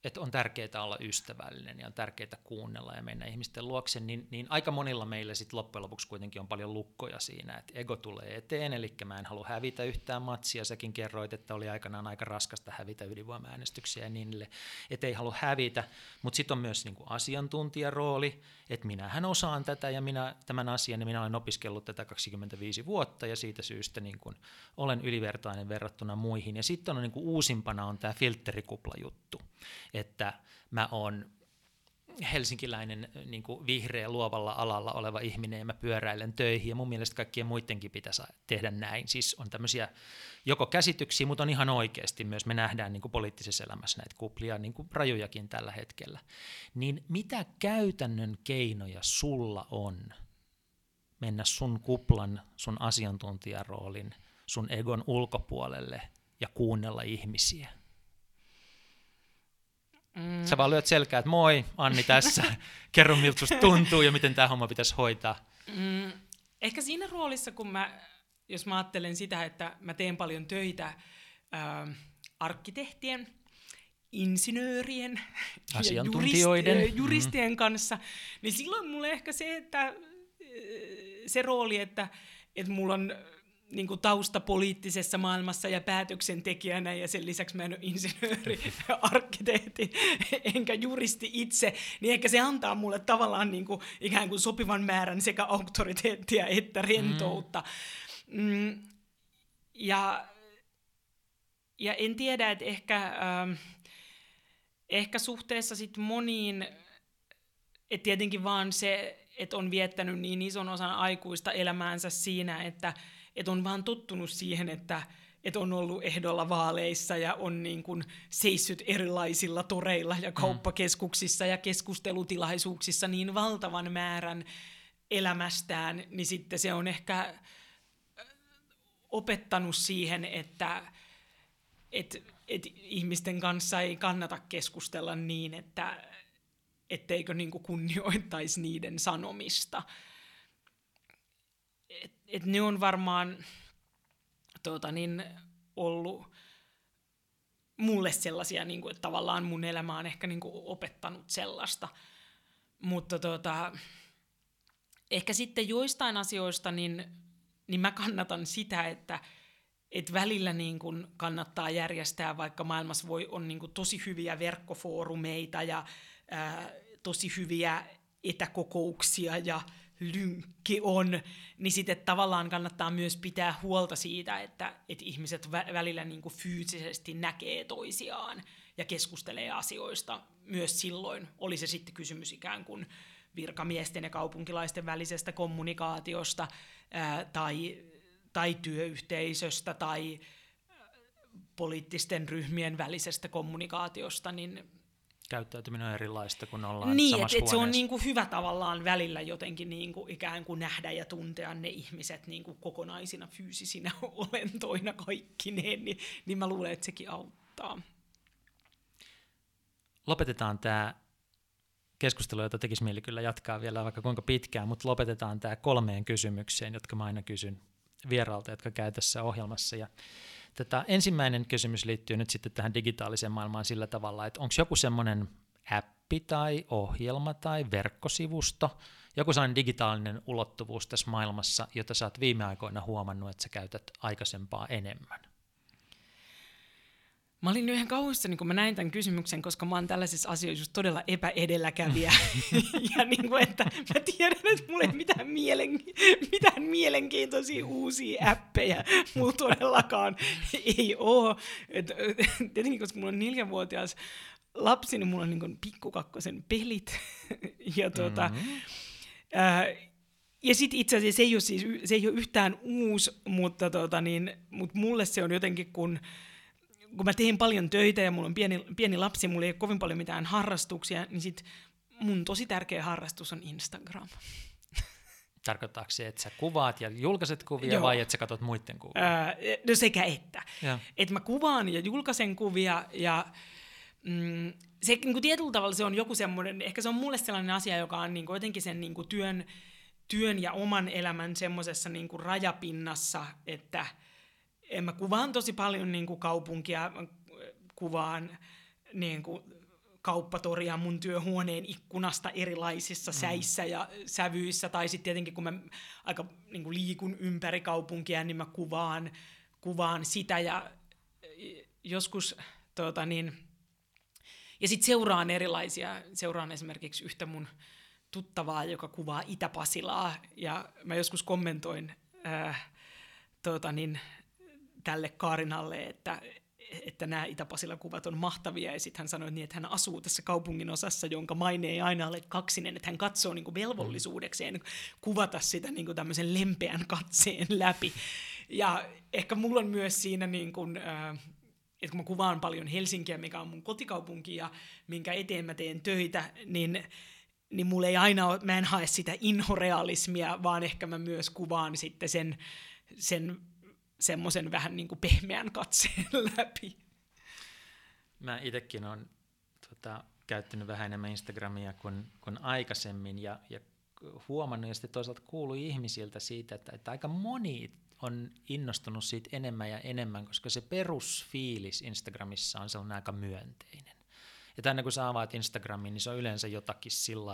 että on tärkeää olla ystävällinen ja on tärkeää kuunnella ja mennä ihmisten luokse, niin, niin aika monilla meillä sitten loppujen lopuksi kuitenkin on paljon lukkoja siinä, että ego tulee eteen, eli mä en halua hävitä yhtään matsia, säkin kerroit, että oli aikanaan aika raskasta hävitä ydinvoimaäänestyksiä ja niin että ei halua hävitä, mutta sitten on myös niin kuin asiantuntijarooli, että minähän osaan tätä ja minä tämän asian, ja minä olen opiskellut tätä 25 vuotta ja siitä syystä niin kuin olen ylivertainen verrattuna muihin, ja sitten on niin kuin uusimpana on tämä filterikupla juttu, että mä oon helsinkiläinen niin kuin vihreä luovalla alalla oleva ihminen ja mä pyöräilen töihin ja mun mielestä kaikkien muidenkin pitäisi tehdä näin. Siis on tämmöisiä joko käsityksiä, mutta on ihan oikeasti myös, me nähdään niin kuin poliittisessa elämässä näitä kuplia, niin kuin tällä hetkellä. Niin mitä käytännön keinoja sulla on mennä sun kuplan, sun asiantuntijaroolin, sun egon ulkopuolelle ja kuunnella ihmisiä? Mm. Sä vaan lyöt selkää, että moi, Anni tässä, kerro miltä susta tuntuu ja miten tämä homma pitäisi hoitaa. Mm. Ehkä siinä roolissa, kun mä, jos mä ajattelen sitä, että mä teen paljon töitä äh, arkkitehtien, insinöörien Asiantuntijoiden. ja jurist, juristien mm. kanssa, niin silloin mulle ehkä se, että se rooli, että, että mulla on niin kuin tausta poliittisessa maailmassa ja päätöksentekijänä ja sen lisäksi mä en ole insinööri, arkkitehti enkä juristi itse, niin ehkä se antaa mulle tavallaan niin kuin ikään kuin sopivan määrän sekä auktoriteettia että rentoutta. Mm. Ja, ja en tiedä, että ehkä, ähm, ehkä suhteessa sit moniin, että tietenkin vaan se, että on viettänyt niin ison osan aikuista elämäänsä siinä, että että on vaan tottunut siihen, että, että on ollut ehdolla vaaleissa ja on niin kuin seissyt erilaisilla toreilla ja mm. kauppakeskuksissa ja keskustelutilaisuuksissa niin valtavan määrän elämästään, niin sitten se on ehkä äh, opettanut siihen, että, että, että ihmisten kanssa ei kannata keskustella niin, että etteikö niin kuin kunnioittaisi niiden sanomista et, et ne on varmaan tuota, niin, ollut mulle sellaisia, niin kuin, että tavallaan mun elämä on ehkä niin kuin, opettanut sellaista. Mutta tuota, ehkä sitten joistain asioista, niin, niin mä kannatan sitä, että et välillä niin kuin kannattaa järjestää, vaikka maailmassa voi on niin kuin tosi hyviä verkkofoorumeita ja ää, tosi hyviä etäkokouksia ja lynkki on, niin sitten tavallaan kannattaa myös pitää huolta siitä, että, että ihmiset vä- välillä niin kuin fyysisesti näkee toisiaan ja keskustelee asioista myös silloin. Oli se sitten kysymys ikään kuin virkamiesten ja kaupunkilaisten välisestä kommunikaatiosta ää, tai, tai työyhteisöstä tai poliittisten ryhmien välisestä kommunikaatiosta, niin käyttäytyminen on erilaista, kun ollaan niin, samassa et, et se on niin kuin hyvä tavallaan välillä jotenkin niin kuin ikään kuin nähdä ja tuntea ne ihmiset niin kuin kokonaisina fyysisinä olentoina kaikkineen, niin, niin mä luulen, että sekin auttaa. Lopetetaan tämä keskustelu, jota tekisi mieli kyllä jatkaa vielä vaikka kuinka pitkään, mutta lopetetaan tämä kolmeen kysymykseen, jotka mä aina kysyn vieraalta, jotka käy tässä ohjelmassa. Ja Tätä ensimmäinen kysymys liittyy nyt sitten tähän digitaaliseen maailmaan sillä tavalla, että onko joku semmoinen appi tai ohjelma tai verkkosivusto, joku sellainen digitaalinen ulottuvuus tässä maailmassa, jota sä oot viime aikoina huomannut, että sä käytät aikaisempaa enemmän? Mä olin ihan kauhuissani, kun mä näin tämän kysymyksen, koska mä oon tällaisissa asioissa just todella epäedelläkävijä. ja niin kuin, että mä tiedän, että mulla ei mitään, mielenki- mitään mielenkiintoisia uusia appeja. Mulla todellakaan ei ole. Et, tietenkin, koska mulla on neljänvuotias lapsi, niin mulla on niin pikkukakkosen pelit. ja tuota, mm-hmm. ää, ja sitten itse asiassa se ei ole, siis, se ei ole yhtään uusi, mutta, tota, niin, mutta mulle se on jotenkin, kun kun mä teen paljon töitä ja mulla on pieni, pieni lapsi, mulla ei ole kovin paljon mitään harrastuksia, niin sit mun tosi tärkeä harrastus on Instagram. Tarkoittaako se, että sä kuvaat ja julkaiset kuvia Joo. vai että sä katsot muiden kuvia? Öö, no sekä että. Että mä kuvaan ja julkaisen kuvia ja mm, se niin kuin tietyllä tavalla se on joku semmoinen, ehkä se on mulle sellainen asia, joka on niin kuin jotenkin sen niin kuin työn, työn ja oman elämän semmoisessa niin kuin rajapinnassa, että – mä kuvaan tosi paljon niin kuin kaupunkia, kuvaan niin kuin kauppatoria mun työhuoneen ikkunasta erilaisissa mm. säissä ja sävyissä, tai sitten tietenkin kun mä aika niin kuin liikun ympäri kaupunkia, niin mä kuvaan, kuvaan sitä, ja joskus tota niin, ja sitten seuraan erilaisia, seuraan esimerkiksi yhtä mun tuttavaa, joka kuvaa Itä-Pasilaa, ja mä joskus kommentoin äh, tota niin, tälle Kaarinalle, että, että nämä Itä-Pasilan kuvat on mahtavia, ja sitten hän sanoi niin, että hän asuu tässä kaupungin osassa, jonka maine ei aina ole kaksinen, että hän katsoo niin kuin velvollisuudekseen kuvata sitä niin kuin tämmöisen lempeän katseen läpi. Ja ehkä mulla on myös siinä, niin kuin, äh, että kun mä kuvaan paljon Helsinkiä, mikä on mun kotikaupunki ja minkä eteen mä teen töitä, niin niin mulla ei aina ole, mä en hae sitä inhorealismia, vaan ehkä mä myös kuvaan sitten sen, sen semmoisen vähän niin kuin pehmeän katseen läpi. Mä itsekin olen tota, käyttänyt vähän enemmän Instagramia kuin, kuin aikaisemmin ja, ja huomannut ja sitten toisaalta kuuluu ihmisiltä siitä, että, että aika moni on innostunut siitä enemmän ja enemmän, koska se perusfiilis Instagramissa on sellainen aika myönteinen. Ja tänne kun sä avaat Instagramin, niin se on yleensä jotakin sillä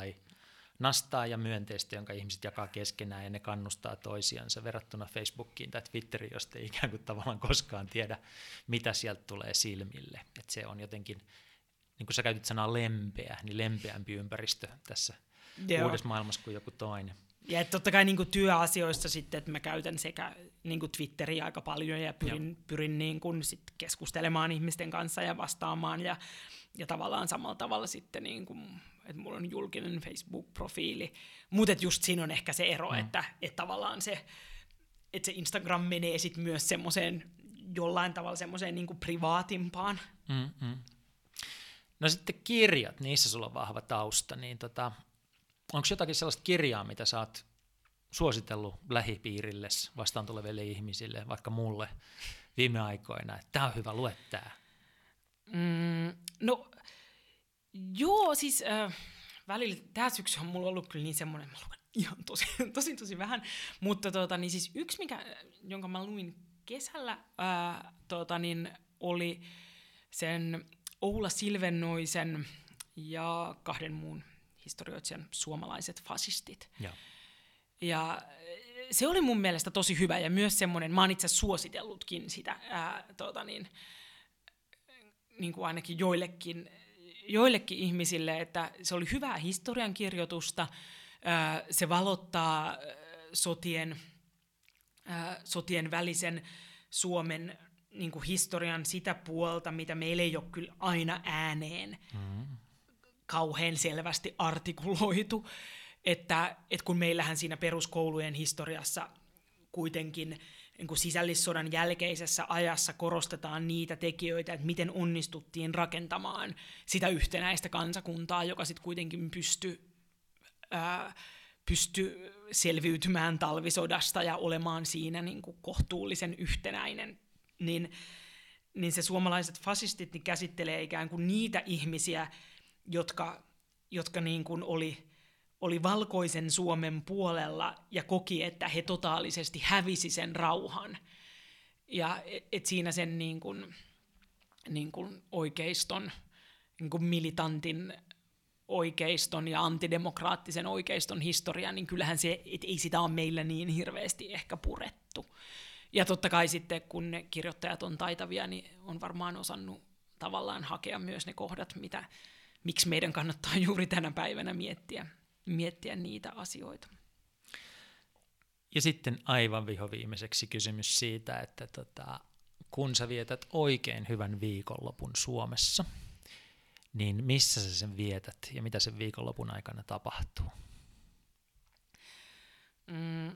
nastaa ja myönteistä, jonka ihmiset jakaa keskenään ja ne kannustaa toisiansa verrattuna Facebookiin tai Twitteriin, josta ei ikään kuin tavallaan koskaan tiedä, mitä sieltä tulee silmille. Et se on jotenkin, niin kuin sä käytit sanaa lempeä, niin lempeämpi ympäristö tässä Joo. uudessa maailmassa kuin joku toinen. Ja totta kai niin kuin työasioissa sitten, että mä käytän sekä niin kuin Twitteriä aika paljon ja pyrin, pyrin niin kuin sit keskustelemaan ihmisten kanssa ja vastaamaan ja, ja tavallaan samalla tavalla sitten, niin kuin, että mulla on julkinen Facebook-profiili. Mutta just siinä on ehkä se ero, mm. että, että tavallaan se, että se Instagram menee sitten myös semmoiseen jollain tavalla semmoiseen niin privaatimpaan. Mm-hmm. No sitten kirjat, niissä sulla on vahva tausta, niin tota, onko jotakin sellaista kirjaa, mitä sä oot suositellut lähipiirille, vastaan tuleville ihmisille, vaikka mulle viime aikoina, että tämä on hyvä, lue tämä? Mm, no, joo, siis äh, välillä tämä syksy on mulla ollut kyllä niin semmoinen, mä luken ihan tosi, tosi, tosi vähän, mutta tota, niin siis yksi, mikä, jonka mä luin kesällä, äh, tota, niin oli sen Oula Silvennoisen ja kahden muun historioitsijan suomalaiset fasistit. Ja. ja se oli mun mielestä tosi hyvä ja myös semmoinen, mä oon itse suositellutkin sitä ää, tota niin, niin kuin ainakin joillekin, joillekin ihmisille, että se oli hyvää historiankirjoitusta, se valottaa sotien, sotien välisen Suomen niin kuin historian sitä puolta, mitä meillä ei ole kyllä aina ääneen mm. kauhean selvästi artikuloitu, että, että kun meillähän siinä peruskoulujen historiassa kuitenkin niin sisällissodan jälkeisessä ajassa korostetaan niitä tekijöitä, että miten onnistuttiin rakentamaan sitä yhtenäistä kansakuntaa, joka sitten kuitenkin pystyi pysty selviytymään talvisodasta ja olemaan siinä niin kuin kohtuullisen yhtenäinen, niin, niin se suomalaiset fasistit niin käsittelee ikään kuin niitä ihmisiä, jotka, jotka niin kuin oli, oli valkoisen Suomen puolella ja koki, että he totaalisesti hävisi sen rauhan. Ja et siinä sen niin kuin, niin kuin oikeiston, niin kuin militantin oikeiston ja antidemokraattisen oikeiston historia, niin kyllähän se, et ei sitä ole meillä niin hirveästi ehkä purettu. Ja totta kai sitten, kun ne kirjoittajat on taitavia, niin on varmaan osannut tavallaan hakea myös ne kohdat, mitä, miksi meidän kannattaa juuri tänä päivänä miettiä, miettiä niitä asioita. Ja sitten aivan vihoviimeiseksi kysymys siitä, että tota, kun sä vietät oikein hyvän viikonlopun Suomessa, niin missä sä sen vietät ja mitä sen viikonlopun aikana tapahtuu? Mm,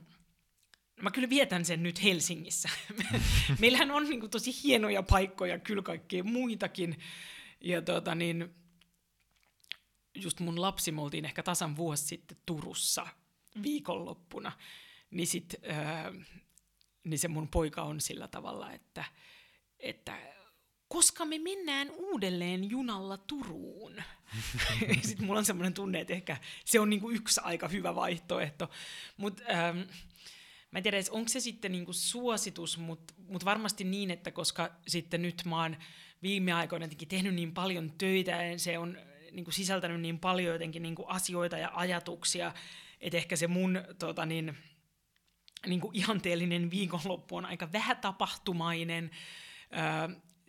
mä kyllä vietän sen nyt Helsingissä. Meillähän on niin kuin, tosi hienoja paikkoja, kyllä kaikkea muitakin. Ja tota, niin, just mun lapsi, me oltiin ehkä tasan vuosi sitten Turussa viikonloppuna, niin, sit, öö, niin se mun poika on sillä tavalla, että, että koska me mennään uudelleen junalla Turuun. Sitten mulla on semmoinen tunne, että ehkä se on niinku yksi aika hyvä vaihtoehto. Mutta ähm, mä en tiedä, onko se sitten niinku suositus, mutta mut varmasti niin, että koska sitten nyt mä oon viime aikoina tehnyt niin paljon töitä, ja se on niin kuin sisältänyt niin paljon jotenkin niin kuin asioita ja ajatuksia, että ehkä se mun tota niin, niin kuin ihanteellinen viikonloppu on aika vähätapahtumainen.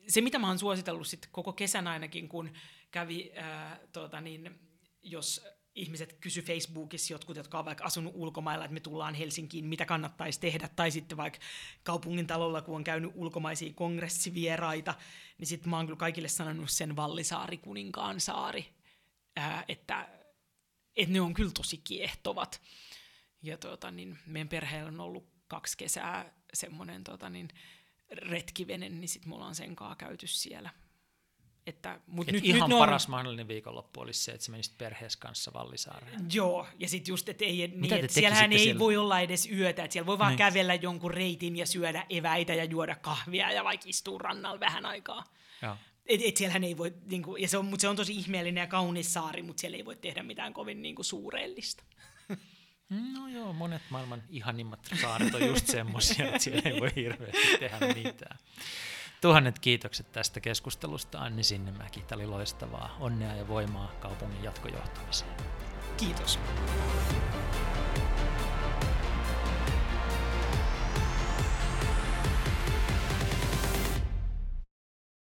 Se, mitä mä oon suositellut sit koko kesän ainakin, kun kävi, öö, tota niin, jos ihmiset kysy Facebookissa, jotkut, jotka on vaikka asunut ulkomailla, että me tullaan Helsinkiin, mitä kannattaisi tehdä, tai sitten vaikka kaupungin talolla, kun on käynyt ulkomaisia kongressivieraita, niin sitten mä oon kyllä kaikille sanonut sen Vallisaari kuninkaan saari, ää, että, että ne on kyllä tosi kiehtovat. Ja tuota, niin meidän perheellä on ollut kaksi kesää semmoinen tuota, niin, retkivene, niin sitten mulla on sen kanssa käyty siellä. Että, mut Et nyt, ihan nyt paras on... mahdollinen viikonloppu olisi se, että sä menisit perheessä kanssa Vallisaareen. Joo, ja sitten just, että ei, niin, et siellähän ei siellä? voi olla edes yötä, että siellä voi vaan niin. kävellä jonkun reitin ja syödä eväitä ja juoda kahvia ja vaikka istua rannalla vähän aikaa. Joo. Et, et siellähän ei voi, niinku, ja se on, mutta se on tosi ihmeellinen ja kaunis saari, mutta siellä ei voi tehdä mitään kovin niinku, suureellista. No joo, monet maailman ihanimmat saaret on just semmoisia, että siellä ei voi hirveästi tehdä mitään. Tuhannet kiitokset tästä keskustelusta, Anni Sinnemäki. Tämä oli loistavaa. Onnea ja voimaa kaupungin jatkojohtamiseen. Kiitos.